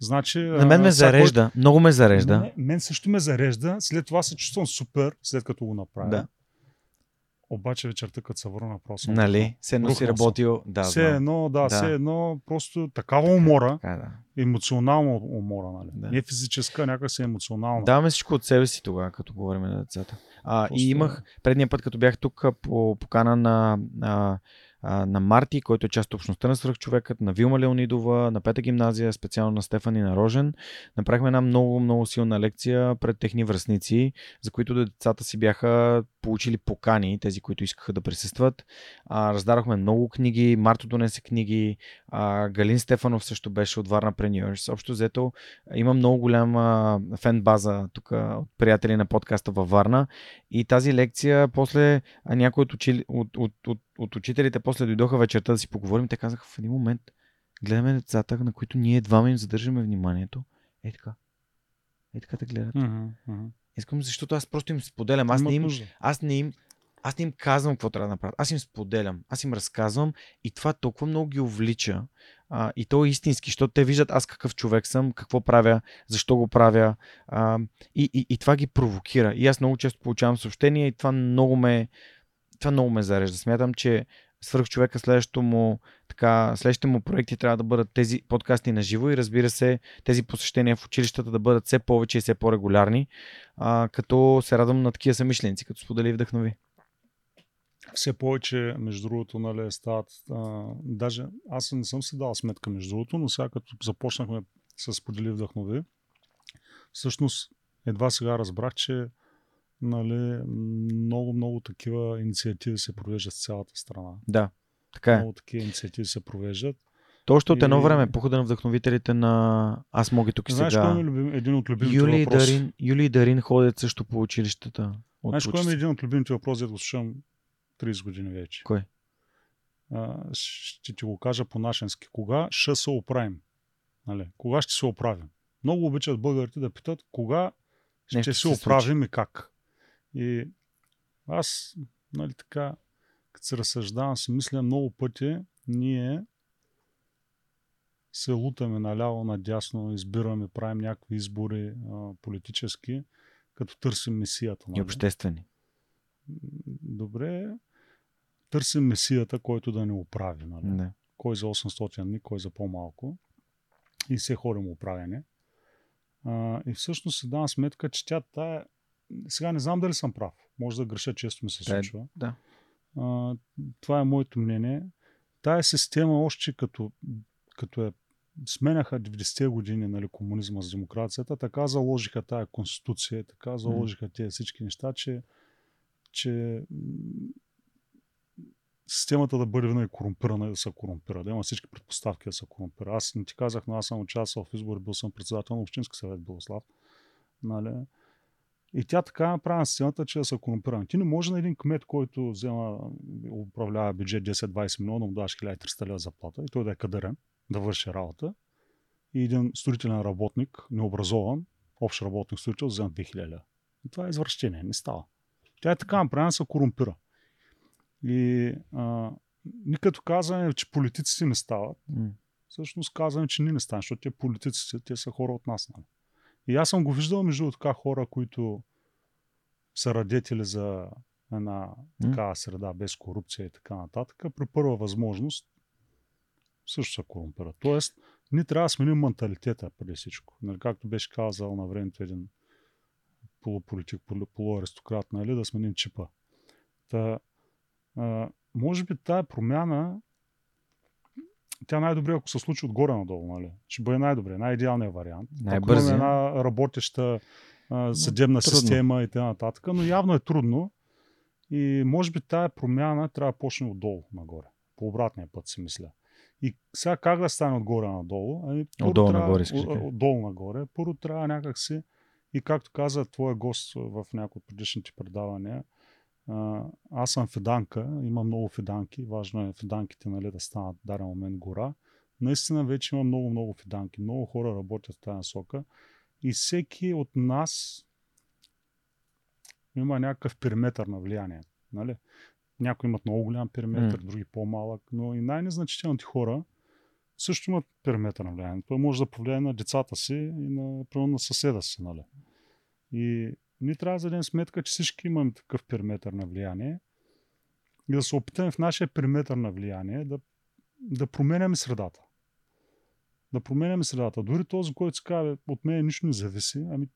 Значи, на мен ме зарежда, много ме зарежда. Мен, мен също ме зарежда. След това се чувствам супер, след като го направя. Да. Обаче вечерта, като се върна, просто Нали? Се едно си работил. Да, все едно, да, Да. все едно, просто такава умора, Така, да. емоционална умора, нали? Да. Не физическа, някакси емоционална. Даваме всичко от себе си тогава, като говорим на децата. А, Просто- и имах предния път, като бях тук по покана на, на, на Марти, който е част от общността на свръхчовекът, на Вилма Леонидова, на Пета гимназия, специално на Стефани на Рожен. Направихме една много, много силна лекция пред техни връзници, за които децата си бяха получили покани, тези, които искаха да присъстват. А, раздадохме много книги, Марто донесе книги, а, Галин Стефанов също беше от Варна Preneurs. Общо взето има много голяма фен база тук от приятели на подкаста във Варна и тази лекция после някои от, учили, от, от, от, от учителите после дойдоха вечерта да си поговорим. Те казаха в един момент гледаме децата, на които ние едва им задържаме вниманието. Е така. Е така да гледат. Мгм. Искам, защото аз просто им споделям. Аз не им, аз не им, аз не им казвам какво трябва да направят. Аз им споделям, аз им разказвам и това толкова много ги увлича. А, и то е истински, защото те виждат аз какъв човек съм, какво правя, защо го правя. А, и, и, и това ги провокира. И аз много често получавам съобщения и това много ме, това много ме зарежда. Смятам, че свърх човека следващото му, така, следващите му проекти трябва да бъдат тези подкасти на живо и разбира се, тези посещения в училищата да бъдат все повече и все по-регулярни, а, като се радвам на такива самишленици, като сподели вдъхнови. все повече, между другото, нали, стават. А, даже аз не съм си дал сметка, между другото, но сега като започнахме с подели вдъхнови, всъщност едва сега разбрах, че нали, много, много такива инициативи се провеждат в цялата страна. Да, така е. Много такива инициативи се провеждат. То още от едно И- време похода на вдъхновителите на Аз мога тук и Знаеш, сега. кой ми е любим, един от любимите Юли въпроси? Дарин, Юли и Дарин ходят също по училищата. От Знаеш, кой ми е един от любимите въпроси, дето го слушам 30 години вече? Кой? А, ще ти го кажа по нашенски. Кога ще се оправим? Нали? Кога ще се оправим? Много обичат българите да питат кога ще Нещо се оправим и как. И аз, нали така, като се разсъждавам, си мисля много пъти, ние се лутаме наляво, надясно, избираме, правим някакви избори а, политически, като търсим месията. И Нали? обществени. Добре, търсим месията, който да ни оправи. Нали? Не. Кой за 800 дни, кой за по-малко. И се ходим оправяне. А, и всъщност си давам сметка, че тя тая... Сега не знам дали съм прав. Може да греша, често ми се Да, случва. да. А, това е моето мнение. Тая система още като, като е сменяха 90-те години нали, комунизма с демокрацията, така заложиха тая конституция, така заложиха тези всички неща, че, че системата да бъде винаги корумпирана и да се корумпира, да има всички предпоставки да се корумпира. Аз не ти казах, но аз съм участвал в избори, бил съм председател на Общински съвет Белослав. Нали? И тя така направи на сцената, че да са корумпирани. Ти не може на един кмет, който взема, управлява бюджет 10-20 милиона, му даш 1300 лева заплата и той да е кадърен, да върши работа. И един строителен работник, необразован, общ работник строител, взема 2000 лева. И това е извращение, не става. Тя е така направена, се корумпира. И а, ни като казваме, че политиците не стават, М. всъщност казваме, че ние не ставаме, защото те политиците, те са хора от нас. Нали? И аз съм го виждал между така хора, които са радетели за една такава среда без корупция и така нататък, при първа възможност също се корумпират. Тоест, ние трябва да сменим менталитета преди всичко. Нали, както беше казал на времето един полуполитик, полу- полуаристократ, нали, да сменим чипа. Та, а, може би тая промяна тя най-добре, ако се случи отгоре надолу, нали? Ще бъде най-добре, най-идеалният вариант. Имаме една работеща а, съдебна трудно. система и т.н. но явно е трудно. И може би тая промяна трябва да почне отдолу нагоре. По обратния път си мисля. И сега как да стане отгоре надолу? Ами, Отдолу трябва- нагоре, кажеш. Отдолу нагоре. Първо трябва някакси и както каза твоя гост в някои от предишните предавания, аз съм фиданка, има много фиданки, важно е фиданките нали, да станат в даден момент гора. Наистина вече има много, много фиданки, много хора работят в тази насока и всеки от нас има някакъв периметър на влияние. Нали? Някои имат много голям периметър, други по-малък, но и най-незначителните хора също имат периметър на влияние. Той може да повлияе на децата си и на, примерно, на съседа си. Нали? И ние трябва да дадем сметка, че всички имаме такъв периметър на влияние и да се опитаме в нашия периметър на влияние да, да променяме средата. Да променяме средата. Дори този, който си казва, от мен нищо не зависи, ами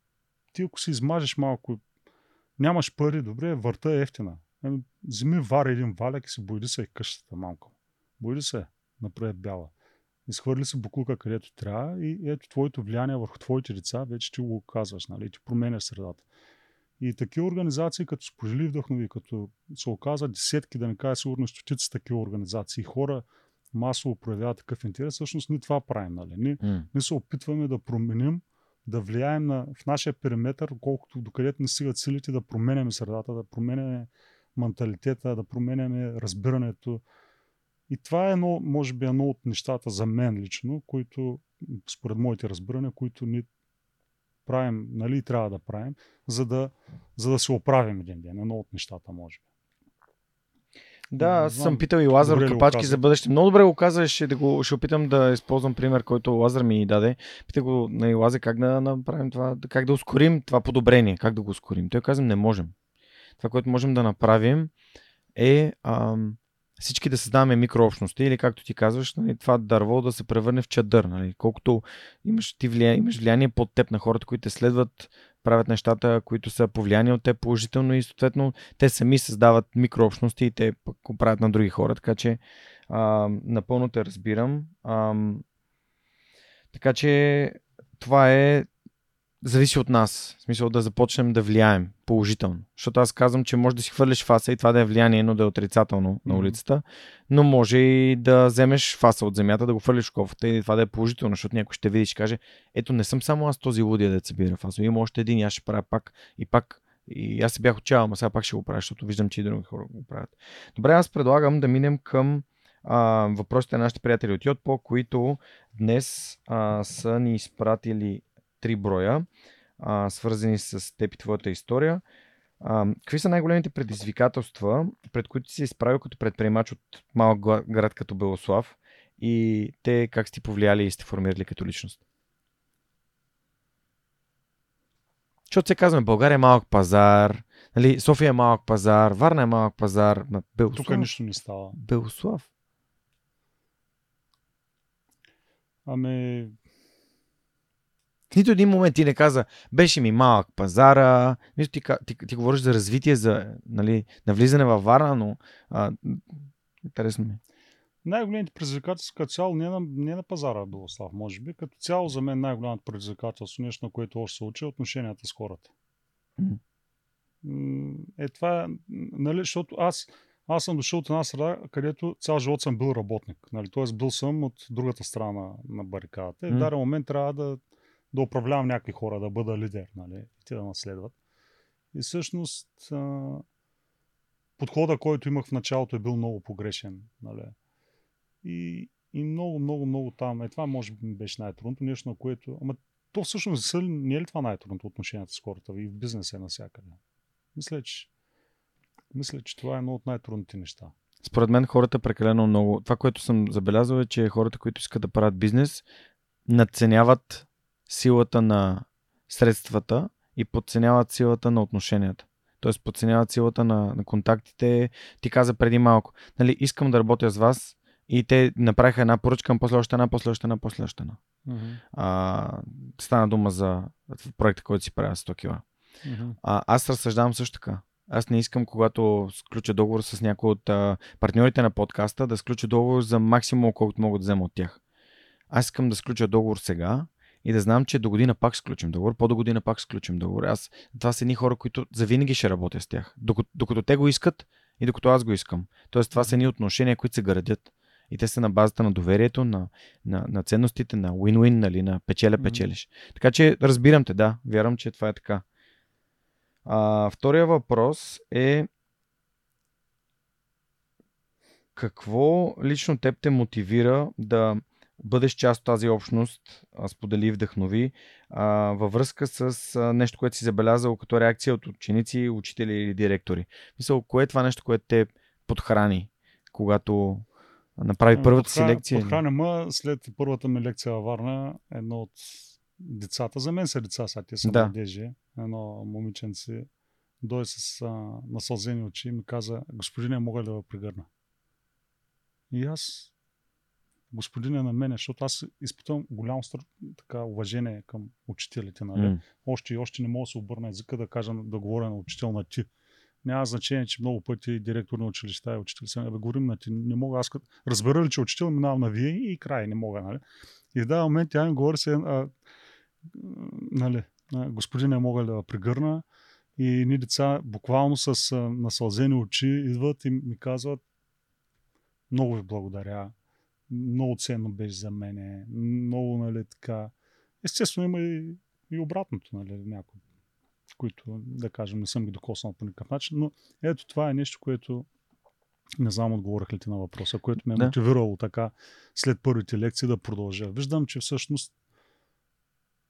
ти ако си измажеш малко, нямаш пари, добре, върта е ефтина. Ами, вземи вари един валяк и си бойди се и къщата малко. Бойди се, напред бяла. Изхвърли се буклука където трябва и ето твоето влияние върху твоите деца, вече ти го казваш, нали? ти променяш средата. И такива организации, като сподели вдъхнови, като се оказа десетки, да не кажа сигурно стотици такива организации, хора масово проявяват такъв интерес, всъщност ние това правим. Нали? Ние, М. ние се опитваме да променим, да влияем на, в нашия периметър, колкото докъдето не стигат силите, да променяме средата, да променяме менталитета, да променяме разбирането. И това е едно, може би, едно от нещата за мен лично, които, според моите разбирания, които ни правим, нали, трябва да правим, за да, за да се оправим един ден. Едно от нещата, може би. Да, аз съм питал и Лазар добре капачки за бъдеще. Много добре го каза, ще, да го, ще опитам да използвам пример, който Лазар ми даде. Питах го на Лазар как да направим това, как да ускорим това подобрение, как да го ускорим. Той каза, не можем. Това, което можем да направим е ам, всички да създаваме микрообщности или както ти казваш, нали, това дърво да се превърне в чадър. Нали. Колкото имаш, ти влия, имаш влияние под теб на хората, които те следват, правят нещата, които са повлияни от теб положително и съответно те сами създават микрообщности и те пък го правят на други хора, така че а, напълно те разбирам. А, така че това е зависи от нас. В смисъл да започнем да влияем положително. Защото аз казвам, че може да си хвърлиш фаса и това да е влияние, но да е отрицателно на Мгм. улицата, но може и да вземеш фаса от земята, да го хвърлиш в кофата и това да е положително, защото някой ще види и ще каже, ето не съм само аз този лудия да събира фаса, има още един аз ще правя пак и пак и аз се бях отчаял, ама сега пак ще го правя, защото виждам, че и други хора го правят. Добре, аз предлагам да минем към а, въпросите на нашите приятели от Йотпо, които днес а, са ни изпратили три броя, а, свързани с теб и твоята история. А, какви са най-големите предизвикателства, пред които си изправил като предприемач от малък град като Белослав и те как сте повлияли и сте формирали като личност? Защото се казваме, България е малък пазар, нали, София е малък пазар, Варна е малък пазар, ма Белослав. Тук нищо не става. Белослав. Ами, В нито един момент ти не каза, беше ми малък пазара, нищо ти, ка- ти, ти говориш за развитие, за нали, навлизане във Варна, но а, интересно ми. е. най-големите предизвикателства като цяло не на, не на пазара Белослав, може би. Като цяло за мен най-голямото предизвикателство, нещо на което още се учи, е отношенията с хората. М, Е това, нали, защото аз, аз съм дошъл от една среда, където цял живот съм бил работник. Нали, Тоест бил съм от другата страна на барикадата. И в даден момент трябва да, да управлявам някакви хора, да бъда лидер, нали, те да наследват. И всъщност подхода, който имах в началото е бил много погрешен. Нали? И, и много, много, много там. Е, това може би беше най-трудното. Нещо, на което... Ама то всъщност не е ли това най-трудното отношенията с хората и в бизнеса е навсякъде? Мисля, че, мисля, че това е едно от най-трудните неща. Според мен хората прекалено много. Това, което съм забелязал е, че хората, които искат да правят бизнес, надценяват силата на средствата и подценяват силата на отношенията. Тоест подценяват силата на, на контактите. Ти каза преди малко, нали, искам да работя с вас и те направиха една поръчка, после още една, после още една, после още една. Mm-hmm. А, стана дума за проекта, който си правя с 100 кила. Mm-hmm. А, аз разсъждавам също така. Аз не искам, когато сключа договор с някой от а, партньорите на подкаста, да сключа договор за максимум, колкото мога да взема от тях. Аз искам да сключа договор сега и да знам, че до година пак сключим договор, по до година пак сключим договор. Аз, това са едни хора, които завинаги ще работя с тях. Докато, докато те го искат и докато аз го искам. Тоест, това са едни отношения, които се градят. И те са на базата на доверието, на, на, на ценностите, на win-win, нали, на печеля-печелиш. Mm-hmm. Така че разбирам те, да, вярвам, че това е така. А, втория въпрос е какво лично теб те мотивира да бъдеш част от тази общност, сподели и вдъхнови, а, във връзка с а, нещо, което си забелязал като реакция от ученици, учители или директори. Мисъл, кое е това нещо, което те подхрани, когато направи първата си лекция? Подхрани ма след първата ми лекция във Варна, едно от децата, за мен са деца, сега те са да. младежи, едно момиченце, дойде с а, насълзени очи и ми каза, господине, мога ли да прегърна? И аз, господине на мене, защото аз изпитвам голямо така, уважение към учителите. Нали? Mm. Още и още не мога да се обърна езика да кажа, да говоря на учител на ти. Няма значение, че много пъти директор на училища и учители са, да говорим на ти, не мога, аз разбера ли, че учител минавам на вие и край, не мога, нали? И в даден момент тя ми говори се, а, нали, господине, мога ли да прегърна? И ни деца буквално с насълзени очи идват и ми казват много ви благодаря, много ценно беше за мене, много, нали, така. Естествено има и, и обратното, нали, някои, които, да кажем, не съм ги докоснал по никакъв начин, но ето това е нещо, което не знам отговорих ли ти на въпроса, което ме е да. мотивирало така след първите лекции да продължа. Виждам, че всъщност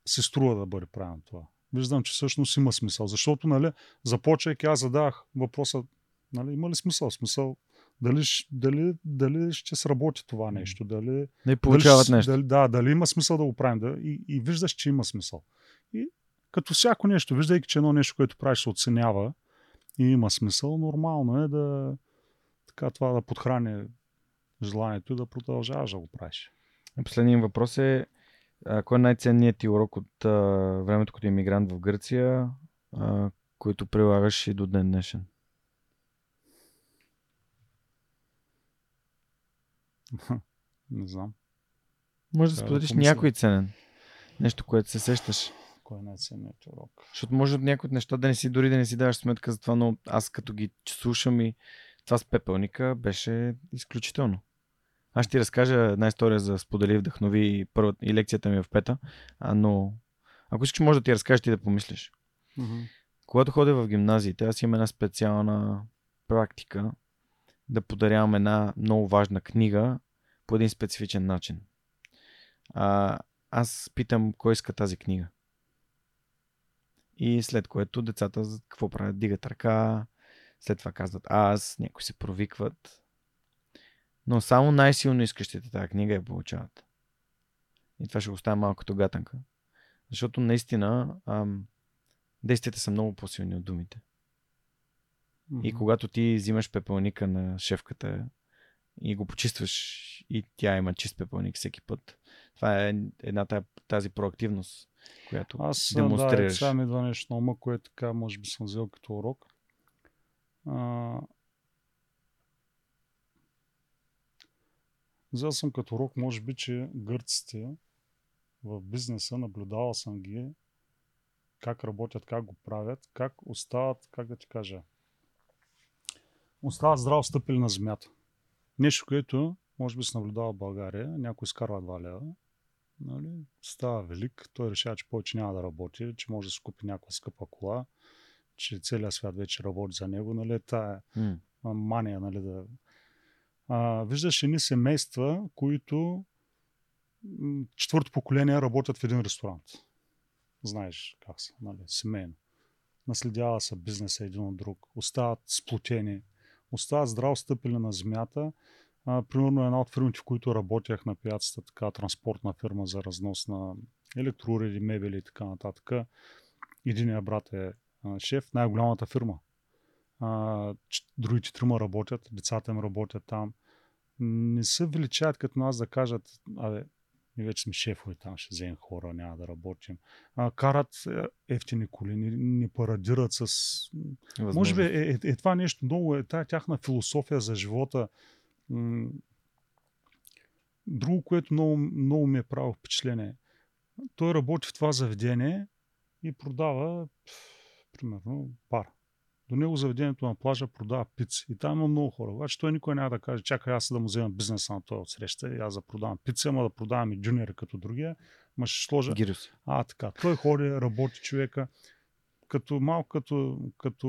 се струва да бъде правено това виждам, че всъщност има смисъл. Защото, нали, започвайки, аз задах въпроса, нали, има ли смисъл? Смисъл, дали, дали, дали ще сработи това нещо? Дали, не получават дали, нещо. Дали, да, дали има смисъл да го правим? Да, и, и виждаш, че има смисъл. И като всяко нещо, виждайки, че едно нещо, което правиш, се оценява и има смисъл, нормално е да така това да подхрани желанието и да продължаваш да го правиш. Последният въпрос е а, кой е най-ценният ти урок от а, времето като иммигрант в Гърция, а, който прилагаш и до ден днешен? Не знам. Може да споделиш да някой ценен. Нещо, което се сещаш. Кой е най-ценният урок? Защото може от някои от неща да не си, дори да не си даваш сметка за това, но аз като ги слушам и това с пепелника беше изключително. Аз ще ти разкажа една история за сподели вдъхнови първа, и лекцията ми е в пета, а, но ако искаш може да ти разкажеш и да помислиш. Mm-hmm. Когато ходя в гимназиите, аз имам една специална практика да подарявам една много важна книга по един специфичен начин. А, аз питам кой иска тази книга. И след което децата какво правят? Дигат ръка, след това казват аз, някои се провикват, но само най-силно искащите тази книга я получават. И това ще го оставя малко като гатанка. Защото наистина ам, действията са много по-силни от думите. Mm-hmm. И когато ти взимаш пепелника на шефката и го почистваш и тя има чист пепелник всеки път, това е една тази проактивност, която Аз, демонстрираш. Да, сега ми идва нещо на ума, което така може би съм взел като урок. А, Взел съм като урок, може би, че гърците в бизнеса, наблюдавал съм ги, как работят, как го правят, как остават, как да ти кажа, остават здраво стъпили на земята. Нещо, което може би се наблюдава в България, някой изкарва 2 лева, нали, става велик, той решава, че повече няма да работи, че може да си купи някаква скъпа кола, че целият свят вече работи за него, нали, тая М. а, мания, нали, да... А, виждаш едни семейства, които четвърто поколение работят в един ресторант. Знаеш как са, нали, семейно. Наследява се бизнеса един от друг, остават сплотени, остават здраво стъпили на земята. А, примерно една от фирмите, в които работях на пияцата, така транспортна фирма за разнос на електроуреди, мебели и така нататък. Единият брат е а, шеф, най-голямата фирма. А, другите трима работят, децата им работят там. Не се величаят като нас да кажат, абе, ние вече сме шефове там, ще вземем хора, няма да работим. А, карат е, ефтини коли, не, не парадират с... Може би е, е, е това нещо много, е тая тяхна философия за живота. Друго, което много, много ми е правило впечатление. Той работи в това заведение и продава, примерно, пар. До него заведението на плажа продава пици. И там има много хора. Обаче той никой няма да каже, чакай аз да му взема бизнеса на този отсреща и аз да продавам пици, ама да продавам и джуниори като другия. Ма ще сложа Гирюс. а, така. Той ходи, работи човека. Като малко като, като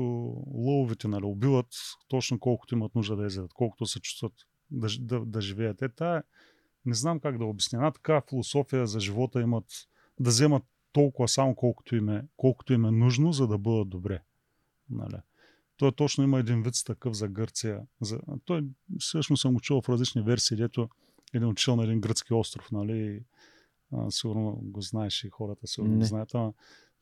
лъвовете, нали, убиват точно колкото имат нужда да изядат, колкото се чувстват да, да, да живеят. Е, тая, не знам как да обясня. Една така философия за живота имат да вземат толкова само колкото им е, колкото им е нужно, за да бъдат добре. Нали. Той точно има един вид такъв за Гърция. За... Той всъщност съм чувал в различни версии, дето един учил на един гръцки остров, нали, а, сигурно го знаеш и хората сигурно го знаят. Ама,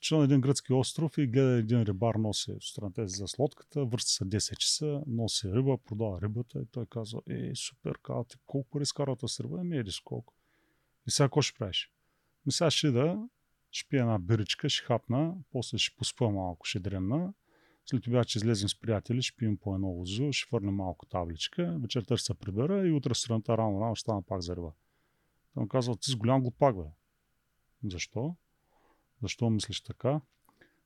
чул на един гръцки остров и гледа един рибар носи сутринта за лодката, връща се 10 часа, носи риба, продава рибата и той казва, е, супер, казва, ти колко пари изкарвате с риба? Еми, еди колко. И сега какво ще правиш? Ми сега ще да, ще пия една биричка, ще хапна, после ще поспа малко, ще дремна, след това ще излезем с приятели, ще пием по едно лозо, ще фърнем малко табличка, вечерта ще се прибера и утре сутринта рано рано ще стана пак за риба. Той му казва, ти си голям глупак, бе. Защо? Защо мислиш така?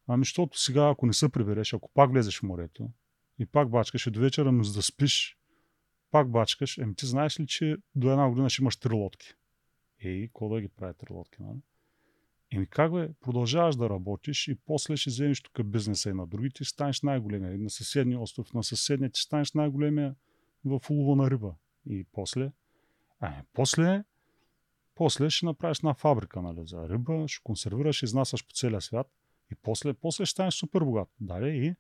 Ами, защото сега, ако не се прибереш, ако пак влезеш в морето и пак бачкаш и до вечера, но за да спиш, пак бачкаш, еми ти знаеш ли, че до една година ще имаш три лодки? Ей, какво да ги прави три лодки, нали? Еми как бе, продължаваш да работиш и после ще вземеш тук бизнеса и на другите и ще станеш най-големия. И на съседния остров, на съседния ще станеш най-големия в улова на риба. И после, ами, после, после ще направиш една фабрика нали, за риба, ще консервираш, изнасяш по целия свят и после, после ще станеш супер богат. Дале и,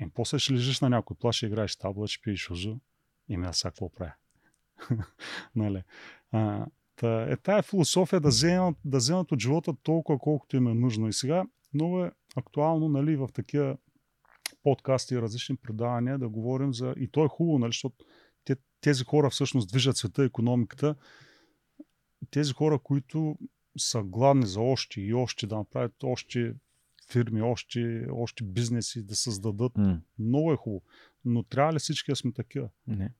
и после ще лежиш на някой плаш, ще играеш табла, ще пиеш узо и ми сега какво правя. нали? а, та, е тая философия да вземат, да вземат от живота толкова колкото им е нужно. И сега много е актуално нали, в такива подкасти и различни предавания да говорим за... И то е хубаво, нали, защото те, тези хора всъщност движат света, економиката. Тези хора, които са гладни за още и още, да направят още фирми, още, още бизнеси, да създадат. М. Много е хубаво. Но трябва ли всички да сме такива? Не.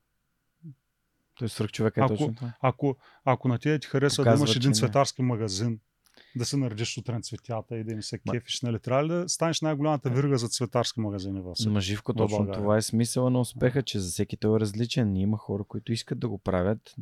Той свърх човека е Ако- точно това. Ако, ако на тебе ти харесва да Показва, имаш че един не. цветарски магазин, да се наредиш сутрин цветята и да им се Ма- кефиш, нали? Трябва ли да станеш най-голямата вирга за цветарски магазини в? Ма Живко, точно България. това е смисъла на успеха, че за всеки той е различен. Има хора, които искат да го правят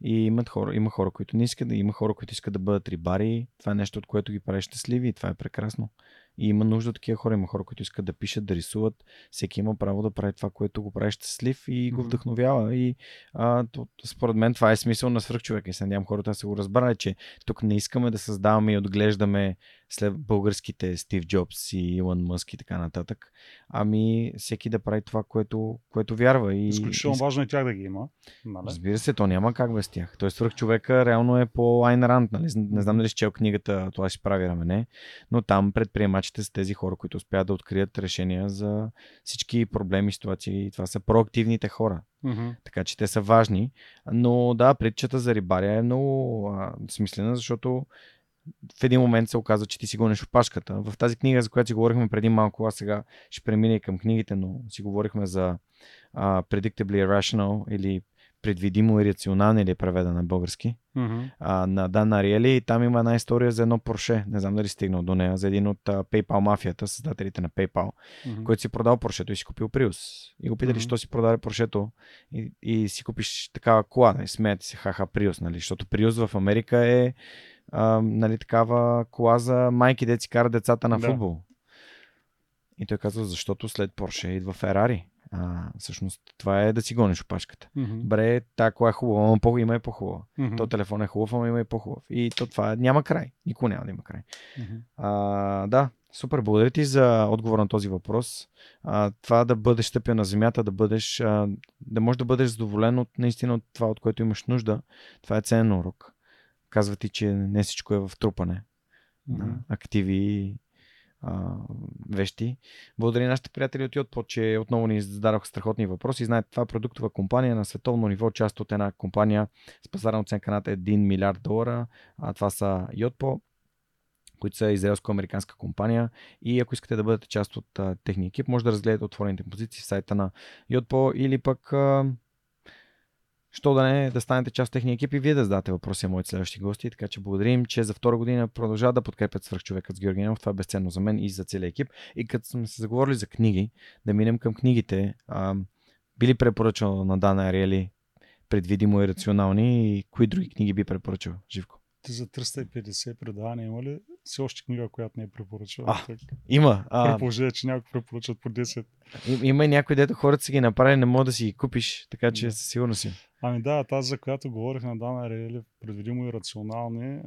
и имат хора, има хора, които не искат да има хора, които искат да бъдат рибари. Това е нещо, от което ги прави щастливи и това е прекрасно. И има нужда от такива хора. Има хора, които искат да пишат, да рисуват. Всеки има право да прави това, което го прави щастлив и го вдъхновява. И а, то, според мен това е смисъл на свръхчовека. И се надявам хората да са го разбрали, че тук не искаме да създаваме и отглеждаме след българските Стив Джобс и Илон Мъск и така нататък. Ами всеки да прави това, което, което вярва. И, Изключително и важно и тях да ги има. Нали? Разбира се, то няма как без тях. Той свърх човека реално е по Айн Ранд. Нали? Не знам дали си чел книгата Това си прави рамене, но там предприемачите са тези хора, които успяват да открият решения за всички проблеми, ситуации. И това са проактивните хора. Мгм. Така че те са важни. Но да, притчата за рибаря е много а, смислена, защото в един момент се оказва, че ти си гониш опашката. В тази книга, за която си говорихме преди малко, аз сега ще премина и към книгите, но си говорихме за а, Predictably Irrational или предвидимо и рационално или е преведена на български Мгм. а, на Дан Ариели и там има една история за едно Порше. Не знам дали стигнал до нея, за един от а, PayPal мафията, създателите на PayPal, Мгм. който си продал Поршето и си купил Приус. И го питали, Мгм. що си продаде Поршето и, и си купиш такава кола. Нали? Смеете се, хаха, Приус, нали? Защото Приус в Америка е а, нали, такава кола за майки, де си карат децата на Да. футбол. И той казва, защото след Порше идва Ферари. А, всъщност това е да си гониш опашката. Мгм. Бре, та кола е хубава, ама по- има и по-хубава. Мгм. То телефон е хубав, ама има и по-хубав. И то това няма край. Никога няма да има край. Мгм. А, да, супер. Благодаря ти за отговор на този въпрос. А, това да бъдеш стъпя на земята, да бъдеш, а, да можеш да бъдеш задоволен от наистина от това, от което имаш нужда. Това е ценен урок. Казва ти, че не всичко е в трупане Мгм. на активи а, вещи. Благодаря на нашите приятели от Йотпо, че отново ни зададоха страхотни въпроси. Знаете, това е продуктова компания на световно ниво, част от една компания с пазарна оценка над 1 милиард долара. А, това са Йотпо, които са израелско-американска компания. И ако искате да бъдете част от а, техния екип, може да разгледате отворените позиции в сайта на Йотпо или пък а, що да не да станете част от техния екип и вие да зададете въпроси на моите следващи гости. Така че благодарим, че за втора година продължават да подкрепят свръхчовекът с Георги Ненов. Това е безценно за мен и за целия екип. И като сме се заговорили за книги, да минем към книгите. А, би ли препоръчал на Дана Ариели предвидимо и рационални и кои други книги би препоръчал, Живко? Ти за 350 предавания има ли все още книга, която не е препоръчала? А, Так, Има. А, положение, че някои препоръчат по 10. им- има и някои, дето хората си ги направили, не мога да си ги купиш, така че Да. със сигурност си. Ами да, тази, за която говорих на Дана Рели, предвидимо и рационални,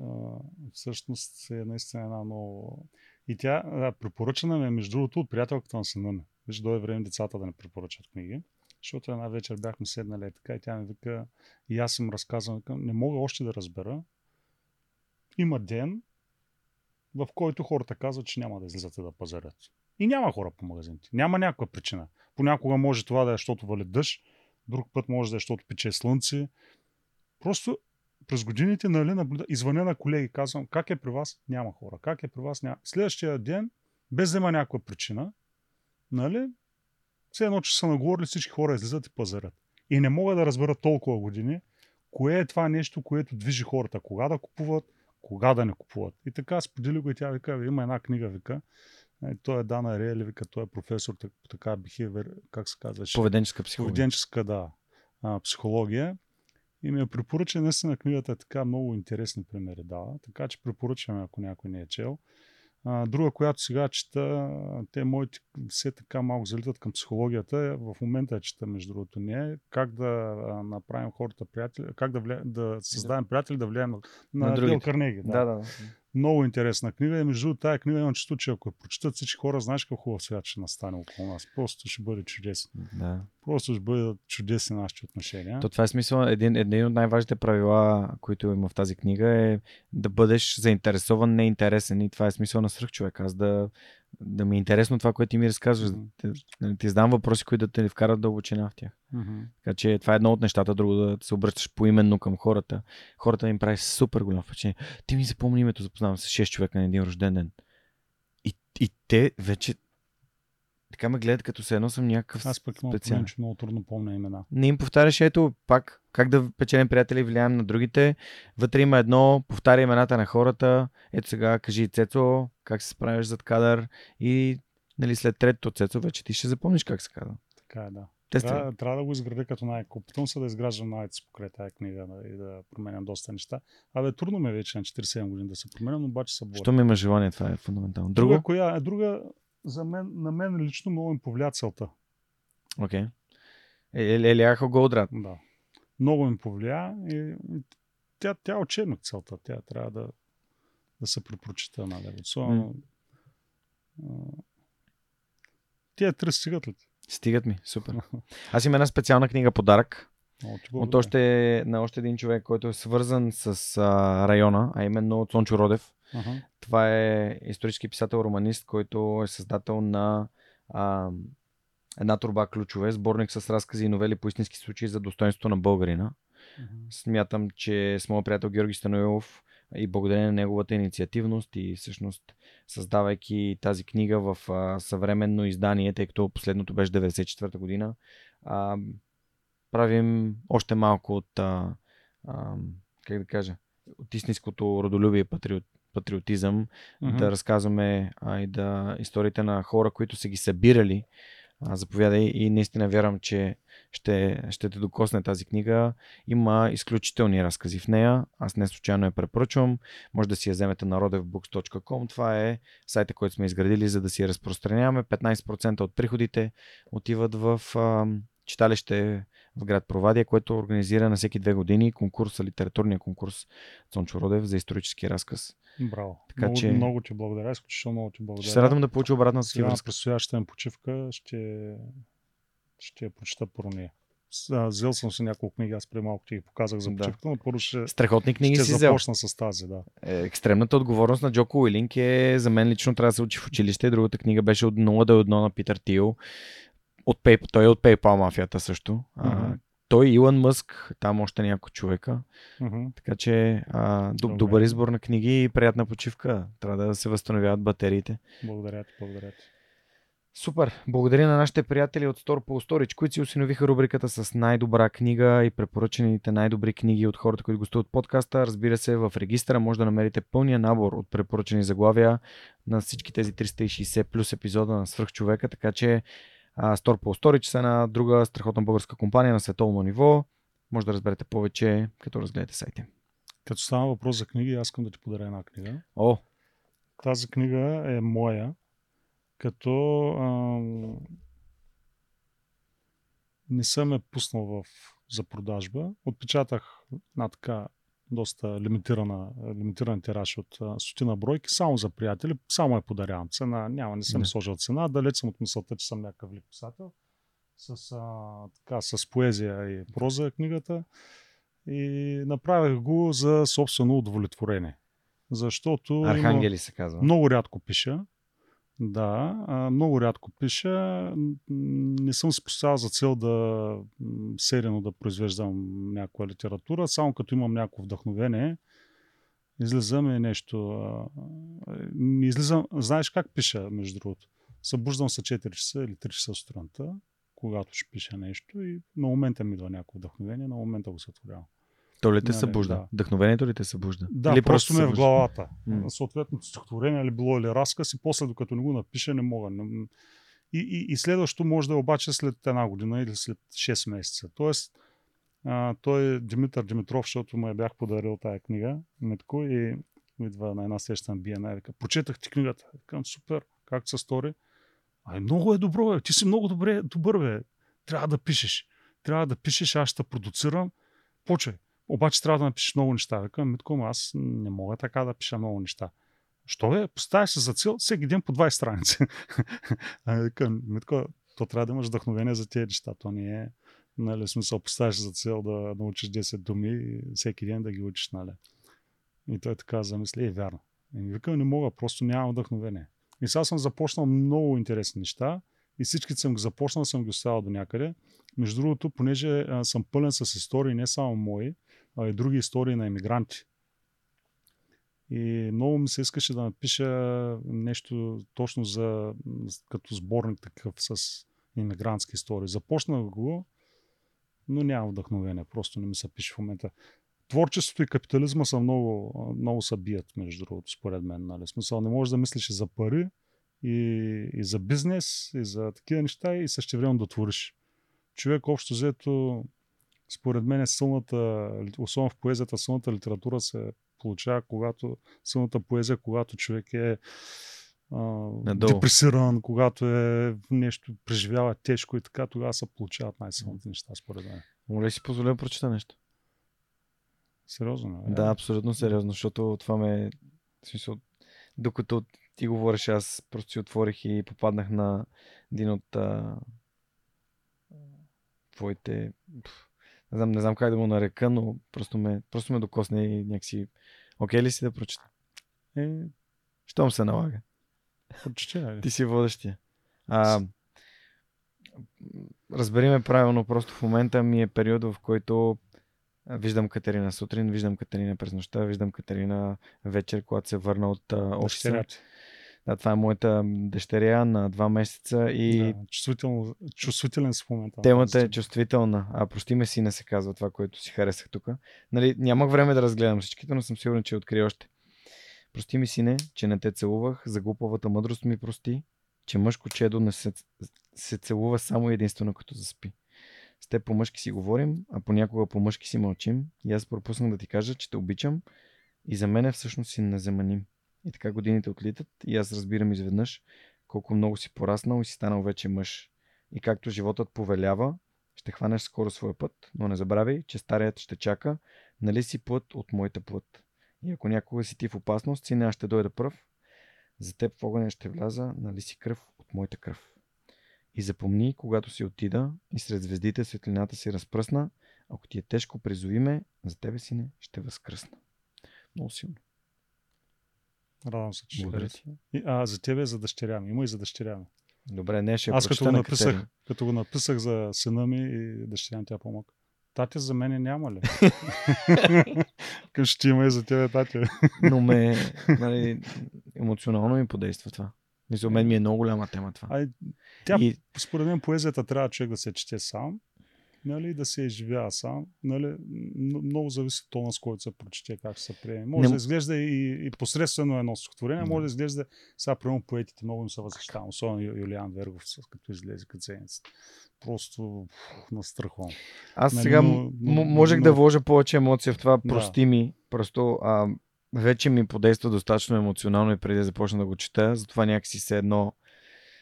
всъщност е наистина една много... И тя а, препоръчана ми, е, между другото, от приятелката на сина ми. Виж, дойде време децата да не препоръчат книги. Защото една вечер бяхме седнали така и тя ми вика, и аз им разказвам, не мога още да разбера. Има ден, в който хората казват, че няма да излизате да пазарят. И няма хора по магазините. Няма някаква причина. Понякога може това да е, защото вали дъжд, друг път може да е, защото пече слънце. Просто през годините, нали, наблюда... извъня на колеги, казвам, как е при вас? Няма хора. Как е при вас? Няма. Следващия ден, без да има някаква причина, нали, все едно, че са наговорили, всички хора излизат и пазарят. И не мога да разбера толкова години, кое е това нещо, което движи хората. Кога да купуват, кога да не купуват. И така сподели го и тя вика, има една книга, вика, е, той е Дана Реели, вика, той е професор по така behavior, как се казва? Поведенческа психология. поведенческа да, а, психология. И ми я препоръча, наистина книгата е така много интересни примери дава, така че препоръчваме, ако някой не е чел. А, друга, която сега чета, те моите все така малко залитат към психологията, е, в момента я чета, между другото, не е как да направим хората приятели, как да, вля... да създадем приятели, да влияем на, на, На Дел. Карнеги. Да, да. да. Много интересна книга и между другото тази книга имам чувство, че ако я прочитат всички хора, знаеш какво хубав свят ще настане около нас. Просто ще бъде чудесно. да. Просто ще бъдат чудесни нашите отношения. То това е смисъл. Един, един от най-важните правила, които има в тази книга е да бъдеш заинтересован, неинтересен. И това е смисъл на свръхчовек. Аз да, да ми е интересно това, което ти ми разказваш. Да, ти задам въпроси, които да те вкарат дълбочина в тях. Мгм. Така че това е едно от нещата, друго да се обръщаш поименно към хората. Хората им прави супер голям впечатление. Ти ми запомни името, запознавам се с 6 човека на един рожден ден. И, и те вече така ме гледат, като се едно съм някакъв Аз пък имам специален. че много трудно помня имена. Не им повтаряш, ето пак, как да печелим приятели, влияем на другите. Вътре има едно, повтаря имената на хората. Ето сега кажи Цецо, как се справяш зад кадър и нали, след третото Цецо вече ти ще запомниш как се казва. Така е, да. Тестира. Трябва, трябва да го изградя като навик. Опитвам се да изграждам навици покрай тази книга да, и да променям доста неща. Абе, трудно ми е вече на 47 години да се променям, обаче се боря. Щом има желание, това е фундаментално. Друга, Друго? коя, друга, за мен, на мен лично много им повлия целта. Окей. Е, е, Елиаха Голдрат. Да. Много им повлия и тя, тя е учебник целта. Тя трябва да, да се препрочита, нали? Особено. а, Тия три стигат ли? ти? Стигат ми, супер. Аз имам една специална книга подарък ти от още, на още един човек, който е свързан с а, района, а именно от Сончо Родев. Ага. Това е исторически писател-романист, който е създател на а, една турба ключове, сборник с разкази и новели по истински случаи за достоинството на българина. Мгм. Смятам, че с моят приятел Георги Станоилов и благодарение на неговата инициативност и всъщност създавайки тази книга в а, съвременно издание, тъй като последното беше 94-та година, а, правим още малко от, а, а, как да кажа, от истинското родолюбие патриот, патриотизъм, Мгм. да разказваме а, и да историите на хора, които са ги събирали. А, заповядай и наистина вярвам, че ще, ще те докосне тази книга. Има изключителни разкази в нея. Аз не случайно я препоръчвам. Може да си я вземете на rodevbooks.com. Това е сайта, който сме изградили, за да си я разпространяваме. 15% от приходите отиват в а, читалище в град Провадия, което организира на всеки две години конкурса, литературния конкурс Цончо Родев за исторически разказ. Браво. Така много, че- много ти благодаря, изключително много ти благодаря. Ще се радвам да получа обратната си връзка. предстоящата ми почивка ще, ще я прочета първо нея. Взел съм си няколко книги, аз преди малко ти ги показах за Да. почивка, но първо ще, Страхотни книги ще си започна с тази, да. Е, Екстремната отговорност на Джоко Уилинг е за мен лично трябва да се учи в училище. Другата книга беше от 0 до 1 на Питър Тил. От Pay, той е от PayPal мафията също. А, Мгм. той Илон Мъск, там още няколко човека. Мгм. Така че а, доб- добър избор на книги и приятна почивка. Трябва да се възстановяват батериите. Благодаря ти, благодаря ти. Супер! Благодаря на нашите приятели от Store по Storage, които си осиновиха рубриката с най-добра книга и препоръчените най-добри книги от хората, които гостуват подкаста. Разбира се, в регистъра може да намерите пълния набор от препоръчени заглавия на всички тези 360 плюс епизода на Свръхчовека, така че а, Store по Storage са една друга страхотна българска компания на световно ниво. Може да разберете повече, като разгледате сайта. Като става въпрос за книги, аз искам да ти подаря една книга. О, Тази книга е моя, като ам, не съм я пуснал в, за продажба. Отпечатах една така доста лимитирана, лимитиран тираж от стотина бройки, само за приятели, само я подарявам. Цена няма, не съм Да. сложил цена, далеч съм от мисълта, че съм някакъв велик писател. С, а, така, с поезия и проза е книгата. И направих го за собствено удовлетворение. Защото има- Архангели се казва. много рядко пиша. Да, много рядко пиша. Не съм си поставил за цел да м, сериено да произвеждам някаква литература, само като имам някакво вдъхновение, излизам и нещо. излизам, знаеш как пиша, между другото? Събуждам се 4 часа или 3 часа сутринта, когато ще пиша нещо и на момента ми идва някакво вдъхновение, на момента го сътворявам. То ли те Нали, събужда? да. Вдъхновението ли те събужда? Да, Или просто ми е в главата. М. Съответно, стихотворение ли било или разказ и после, докато не го напиша, не мога. И, и, и следващото може да е обаче след една година или след 6 месеца. Тоест, а, той Димитър Димитров, защото му я бях подарил тая книга, Митко, и идва на една среща на и вика, прочетах ти книгата. Викам, супер, как се стори? Ай, много е добро, бе. ти си много добре, добър, бе. Трябва да пишеш. Трябва да пишеш, аз ще продуцирам. Почвай. Обаче трябва да напишеш много неща. Викам, Митко, аз не мога така да пиша много неща. Що бе? Поставяш се за цел всеки ден по 20 страници. викам, Митко, то трябва да имаш вдъхновение за тези неща. То не е, нали, смисъл, поставяш за цел да научиш 10 думи и всеки ден да ги учиш, нали. И той така замисли, е вярно. И ми викам, не мога, просто нямам вдъхновение. И сега съм започнал много интересни неща и всички съм ги започнал, съм ги оставил до някъде. Между другото, понеже а, съм пълен с истории, не само мои, а и други истории на емигранти. И много ми се искаше да напиша нещо точно за, като сборник такъв с иммигрантски истории. Започнах го, но нямам вдъхновение. Просто не ми се пише в момента. Творчеството и капитализма са много, много са между другото, според мен. Нали? Смисъл, не можеш да мислиш и за пари, и, и за бизнес, и за такива неща, и същевременно да твориш. Човек, общо взето, според мен, силната, особено в поезията, силната литература се получава, когато силната поезия, когато човек е а, Надолу. депресиран, когато е нещо преживява тежко и така, тогава се получават най-силните неща, според мен. Моля си позволя да прочета нещо? Сериозно, е? Да, абсолютно сериозно, защото това ме... В смисъл, докато ти говориш, аз просто си отворих и попаднах на един от а... твоите... пф, Не знам, не знам как да го нарека, но просто ме, просто ме докосне и някакси... Окей ли си да прочета? Е, Щом се налага. прочете, нали? Ти си водещия. А, разбери ме правилно, просто в момента ми е период, в който виждам Катерина сутрин, виждам Катерина през нощта, виждам Катерина вечер, когато се върна от офиса. Да, това е моята дъщеря на два месеца и Да, чувствително, чувствителен в момента. темата е чувствителна. А прости ме си не се казва това, което си харесах тук. Нали, нямах време да разгледам всичките, но съм сигурен, че открия още. Прости ми, сине, че не те целувах, за глупавата мъдрост ми прости, че мъжко чедо не се, се целува само единствено като заспи. С теб по-мъжки си говорим, а понякога по-мъжки си мълчим. И аз пропуснах да ти кажа, че те обичам и за мен е всъщност си незаменим. И така годините отлитат и аз разбирам изведнъж колко много си пораснал и си станал вече мъж. И както животът повелява, ще хванеш скоро своя път, но не забравяй, че старият ще чака, нали си плът от моята плът. И ако някога си ти в опасност, сина ще дойде пръв, за теб в огъня ще вляза, нали си кръв от моята кръв. И запомни, когато си отида и сред звездите светлината си разпръсна, ако ти е тежко, призови ме, за тебе си не ще възкръсна. Много силно. Радвам се, че ще хареса. А, за тебе за дъщеря ми. Има и за дъщеря ми. Добре, не ще Аз като го, на написах, Катерина. като го написах за сина ми и дъщеря ми тя помага. Тати за мене няма ли? Към ще има и за тебе, тати. Но ме, нали, емоционално ми подейства това. Мисля, мен ми е много голяма тема това. Ай, тя, И според мен, поезията трябва човек да се чете сам, нали, да се изживява сам. Нали, много зависи от тона, с който се прочете, как се приеме. Може Не- да изглежда и, и посредствено едно стихотворение, Да. може да изглежда, сега примерно поетите много им се възхищавам, особено Юлиан Вергов, като излезе каценец. Просто пф, настрахвам. аз Нали, сега но- но- можех но- да вложа повече емоция в това. Да. Прости ми. Просто а, вече ми подейства достатъчно емоционално и преди да започна да го чета. Затова някакси се едно,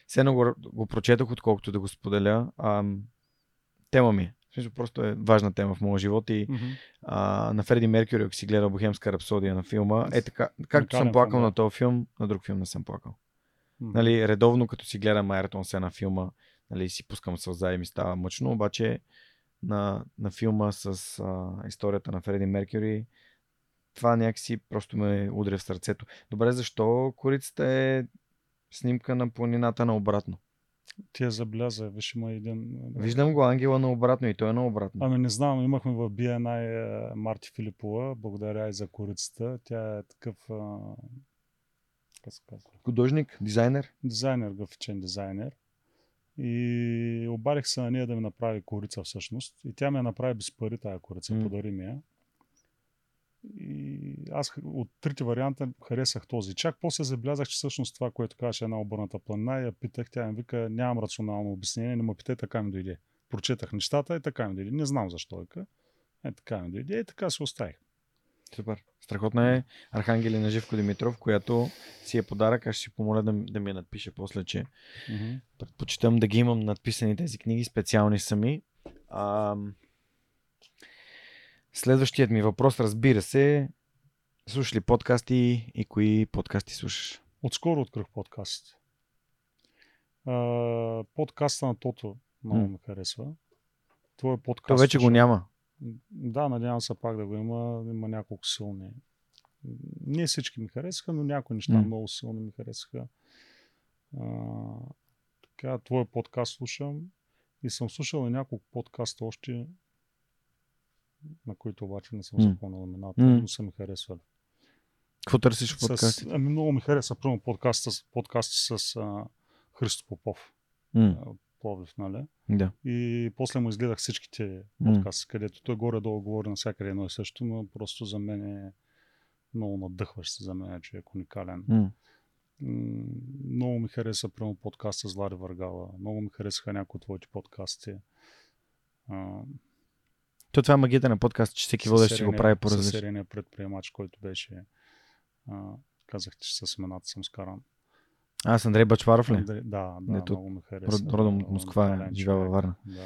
все едно го, го прочетох, отколкото да го споделя. А, тема ми е. Смисъл, просто е важна тема в моя живот и Мгм. а, на Фреди Меркюри, ако си гледал Бохемска рапсодия на филма, е така, както съм плакал да. на този филм, на друг филм не съм плакал. Мгм. Нали, редовно, като си гледам Айртон се на филма, нали, си пускам сълза и ми става мъчно, обаче на, на филма с а, историята на Фреди Меркюри, това някакси просто ме удря в сърцето. Добре, защо корицата е снимка на планината наобратно? Ти я забеляза, виж има един... Виждам го ангела наобратно и той е наобратно. Ами не знам, имахме в BNI е, Марти Филипова, благодаря и за корицата. Тя е такъв, а, как се казва, Художник, дизайнер. дизайнер, графичен дизайнер. И обадих се на нея да ми направи корица всъщност. И тя ми я направи без пари тая корица, М. подари ми я. И аз от трите варианта харесах този. Чак после забелязах, че всъщност това, което казваше една обърната планина, я питах, тя ми вика, нямам рационално обяснение, не ме питай, така ми дойде. Прочетах нещата и така ми дойде. Не знам защо. Е, така ми дойде и така се оставих. Супер. Страхотна е Архангели на Живко Димитров, която си е подарък. Аз ще си помоля да, да ми я надпише после, че Мгм. предпочитам да ги имам надписани тези книги, специални сами. А, следващият ми въпрос, разбира се, слушаш ли подкасти и кои подкасти слушаш? Отскоро открих подкаст. А, подкаста на Тото много М. ми харесва. Твой подкаст. То вече го няма. Да, надявам се пак да го има. Има няколко силни. Не всички ми харесаха, но някои неща М. много силно ми харесаха. А, така, твой подкаст слушам и съм слушал и няколко подкаста още, на които обаче не съм запомнил имената, М. но са ми харесвали. Какво търсиш в С, подкастите? ами много ми хареса, примерно подкаста, подкаста с а, Христо Попов, от Пловдив, нали? да. И после му изгледах всичките подкасти, където той горе-долу говори навсякъде едно и също, но просто за мен е много надъхващ за мен, е човек уникален. М, Много ми хареса, прямо подкаста с Влади Въргала. Много ми харесаха някои от твоите подкасти. А, То това е магията на подкаст, че всеки с водещ си го прави с по-различно. серийния предприемач, който беше а, казахте, че с имената съм скаран. Аз Андрей Бачваров ли? Андрей- Да, да, Дето много ми хареса. Род- Родом от Москва, живее във. Варна. Да,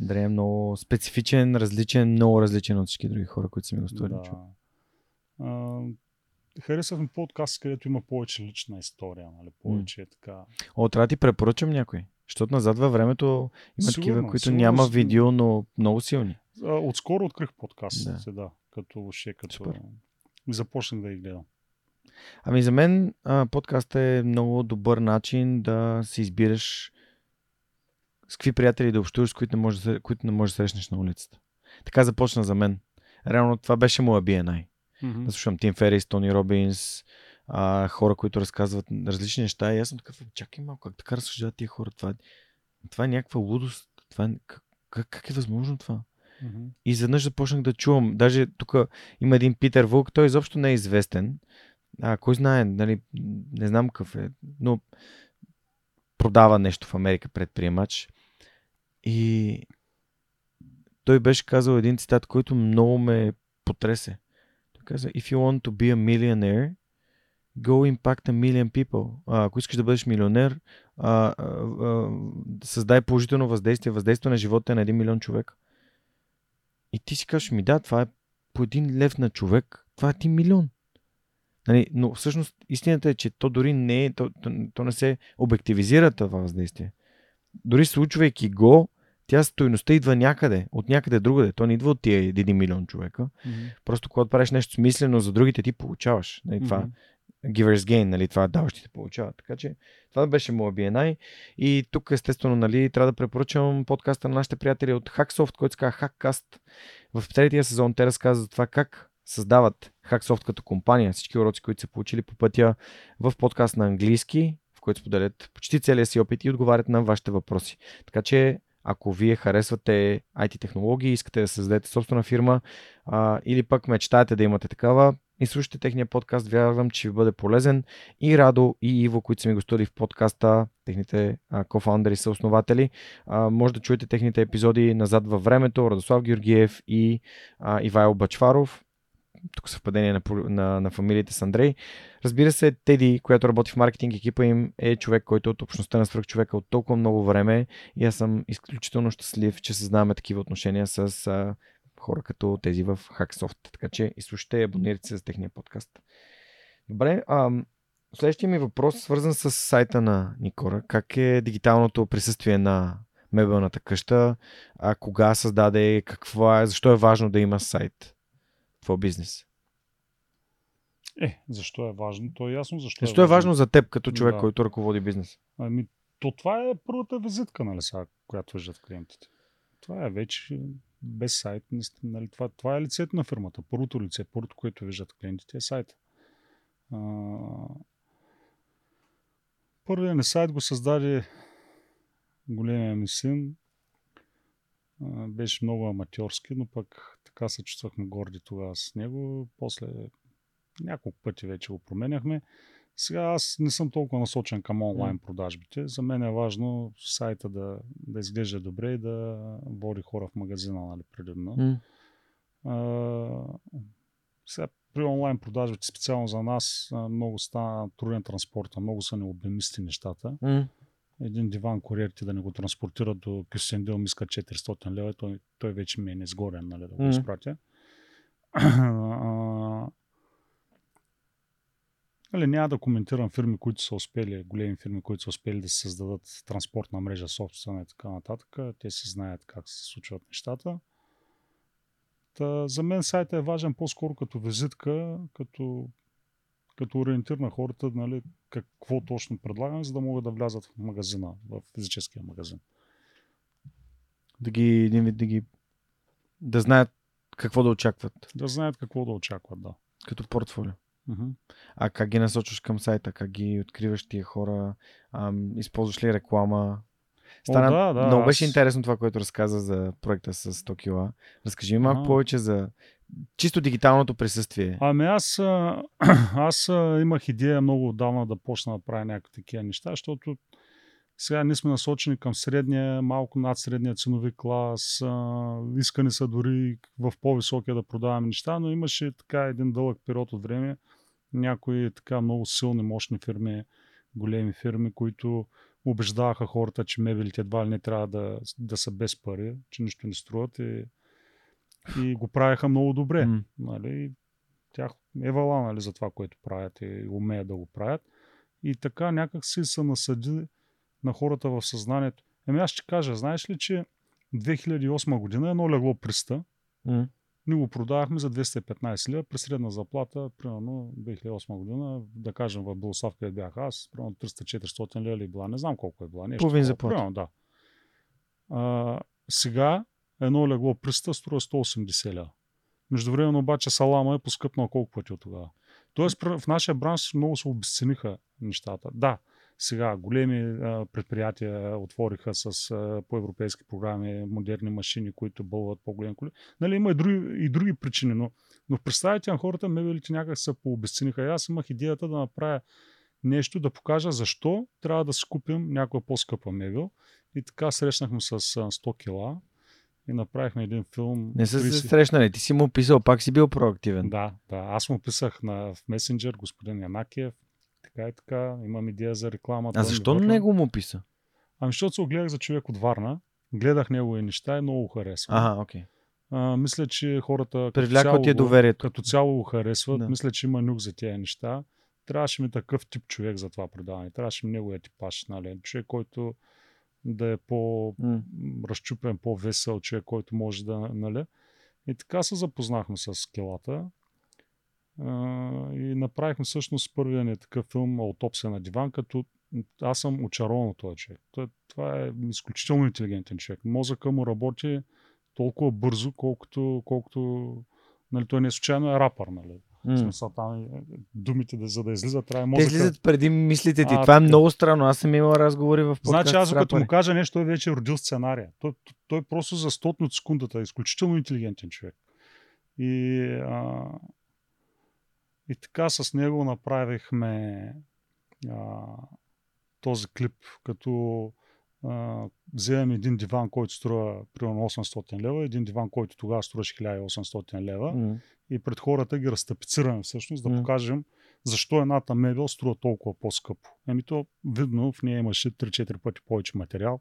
Андрей е много специфичен, различен, много различен от всички други хора, които са ми гостували. да. А, харесва ми подкаст, където има повече лична история, нали? повече е така. О, трябва да ти препоръчам някой. Защото назад във времето има Сигурно, такива, които сигурно няма с- видео, но много силни. А, отскоро открих подкаст, Да. да, като въобще, като... Супер. Започнах да ги гледам. Ами за мен а, подкаст е много добър начин да си избираш с какви приятели да общуваш, с които не можеш които не можеш да срещнеш на улицата. Така започна за мен. Реално това беше моя BNI. Мгм. Да слушам Тим Ферис, Тони Робинс, а, хора, които разказват различни неща. И аз съм такъв, чакай малко, как така разсъждават тия хора? Това, това е някаква лудост. Това е, как, как е възможно това? И изведнъж започнах да чувам. Даже тук има един Питер Вулк, той изобщо не е известен. А, кой знае, нали, не знам какъв е, но продава нещо в Америка предприемач. И той беше казал един цитат, който много ме потресе. Той каза, if you want to be a millionaire, go impact a million people. А, ако искаш да бъдеш милионер, а, а, а, създай положително въздействие, въздействие на живота на един милион човек. И ти си кажеш ми, да, това е по един лев на човек, това е ти милион. Нали, но всъщност истината е, че то дори не е, то, то, то не се обективизира това въздействие. Дори случвайки го, тя стойността идва някъде, от някъде другаде. То не идва от тия 1 милион човека. Мгм. Просто когато правиш нещо смислено за другите, ти получаваш. Нали, това Мгм. Givers gain, нали, това даващите получават. Така че това беше моят BNI. И тук естествено нали, трябва да препоръчам подкаста на нашите приятели от Hacksoft, който се казва Hackcast. В третия сезон те разказват за това как създават Hacksoft като компания, всички уроци, които са получили по пътя в подкаст на английски, в който споделят почти целия си опит и отговарят на вашите въпроси. Така че ако вие харесвате IT технологии, искате да създадете собствена фирма а, или пък мечтаете да имате такава, и слушайте техния подкаст, вярвам, че ви бъде полезен. И Радо, и Иво, които са ми гостували в подкаста, техните а, кофаундъри са основатели, а, може да чуете техните епизоди назад във времето, Радослав Георгиев и а, Ивайло Бачваров. Тук съвпадение на, на, на фамилиите с Андрей. Разбира се, Теди, която работи в маркетинг екипа им, е човек, който е от общността на свръхчовека от толкова много време и аз съм изключително щастлив, че съзнаваме такива отношения с а, хора като тези в Hacksoft. Така че изслушайте и абонирайте се за техния подкаст. Добре, а, следващия ми въпрос е свързан с сайта на Никора. Как е дигиталното присъствие на мебелната къща? А, кога създаде? Какво е? Защо е важно да има сайт? Твой бизнес. Е, защо е важно? То е ясно защо, Защо е важно за теб, като човек, Да. който ръководи бизнес? Ами, то това е първата визитка, нали, сега, която виждат клиентите. Това е вече без сайт. Нали, това, това е лицето на фирмата. Първото лице, първото, което виждат клиентите е сайта. А, първият ни сайт го създаде големия ми син. А, беше много аматьорски, но пък така се чувствахме горди тогава с него. После няколко пъти вече го променяхме. Сега аз не съм толкова насочен към онлайн продажбите. За мен е важно сайта да, да изглежда добре и да води хора в магазина, нали, предимно. А, сега при онлайн продажбите, специално за нас, много стана труден транспорта, много са необемисти нещата. М. Един диван куриер ти да не го транспортира до Кюсендил ми иска 400 лева, той, той вече ми е незгоден нали, да го изпратя. А, Нали, няма да коментирам фирми, които са успели, големи фирми, които са успели да се създадат транспортна мрежа собствена и така нататък. Те си знаят как се случват нещата. Та, за мен сайта е важен по-скоро като визитка, като, като ориентир на хората, нали, какво точно предлагам, за да могат да влязат в магазина, в физическия магазин. Да ги, един вид да ги да знаят какво да очакват Да знаят какво да очакват, да. като портфолио. А как ги насочваш към сайта? Как ги откриваш тия хора? Ам, използваш ли реклама? Стана, О, да, да, много беше аз- интересно това, което разказа за проекта с 100 кила. Разкажи ми малко повече за чисто дигиталното присъствие. Ами аз, аз имах идея много отдавна да почна да правя някакви такива неща, защото сега ние сме насочени към средния, малко над средния ценови клас, искани са дори в по-високия да продаваме неща, но имаше така един дълъг период от време някои така много силни, мощни фирми, големи фирми, които убеждаваха хората, че мебелите едва ли не трябва да, да са без пари, че нищо не струват и, и го правеха много добре. М. Нали, тях е вала нали, за това, което правят и умеят да го правят. И така някак си се насъди на хората в съзнанието. Еми аз ще кажа, знаеш ли, че 2008 година едно легло 300, М. ние го продавахме за 215 лева при средна заплата, примерно 2008 година, да кажем в Белослав, където бях аз, примерно 300-400 лева ли била, не знам колко е била. Нещо Половин заплата. Примерно, да. А, сега едно легло 300 струва 180 лева. Междувременно обаче салама е поскъпнал колко пъти от тогава. Тоест в нашия бранш много се обесцениха нещата. Да, сега големи а, предприятия отвориха с а, по-европейски програми, модерни машини, които бълват по-големи коли. Нали, има и други, и други причини, но, но в представите на хората мебелите някак се пообесцениха. Аз имах идеята да направя нещо, да покажа защо трябва да си купим някоя по-скъпа мебел. И така срещнахме с а, 100 кила и направихме един филм. Не са се 30 срещнали. Ти си му писал, пак си бил проактивен. Да, да. Аз му писах на, в месенджер господин Янакиев. Така и така. Имам идея за реклама. А защо върна. него му писа? Ами, защото се огледах за човек от Варна. Гледах негови неща и много го харесвам. Ага, окей. А, мисля, че хората като Привляква цяло ти е доверието. Като цяло го харесват. Да. Мисля, че има нюк за тези неща. Трябваше ми такъв тип човек за това предаване. Трябваше ми неговия типаж. Нали? Човек, който да е по М. разчупен, по-весел човек, който може да, нали? И така се запознахме с скелата. И направихме всъщност първия ни такъв филм Аутопсия на диван, като аз съм очарован от този човек. Той, това е изключително интелигентен човек. Мозъка му работи толкова бързо, колкото, колкото нали, той не е случайно е рапър. Нали. М. смисъл, там, е, думите, да, за да излизат, трябва Те мозъка... излизат преди мислите ти. А, Това е така. много странно. Аз съм имал разговори в подкаст Значи аз като му кажа нещо, той вече е родил сценария. Той, той просто за стотно от секундата е изключително интелигентен човек. И, а, и така с него направихме а, този клип, като а, вземем един диван, който струва примерно 800 лева, един диван, който тогава струваше 1800 лева М. и пред хората ги разтапицираме всъщност, да М. покажем защо едната мебел струва толкова по-скъпо. Еми то видно в нея имаше 3-4 пъти повече материал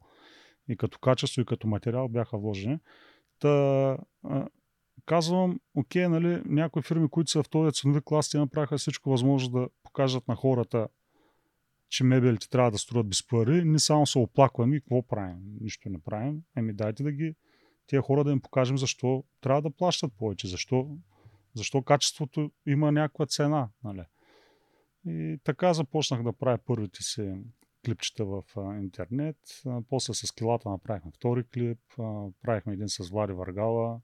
и като качество и като материал бяха вложени. Та, казвам, окей, нали, някои фирми, които са в този ценови клас, те направиха всичко възможно да покажат на хората, че мебелите трябва да струват без пари. Ние само се оплакваме и какво правим? Нищо не правим. Еми дайте да ги тия хора да им покажем защо трябва да плащат повече, защо, защо качеството има някаква цена. Нали? И така започнах да правя първите си клипчета в интернет. После с килата направихме втори клип, правихме един с Влади Варгала,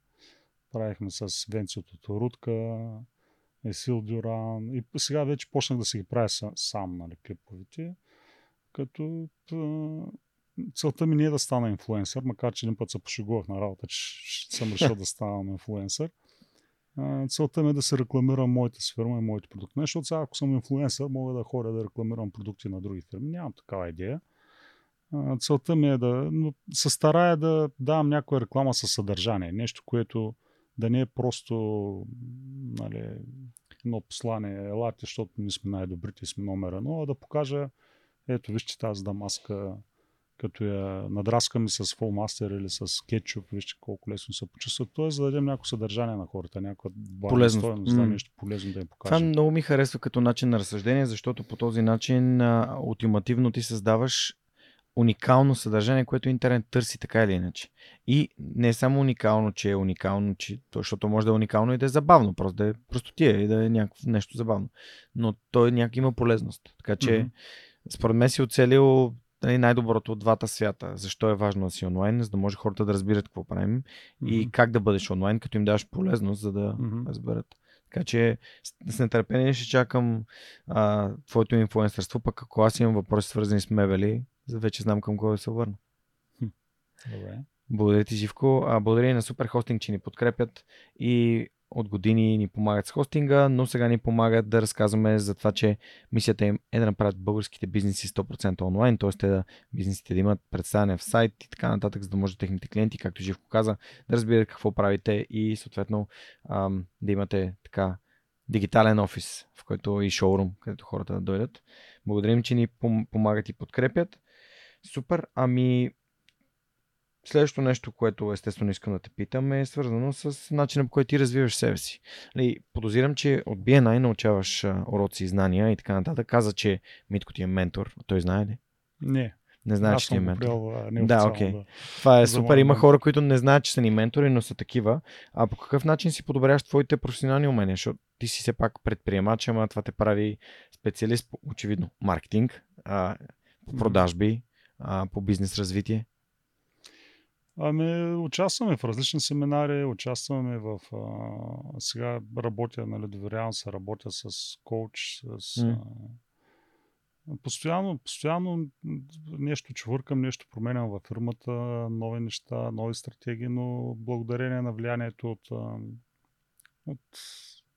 правихме с Венци от Тоторутка, Есил Дюран и сега вече почнах да си ги правя са- сам нали, клиповете, като целта ми не е да стана инфлуенсър, макар че един път се пошегувах на работа, че съм решил да ставам инфлуенсър. Целта ми е да се рекламирам моята фирма и моите продукти. Защото сега, ако съм инфлуенсър, мога да ходя да рекламирам продукти на други фирми. Нямам такава идея. Целта ми е да но се старая да давам някоя реклама със съдържание. Нещо, което да не е просто нали, едно послание, елате, защото ние сме най-добрите и сме номер едно, а да покажа, ето вижте тази дамаска, като я надраскаме с фолмастер или с кетчуп, вижте колко лесно се почувства. Тоест, да дадем някакво съдържание на хората, някаква Полезност. стойност, да, нещо полезно да им Това покажем. много ми харесва като начин на разсъждение, защото по този начин а, ултимативно ти създаваш уникално съдържание, което интернет търси така или иначе. И не е само уникално, че е уникално, че, то, защото може да е уникално и да е забавно, просто да е простотия и да е някакво нещо забавно. Но той някак има полезност. Така че, Мгм. според мен си оцелил нали, най-доброто от двата свята. Защо е важно да си онлайн, за да може хората да разбират какво правим и Мгм. как да бъдеш онлайн, като им даваш полезност, за да Мгм. разберат. Така че с, нетърпение ще чакам а, твоето инфлуенсърство, пък ако аз имам въпроси свързани с мебели, вече знам към кой да се върна. Добре. Благодаря ти, Живко. А, благодаря и на Супер Хостинг, че ни подкрепят и от години ни помагат с хостинга, но сега ни помагат да разказваме за това, че мисията им е да направят българските бизнеси 100% онлайн, т.е. те да бизнесите да имат представяне в сайт и така нататък, за да може техните клиенти, както Живко каза, да разбират какво правите и съответно ам, да имате така дигитален офис, в който и шоурум, където хората да дойдат. Благодарим, че ни пом- помагат и подкрепят. Супер. Ами, Следващото нещо, което естествено искам да те питам е свързано с начина по който ти развиваш себе си. Нали, подозирам, че от BNI научаваш уроци и знания и така нататък. Каза, че Митко ти е ментор. Той знае ли? Не, Не знае, че ти е ментор. приел Да, окей. да. Това е За супер. Има хора, които не знаят, че са ни ментори, но са такива. А по какъв начин си подобряваш твоите професионални умения? Защото ти си все пак предприемач, ама това те прави специалист по, очевидно, маркетинг, а, продажби, а, по бизнес развитие. Ами, участваме в различни семинари, участваме в... А, сега работя, нали, доверявам се, работя с коуч, с... М. А, постоянно, постоянно нещо чувъркам, нещо променям във фирмата, нови неща, нови стратегии, но благодарение на влиянието от... А, от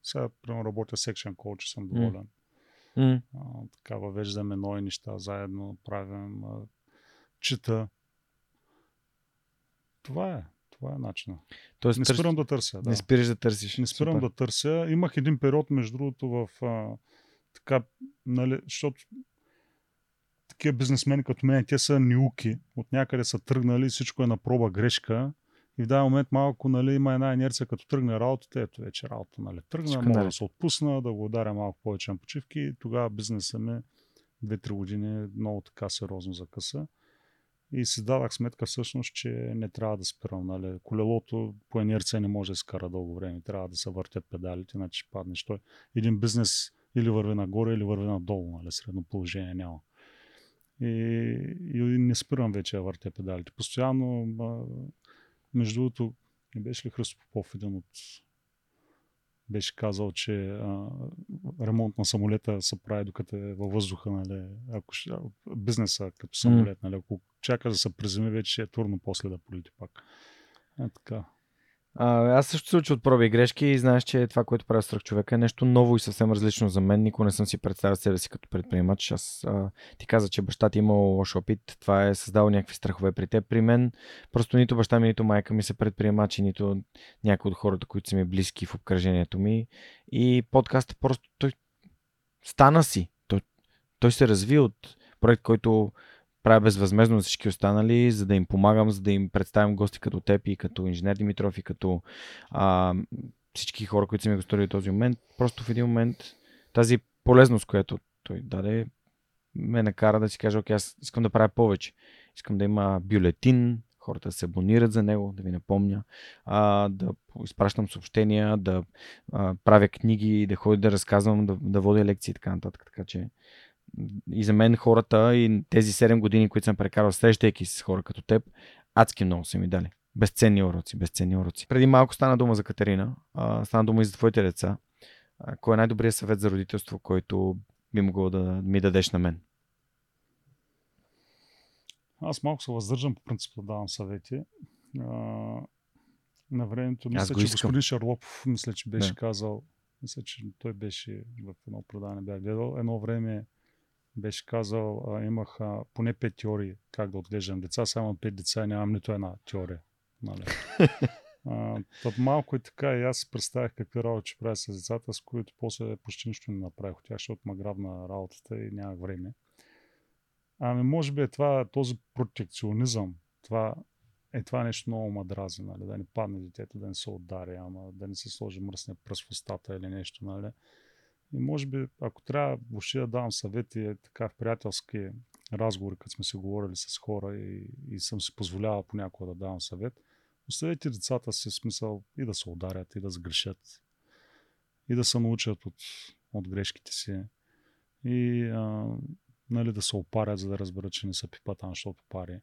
сега, примерно, работя coach, и съм доволен. М. А, така въвеждаме нови неща заедно, правим, а, чита. Това е. Това е начинът. Тоест, Не търс... спирам да търся. Да. не спираш да търсиш. Не спирам Супер. да търся. Имах един период, между другото, в а, така, нали, защото такива бизнесмени като мен, те са ниуки, от някъде са тръгнали, всичко е на проба грешка. И в даден момент малко нали, има една инерция, като тръгне работата, ето вече работа нали, тръгна, мога наред. да се отпусна, да го ударя малко повече на почивки тогава бизнеса ми 2-3 години много така сериозно закъса. И си дадах сметка всъщност, че не трябва да спирам. Нали. Колелото по инерция не може да се кара дълго време. Трябва да се въртят педалите, иначе ще паднеш. Той един бизнес или върви нагоре, или върви надолу. Нали. Средно положение няма. И, и не спирам вече да въртя педалите. Постоянно, между другото, не беше ли Христо Попов един от беше казал, че а, ремонт на самолета се прави докато е във въздуха, нали, ако бизнеса като самолет, нали, ако чакаш да се приземи, вече е трудно после да полети пак. Е така. А, аз също се уча от проби и грешки и знаеш, че това, което прави страх човека е нещо ново и съвсем различно за мен. Никога не съм си представил себе си като предприемач. Аз а, ти каза, че баща ти е имал лош опит. Това е създало някакви страхове при теб. При мен просто нито баща ми, нито майка ми са предприемачи, нито някои от хората, които са ми близки в обкръжението ми. И подкастът просто той стана си. Той, той се разви от проект, който правя безвъзмезно на всички останали, за да им помагам, за да им представям гости като теб и като инженер Димитров и като а, всички хора, които са ми гостували в този момент. Просто в един момент тази полезност, която той даде, ме накара да си кажа, окей, аз искам да правя повече. Искам да има бюлетин, хората да се абонират за него, да ви напомня, а, да изпращам съобщения, да а, правя книги, да ходя да разказвам, да, да водя лекции и така нататък. Така че и за мен хората и тези 7 години, които съм прекарал срещайки с хора като теб, адски много са ми дали. Безценни уроци, безценни уроци. Преди малко стана дума за Катерина, а, стана дума и за твоите деца. А, кой е най-добрият съвет за родителство, който би могъл да ми дадеш на мен? Аз малко се въздържам по принцип да давам съвети. А, на времето, мисля, че господин Шарлопов, мисля, че беше Да. казал, мисля, че той беше в едно предаване бях гледал, едно време беше казал, а, имах а, поне пет теории как да отглеждам деца, само пет деца нямам нито една теория. Нали? А, малко и така и аз си представях какви работи правя с децата, с които после почти нищо не направих от тях, защото ма работата и нямах време. Ами може би е това, този протекционизъм, това е това нещо много ма нали? да не падне детето, да не се удари, ама да не се сложи мръсния пръст в устата или нещо. Нали? И може би, ако трябва въобще да давам съвети е така в приятелски разговори, като сме си говорили с хора и, и съм си позволявал понякога да давам съвет, оставете децата си смисъл и да се ударят, и да сгрешат, и да се научат от, от грешките си, и а, нали, да се опарят, за да разберат, че не са пипа защото пари.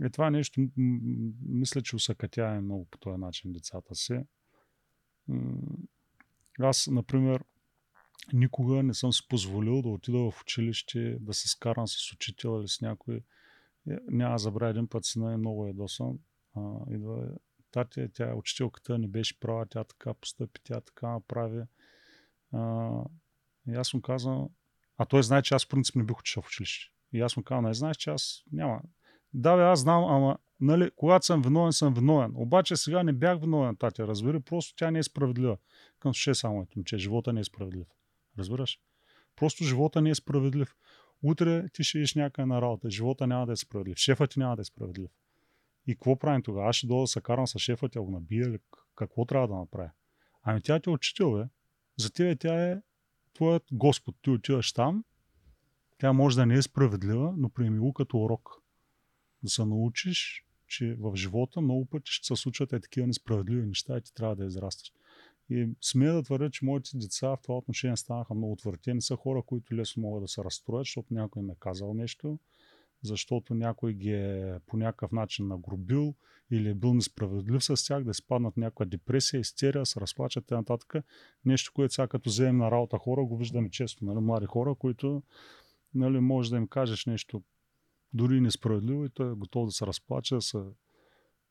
И това нещо, м- м- мисля, че усъкътява много по този начин децата си. Аз, например, никога не съм си позволил да отида в училище, да се скарам с учител или с някой. Е, Няма забравя един път сина е много ядосан. А, идва, тати, тя учителката не беше права, тя така постъпи, тя така направи. И аз му казвам, а той знае, че аз в принцип не бих отишъл в училище. И аз му казвам, не знаеш, че аз няма. Да, бе, аз знам, ама нали, когато съм виновен, съм виновен. Обаче сега не бях виновен, татя, разбира, просто тя не е справедлива. Към ще само че живота не е справедлив. Разбираш? Просто живота не е справедлив. Утре ти ще иш някъде на работа. Живота няма да е справедлив. Шефът ти няма да е справедлив. И какво правим тогава? Аз ще дойда да се карам с шефа, тя го набия или какво трябва да направя? Ами тя ти е учител, бе. За тебе тя е твоят Господ. Ти отиваш там, тя може да не е справедлива, но приеми го като урок. Да се научиш, че в живота много пъти ще се случват е такива несправедливи неща и ти трябва да израсташ. И смея да твърдя, че моите деца в това отношение станаха много твърди. Не са хора, които лесно могат да се разстроят, защото някой им е казал нещо, защото някой ги е по някакъв начин нагрубил или е бил несправедлив с тях, да изпаднат някаква депресия, истерия, се разплачат и нататък. Нещо, което сега като вземем на работа хора, го виждаме често. Нали? Млади хора, които нали, може да им кажеш нещо дори несправедливо и той е готов да се разплаче, да се,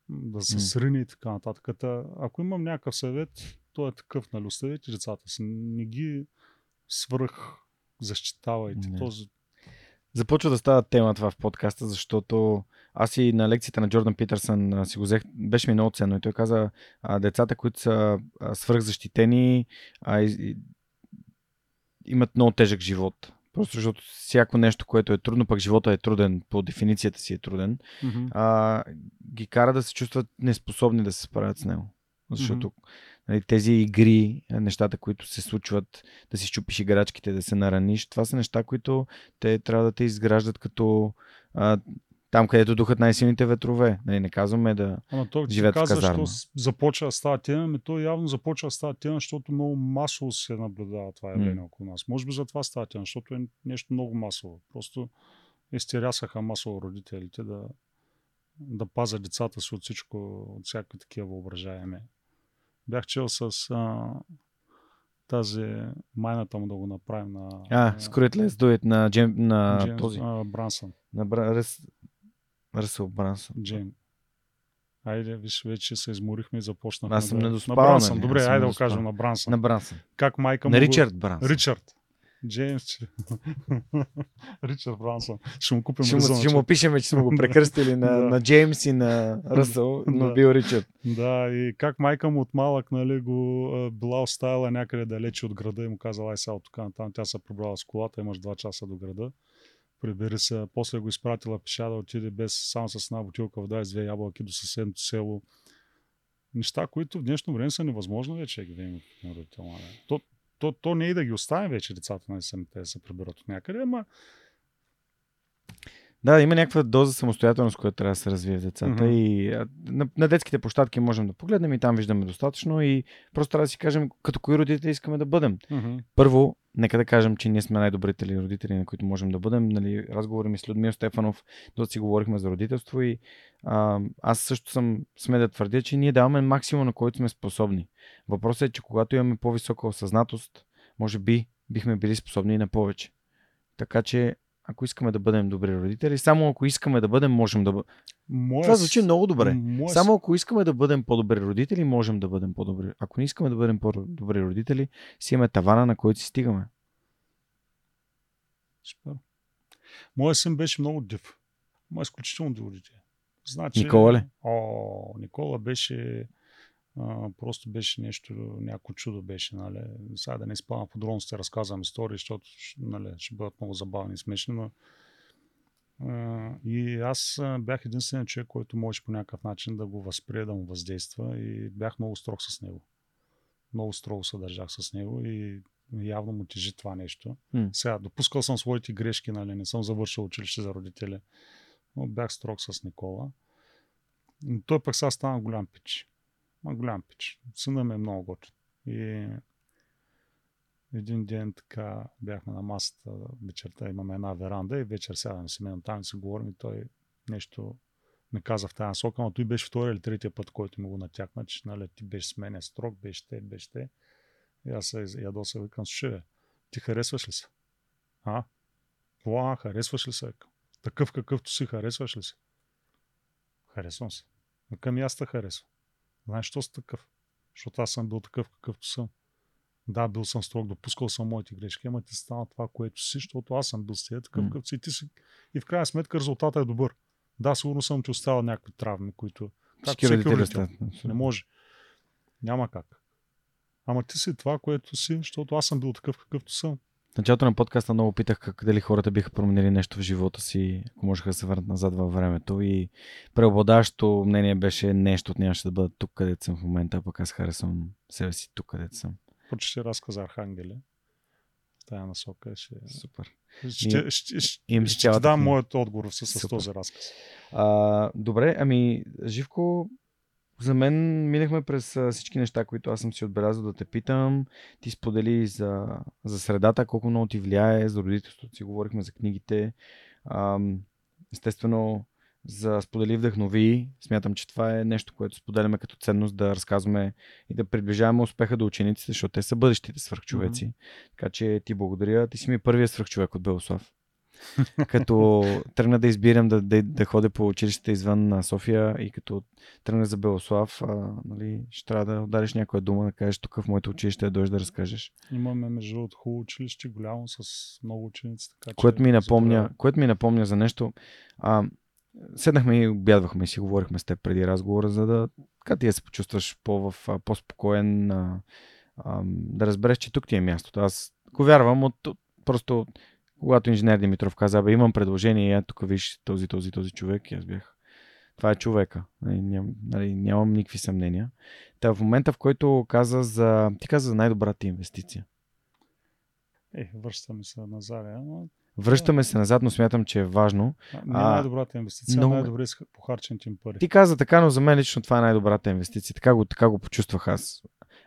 да се срине и така нататък. Та, Ако имам някакъв съвет, то е такъв, нали, оставете децата си, не ги свръх защитавайте. Не. Този, Започва да става тема това в подкаста, защото аз и на лекцията на Джордан Питърсън си го взех, беше ми много ценно и той каза, а, децата, които са а, свръхзащитени, а, и, и, имат много тежък живот. Просто защото всяко нещо, което е трудно, пък живота е труден, по дефиницията си е труден, Мгм. а, ги кара да се чувстват неспособни да се справят с него. Защото нали, тези игри, нещата, които се случват, да си щупиш играчките, да се нараниш, това са неща, които те трябва да те изграждат като а, там, където духат най-силните ветрове. Нали, не казваме да... Ама ти живеят в каза, казарма. що започва да става тема, ами той явно започва да става тема, защото много масово се наблюдава това явление М. около нас. Може би за това става тема, защото е нещо много масово. Просто изтерясаха масово родителите да, да пазят децата си от всичко, от всякакви такива въображаеми. Бях чел с а, тази майната му да го направим на, А, It, Let's Do It на, Джем, на Джеймс този. а, Брансън. На Бра... Ръс... Ръсъл Брансън. Джейм. Айде, виж, вече се изморихме и започнахме. Аз съм да... недоспал, На Брансън. нали? Добре, айде да го кажем на Брансън. На Брансън. Как майка му. На Ричард Брансън. Ричард. Джеймс. Ричард Брансън. Ще му купим Ще му, ще му опишеме, че сме го прекръстили на, Да. на Джеймс и на Ръсъл, но Да. бил Ричард. Да, и как майка му от малък, нали, го била оставила някъде далече от града и му казала, ай сега от тук натам, тя се прибрала с колата, имаш два часа до града. Прибери се, после го изпратила пеша да отиде без, само с една бутилка вода и две ябълки до съседното село. Неща, които в днешно време са невъзможно вече да ги видим от един родител. нали. То, то, то не е и да ги оставим вече децата, нали, самите да се приберат от някъде, ама Да, има някаква доза самостоятелност, която трябва да се развие в децата. Мгм. И а, на, на детските площадки можем да погледнем и там виждаме достатъчно. И просто трябва да си кажем като кои родители искаме да бъдем. Първо, нека да кажем, че ние сме най-добрите ли родители, на които можем да бъдем. Нали, разговори ми с Людмил Стефанов, доста си говорихме за родителство и а, аз също съм сме да твърдя, че ние даваме максимум, на който сме способни. Въпросът е, че когато имаме по-висока осъзнатост, може би бихме били способни и на повече. Така че, ако искаме да бъдем добри родители, само ако искаме да бъдем, можем да бъдем. Моя Това звучи много добре. моя Само ако искаме да бъдем по-добри родители, можем да бъдем по-добри. Ако не искаме да бъдем по-добри родители, си имаме тавана, на който си стигаме. Супер. Моя син беше много див. Моя изключително диво дете. Значи, Никола ли? О, Никола беше а, просто беше нещо, някакво чудо беше, нали. Сега да не изпълна подробно ще разказвам истории, защото нали, ще бъдат много забавни и смешни, но и аз бях единственият човек, който можеше по някакъв начин да го възприе, да му въздейства и бях много строг с него. Много строго се държах с него и явно му тежи това нещо. М. Сега, допускал съм своите грешки, нали, не съм завършил училище за родители, но бях строг с Никола. Но той пък сега стана голям пич. Ма голям пич. Сина ми е много готин. И един ден така бяхме на масата вечерта, имаме една веранда и вечер сядаме семейно там и си говорим и той нещо не каза в тази насока, но той беше втория или третия път, който му го натякна, че нали, ти беше с мене строг, беше те, беше те. И аз се ядоса викам, слушай, бе, ти харесваш ли се? А? Какво, а, харесваш ли се? Такъв какъвто си, харесваш ли се? Харесвам се. И аз те харесвам. Знаеш, що си такъв? Защото аз съм бил такъв, какъвто съм. Да, бил съм строг, допускал съм моите грешки, ама ти стана това, което си, защото аз съм бил с теб, такъв, М. какъвто си. Ти си. и в крайна сметка резултатът е добър. Да, сигурно съм ти оставил някакви травми, които както всеки родител. Не може. Няма как. Ама ти си това, което си, защото аз съм бил такъв, какъвто съм. В началото на подкаста много питах как дали хората биха променили нещо в живота си, ако можеха да се върнат назад във времето. И преобладаващото мнение беше нещо, нямаше да бъда тук, където съм в момента, а пък аз харесвам себе си тук, където съм. Почти разказа Архангеле. В тая насока ще, Супер. ще, ще, ще, ще ти цялата дам моят отговор с, с този разказ. А, добре, ами, Живко, за мен минахме през всички неща, които аз съм си отбелязал да те питам. Ти сподели за, за средата, колко много ти влияе, за родителството си говорихме за книгите. Ам, естествено, за сподели вдъхнови. Смятам, че това е нещо, което споделяме като ценност да разказваме и да приближаваме успеха до учениците, защото те са бъдещите свръхчовеци. Така че ти благодаря. Ти си ми първият свръхчовек от Белослав. като тръгна да избирам да, да, да ходя по училищата извън на София и като тръгна за Белослав, а, нали, ще трябва да удариш някоя дума, да кажеш тук в моето училище да дойдеш да разкажеш. Имаме между другото хубаво училище, голямо с много ученици. Така, което, ми напомня, което ми напомня за нещо. А, седнахме и обядвахме и си говорихме с теб преди разговора, за да така ти да се почувстваш по, в, по-спокоен, а, а, да разбереш, че тук ти е мястото. Аз го вярвам от, просто когато инженер Димитров каза, бе, имам предложение, я тук виж този, този, този човек, и аз бях. Това е човека. Нали, ням, нали, нямам никакви съмнения. Та в момента, в който каза за... Ти каза за най-добрата инвестиция. Е, връщаме се назад, но Връщаме се назад, но смятам, че е важно. А, не е най-добрата инвестиция, но... най-добре похарчените им пари. Ти каза така, но за мен лично това е най-добрата инвестиция. Така го, така го почувствах аз.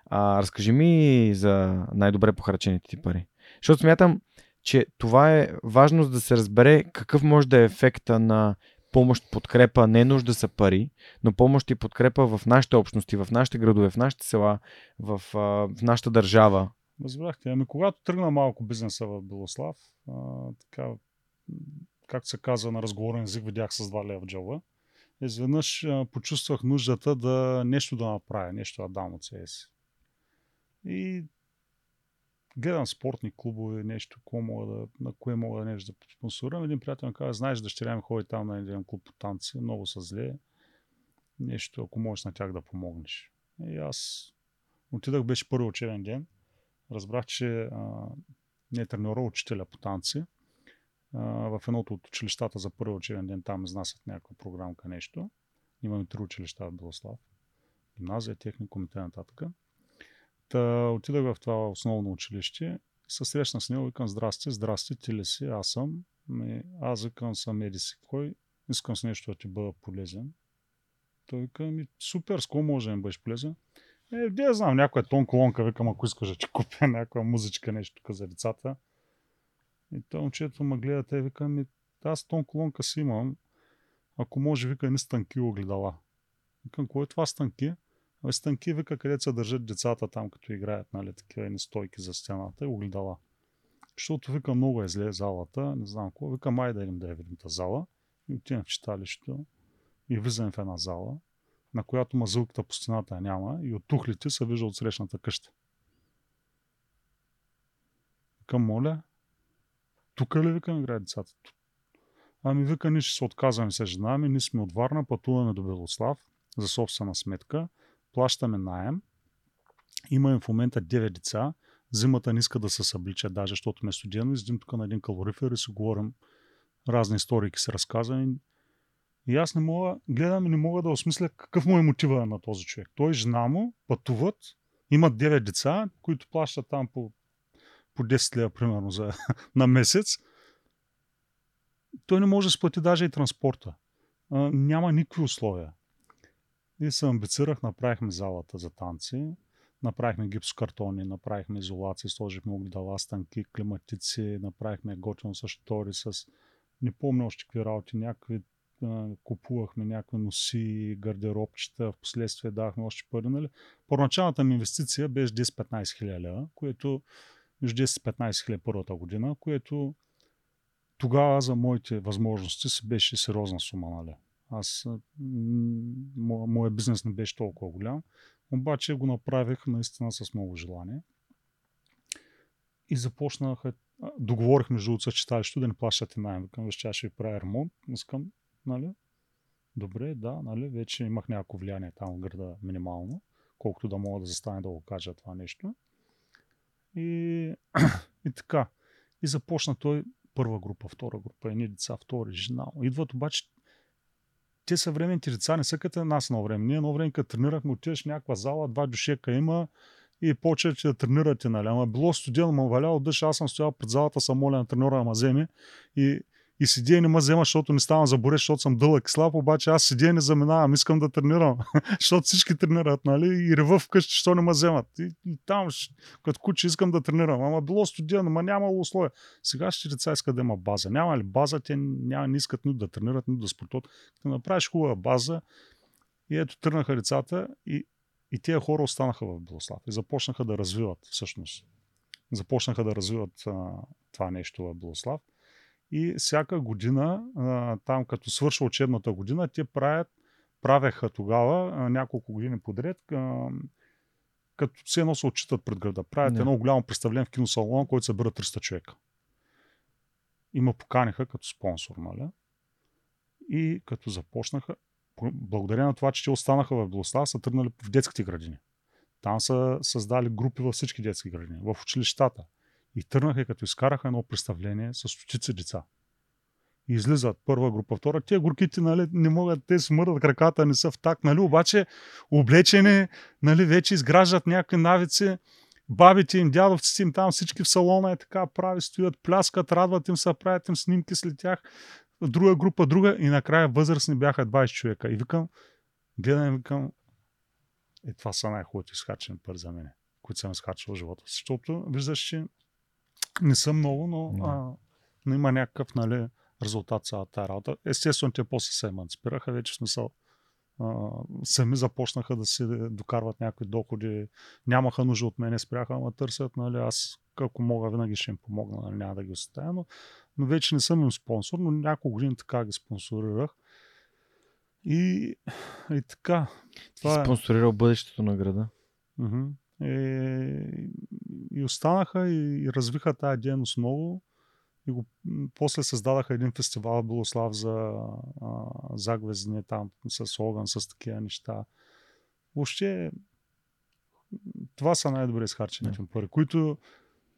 А, разкажи ми за най-добре похарчените ти пари. Защото смятам, че това е важно да се разбере какъв може да е ефекта на помощ, подкрепа, не нужда са пари, но помощ и подкрепа в нашите общности, в нашите градове, в нашите села, в, в нашата държава. Разбрахте. Ами когато тръгна малко бизнеса в Белослав, а, така, както се казва на разговорен език, видях с 2 лева в джоба. Изведнъж а, почувствах нуждата да нещо да направя, нещо да дам от себе си. И гледам спортни клубове, нещо, какво мога да, на кое мога да нещо да спонсорирам. Един приятел ми каза, знаеш, дъщеря ми ходи там на един клуб по танци, много са зле. Нещо, ако можеш на тях да помогнеш. И аз отидах, беше първи учебен ден. Разбрах, че а, не е тренирал учителя по танци. А, в едното от училищата за първи учебен ден там изнасят някаква програмка, нещо. Имаме три училища в Белослав. Гимназия, техникум и т.н. Та, отидах в това основно училище, се срещна с него, викам, здрасти, здрасти, ти ли си, аз съм. Ми, аз викам, съм еди си кой, искам с нещо да ти бъда полезен. Той вика, ми, супер, с кого може да бъдеш полезен? Е, де я знам, някоя тон колонка, викам, ако искаш да ти купя някаква музичка, нещо тук за децата. И той момчето ме гледа, те вика, ми, аз тон колонка си имам, ако може, вика, не станки огледала. Викам, кое е това станки? Станки вика, където се държат децата там, като играят, нали, такива едни стойки за стената и огледала. Защото вика, много е зле залата, не знам какво. Вика, май да идем да я видим тази зала. И отивам в читалището и влизам в една зала, на която мазълката по стената няма и от тухлите се вижда от срещната къща. Викам, моля, тук ли викам играят децата? Ами вика, ние ще се отказваме с жена ми, ние сме от Варна, пътуваме до Белослав за собствена сметка плащаме найем. Имаме в момента 9 деца. Зимата не иска да се съблича, даже защото ме студено. Издим тук на един калорифер и си говорим разни истории, се разказваме. И аз не мога, гледам и не мога да осмисля какъв му е мотива на този човек. Той жена му пътуват, имат 9 деца, които плащат там по, по 10 лева, примерно, за, на месец. Той не може да сплати даже и транспорта. А, няма никакви условия. И се амбицирах, направихме залата за танци, направихме гипсокартони, направихме изолации, сложихме огледала, станки, климатици, направихме готино с штори, с не помня още какви работи, някакви купувахме някакви носи, гардеробчета, в последствие давахме още пари. Нали? Първоначалната ми инвестиция беше 10-15 хиляди лева, което между 10-15 хиляди първата година, което тогава за моите възможности беше сериозна сума. Нали? Аз, моят бизнес не беше толкова голям, обаче го направих наистина с много желание. И започнах, договорих между от съчеталището да не плащате найем. Викам, виж, ще ви правя ремонт. Искам, нали? Добре, да, нали? Вече имах някакво влияние там в града минимално, колкото да мога да застане да го кажа това нещо. И, и така. И започна той първа група, втора група, едни деца, втори, жена. Идват обаче те съвременните деца не са като нас на време. Ние едно време, като тренирахме, отиваш в някаква зала, два душека има и почвате да тренирате, нали? Ама било студено, ма валял дъжд, аз съм стоял пред залата, съм моля на треньора, ама вземе и и седя и не ме взема, защото не ставам за борец, защото съм дълъг и слаб, обаче аз седя и не заминавам, искам да тренирам, защото всички тренират, нали? И рева вкъщи, що не ме вземат. И, и там, като куче, искам да тренирам. Ама било студено, ма нямало условия. Сега ще деца искат да има база. Няма ли база, те няма, не искат нито да тренират, нито да спортуват. Да направиш хубава база и ето тръгнаха децата и, и тези хора останаха в Белослав и започнаха да развиват всъщност. Започнаха да развиват а, това нещо в Белослав. И всяка година, а, там като свършва учебната година, те правят, правеха тогава а, няколко години подред, а, като все едно се отчитат пред града. Правят Да. едно голямо представление в киносалона, който събира 300 човека. И ме поканиха като спонсор, нали? И като започнаха, по- благодарение на това, че те останаха в Белослав, са тръгнали в детските градини. Там са създали групи във всички детски градини, в училищата. И тръгнаха, като изкараха едно представление с стотици деца. И излизат първа група, втора. Те горките, нали, не могат, те смърдат краката, не са в так, нали, обаче облечени, нали, вече изграждат някакви навици. Бабите им, дядовците им там, всички в салона е така прави, стоят, пляскат, радват им се, правят им снимки след тях. Друга група, друга и накрая възрастни бяха 20 човека. И викам, гледам викам, е, това са най-хубавите изхарчени пари за мен, които съм изхарчил живота. Защото виждаш, че не са много, но, Да. а, но има някакъв нали, резултат цялата работа. Естествено, те после се еманципираха, вече в смисъл а, сами започнаха да си докарват някакви доходи, нямаха нужда от мене, спряха, ама търсят, нали, аз ако мога, винаги ще им помогна, нали, няма да ги оставя, но, но вече не съм им спонсор, но няколко години така ги спонсорирах. И, и така. Ти Това е. спонсорирал бъдещето на града. Мгм. Е, и останаха и, и развиха тази дейност много. И го, после създадаха един фестивал в Белослав за а, там с огън, с такива неща. Въобще, това са най-добре изхарчените пари, които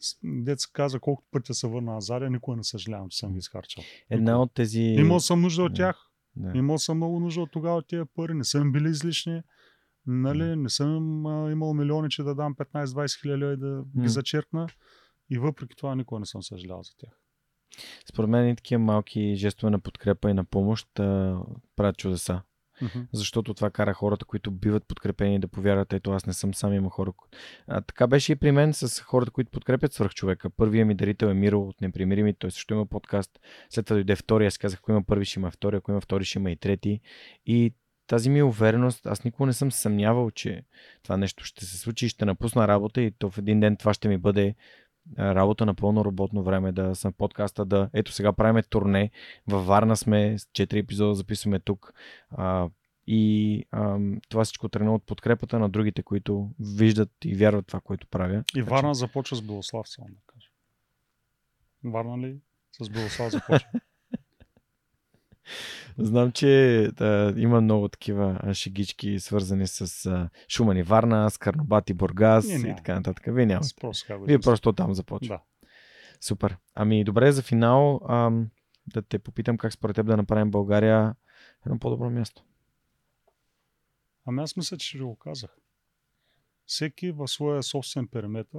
се каза, колкото пъти се върна назад, никога не съжалявам, че съм ги изхарчал. Една от тези... Имал съм нужда от тях. Да. Имал съм много нужда от тогава от тези пари, не са им били излишни. Нали, не съм а, имал милиони, че да дам 15-20 хиляди и да ги зачеркна. И въпреки това никога не съм съжалявал за тях. Според мен и такива малки жестове на подкрепа и на помощ а, правят чудеса. Мгм. Защото това кара хората, които биват подкрепени да повярват, ето аз не съм сам, има хора. А, така беше и при мен с хората, които подкрепят свръхчовека. Първият ми дарител е Миро от Непримирими, той също има подкаст. След това дойде втория, аз казах, ако има първи, ще има втори, ако има втори, ще има и трети. И тази ми увереност, аз никога не съм съмнявал, че това нещо ще се случи и ще напусна работа и то в един ден това ще ми бъде а, работа на пълно работно време, да съм подкаста, да ето сега правиме турне, във Варна сме, с 4 епизода записваме тук а, и ам, това всичко тръгна от подкрепата на другите, които виждат и вярват това, което правя. И Така че- Варна започва с Белослав, само да кажа. Варна ли? С Белослав започва. Знам, че да, има много такива шегички, свързани с а, Шуман и Варна, с Карнобат и Бургас Ние и така нататък. Вие нямате. Просто го Вие просто там започва. Да. Супер. Ами добре, за финал ам, да те попитам как според теб да направим България едно по-добро място. Ами аз мисля, че ви го казах. Всеки в своя собствен периметр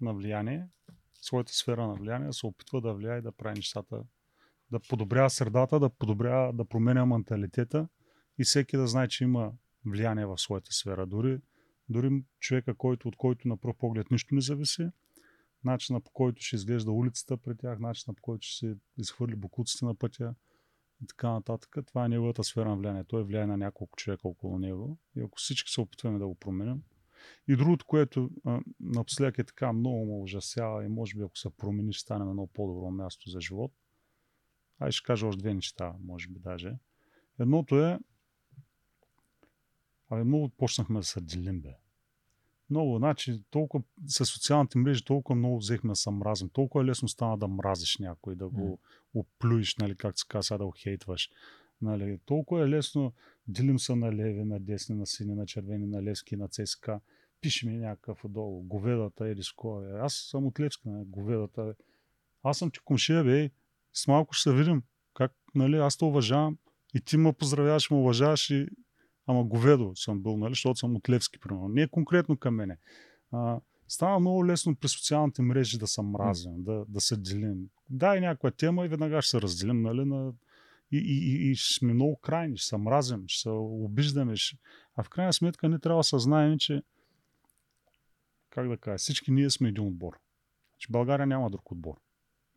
на влияние, своята сфера на влияние, се опитва да влияе и да прави нещата, да подобрява средата, да подобрява, да променя менталитета и всеки да знае, че има влияние в своята сфера. Дори, дори човека, който, от който на пръв поглед нищо не зависи, начина по който ще изглежда улицата пред тях, начина по който ще се изхвърли бокуците на пътя, и така нататък. Това е неговата сфера на влияние. Той влияе на няколко човека около него. И ако всички се опитваме да го променим. И другото, което напоследък е така много ме ужасява и може би ако се промени, ще стане едно по-добро място за живот. Ай ще кажа още две неща, може би даже. Едното е Абе, много почнахме да се делим, бе. Много, значи, толкова с социалните мрежи толкова много взехме да се мразим. Толкова е лесно стана да мразиш някой, да го оплюиш, нали, как се казва, да го хейтваш. Нали, толкова е лесно, делим се на леви, на десни, на сини, на червени, на левски, на ЦСКА. Пише ми някакъв отдолу, говедата или ско. Бе. Аз съм от Левски, нали, говедата. Аз съм ти комшия, бе. С малко ще се видим. Как, нали, аз те уважавам и ти ме поздравяваш, ме уважаваш и ама говедо съм бил, нали, защото съм от Левски, примерно. Не е конкретно към мене. А, става много лесно при социалните мрежи да се мразим, да, да се делим. Дай някаква тема и веднага ще се разделим, нали, на... И, и, и, и ще сме много крайни, ще се мразим, ще се обиждаме. Ще... А в крайна сметка не трябва да съзнаем, че как да кажа, всички ние сме един отбор. Че България няма друг отбор.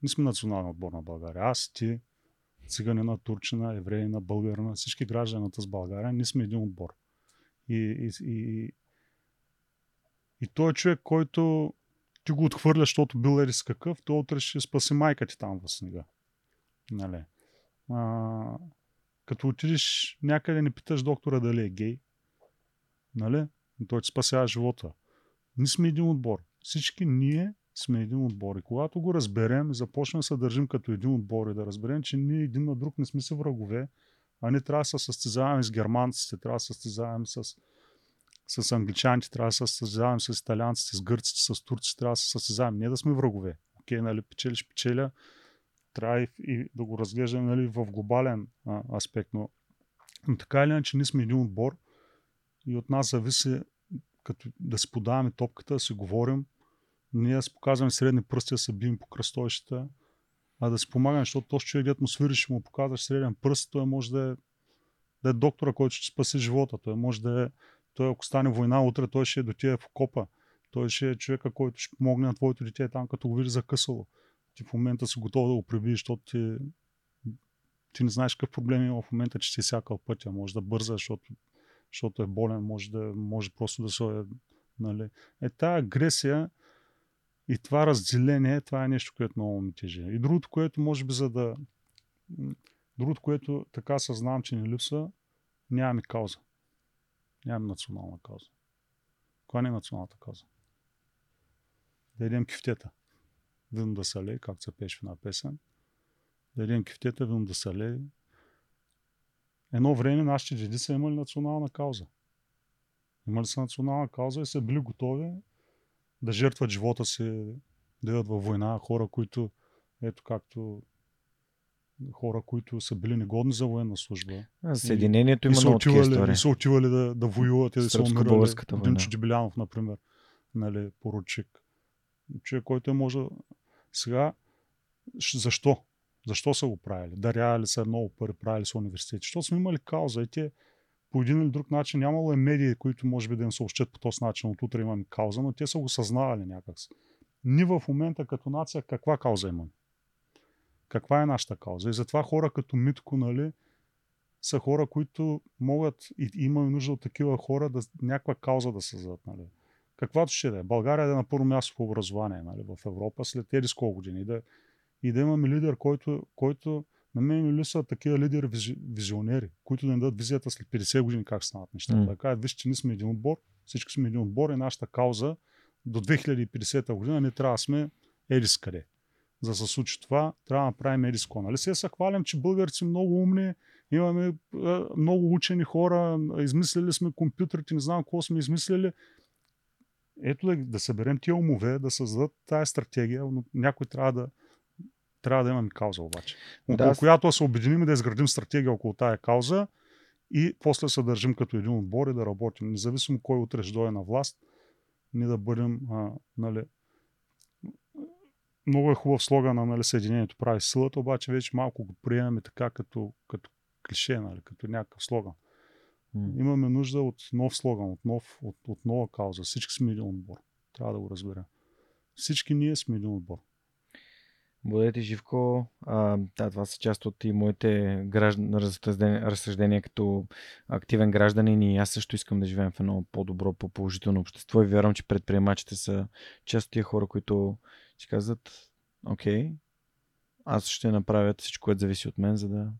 Ние сме национален отбор на България. Аз, ти, циганина, турчина, евреина, българина, всички граждани с България, ние сме един отбор. И, и, и, и той е човек, който ти го отхвърляш, защото бил еди с какъв, то утре ще спаси майка ти там в снега. Нали? А, като отидеш някъде, не питаш доктора дали е гей. Нали? Той ти спасява живота. Ние сме един отбор. Всички ние сме един отбор. И когато го разберем започнем да се държим като един отбор и да разберем, че ние един на друг не сме се врагове, а не трябва да се състезаваме с германците, трябва да се състезаваме с, с англичаните, трябва да се състезаваме с италианците, с гърците, с турците, трябва да се състезаваме. Не да сме врагове. Окей, нали, печелиш, печеля, трябва и, и да го разглеждаме нали, в глобален а, аспект, но, но така или иначе ние сме един отбор и от нас зависи като да си подаваме топката, да си говорим, ние си показваме средни пръсти да се бием по кръстовищата, а да си помагаме, защото този човек, дето му свириш, му показваш среден пръст, той може да е, да е доктора, който ще спаси живота. Той може да е, той ако стане война, утре той ще е до тия в окопа. Той ще е човека, който ще помогне на твоето дете там, като го види закъсало. Ти в момента си готов да го прибиеш, защото ти, ти не знаеш какъв проблем има в момента, че си сякал пътя. Може да бърза, защото, защото е болен, може, да, може просто да се... Нали. Е, тази агресия, и това разделение, това е нещо, което много ми тежи. И другото, което може би за да... Другото, което така съзнавам, че ни липсва, нямаме кауза. Нямаме национална кауза. Коя не е националната кауза? Да идем кифтета. Видим да са лей, както се пеше в една песен. Да идем кифтета, видим да са лей. Едно време нашите деди са имали национална кауза. Имали са национална кауза и са били готови да жертват живота си, да идват във война, хора, които, ето както хора, които са били негодни за военна служба. А, Съединението и, има и са отивали, и са отивали да, да воюват и да се умирали. Димчо Дебелянов, например, нали, поручик. Човек, който е може... Сега, защо? Защо са го правили? Дарявали са много пари, правили са университети. Защото сме имали кауза и те по един или друг начин нямало е медии, които може би да им съобщат по този начин. От утре имаме кауза, но те са го съзнавали някак. Ние в момента като нация каква кауза имаме? Каква е нашата кауза? И затова хора като Митко, нали, са хора, които могат и имаме нужда от такива хора да някаква кауза да създадат. Нали. Каквато ще да е. България да е на първо място по образование нали, в Европа след тези колко години. И да, и да имаме лидер, който, който на мен ми липсват такива лидери, визи- визионери, които да ни дадат визията след 50 години как станат нещата. М. Да кажат, виж, че ние сме един отбор, всички сме един отбор и нашата кауза до 2050 година не трябва да сме едис къде. За да се случи това, трябва да направим едиско. Нали? Се хвалям, че българите са много умни, имаме е, много учени хора, измислили сме компютрите, не знам какво сме измислили. Ето да, да съберем тия умове, да създадат тази стратегия, но някой трябва да, трябва да имаме кауза обаче. Около Да, която да се обединим и да изградим стратегия около тая кауза и после се държим като един отбор и да работим. Независимо кой утре ще дойде на власт, ние да бъдем, а, нали, много е хубав слогана, нали, Съединението прави силата, обаче вече малко го приемаме така като, като клише, нали, като някакъв слоган. М. Имаме нужда от нов слоган, от, нов, от, от нова кауза. Всички сме един отбор. Трябва да го разберем. Всички ние сме един отбор. Благодаря Живко. А, това са част от и моите граждан, разсъждения, като активен гражданин и аз също искам да живеем в едно по-добро, по-положително общество и вярвам, че предприемачите са част от тия хора, които ще казват, окей, аз ще направя всичко, което зависи от мен, за да,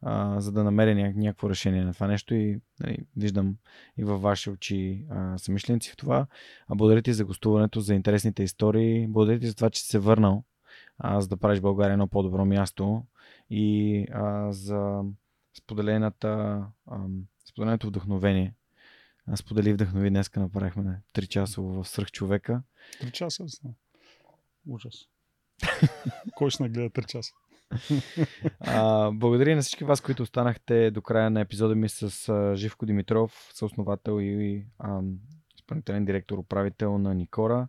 а, за да намеря ня- някакво решение на това нещо и нали, виждам и във ваши очи а, самишленици в това. А благодаря ти за гостуването, за интересните истории. Благодаря ти за това, че си се върнал а, за да правиш България едно по-добро място и а, за споделената, а, споделеното вдъхновение. Аз сподели вдъхнови днеска направихме 3 часово в свръхчовека. Три часа ли сме? Ужас. Кой ще нагледа три часа? А, благодаря и на всички вас, които останахте до края на епизода ми с а, Живко Димитров, съосновател и а, изпълнителен директор, управител на Никора.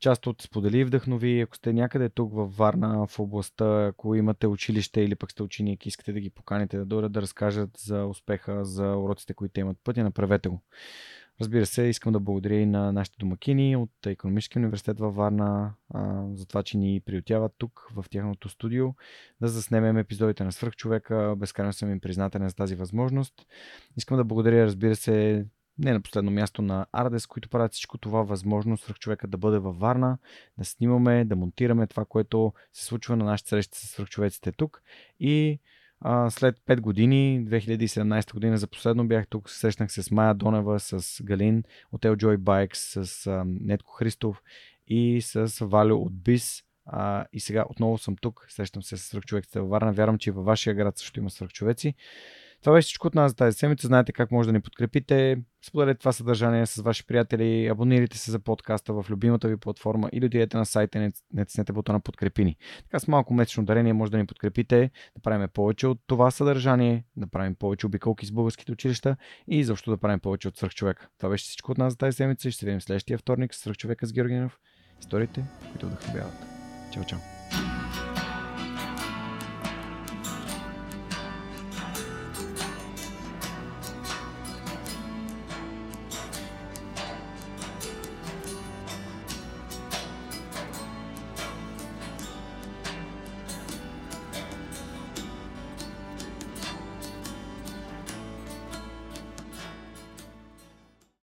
Част от Сподели вдъхнови. Ако сте някъде тук във Варна, в областта, ако имате училище или пък сте ученик, искате да ги поканите да дойдат да разкажат за успеха, за уроците, които имат пътя, направете го. Разбира се, искам да благодаря и на нашите домакини от Економическия университет във Варна а, за това, че ни приютяват тук в тяхното студио да заснемем епизодите на Свръхчовека. Безкрайно съм им признателен за тази възможност. Искам да благодаря, разбира се, не на последно място на Ардес, които правят всичко това възможно свръхчовека да бъде във Варна, да снимаме, да монтираме това, което се случва на нашите срещи с свръхчовеците тук. И а, след 5 години, 2017 година за последно бях тук, срещнах се с Майя Донева, с Галин от Joy Bikes, с а, Нетко Христов и с Валю от БИС. А, и сега отново съм тук, срещам се с свръхчовеците във Варна. Вярвам, че и във вашия град също има свръхчовеци. Това беше всичко от нас за тази седмица. Знаете как може да ни подкрепите. Споделете това съдържание с ваши приятели, абонирайте се за подкаста в любимата ви платформа или отидете на сайта и не цнете бутона подкрепи ни. Така с малко месечно дарение може да ни подкрепите, да правим повече от това съдържание, да правим повече обиколки с българските училища и защо да правим повече от свръхчовека. Това беше всичко от нас за тази седмица и ще видим следващия вторник с свръхчовека с Георгиенов. Историите, които вдъхновяват. Чао, чао!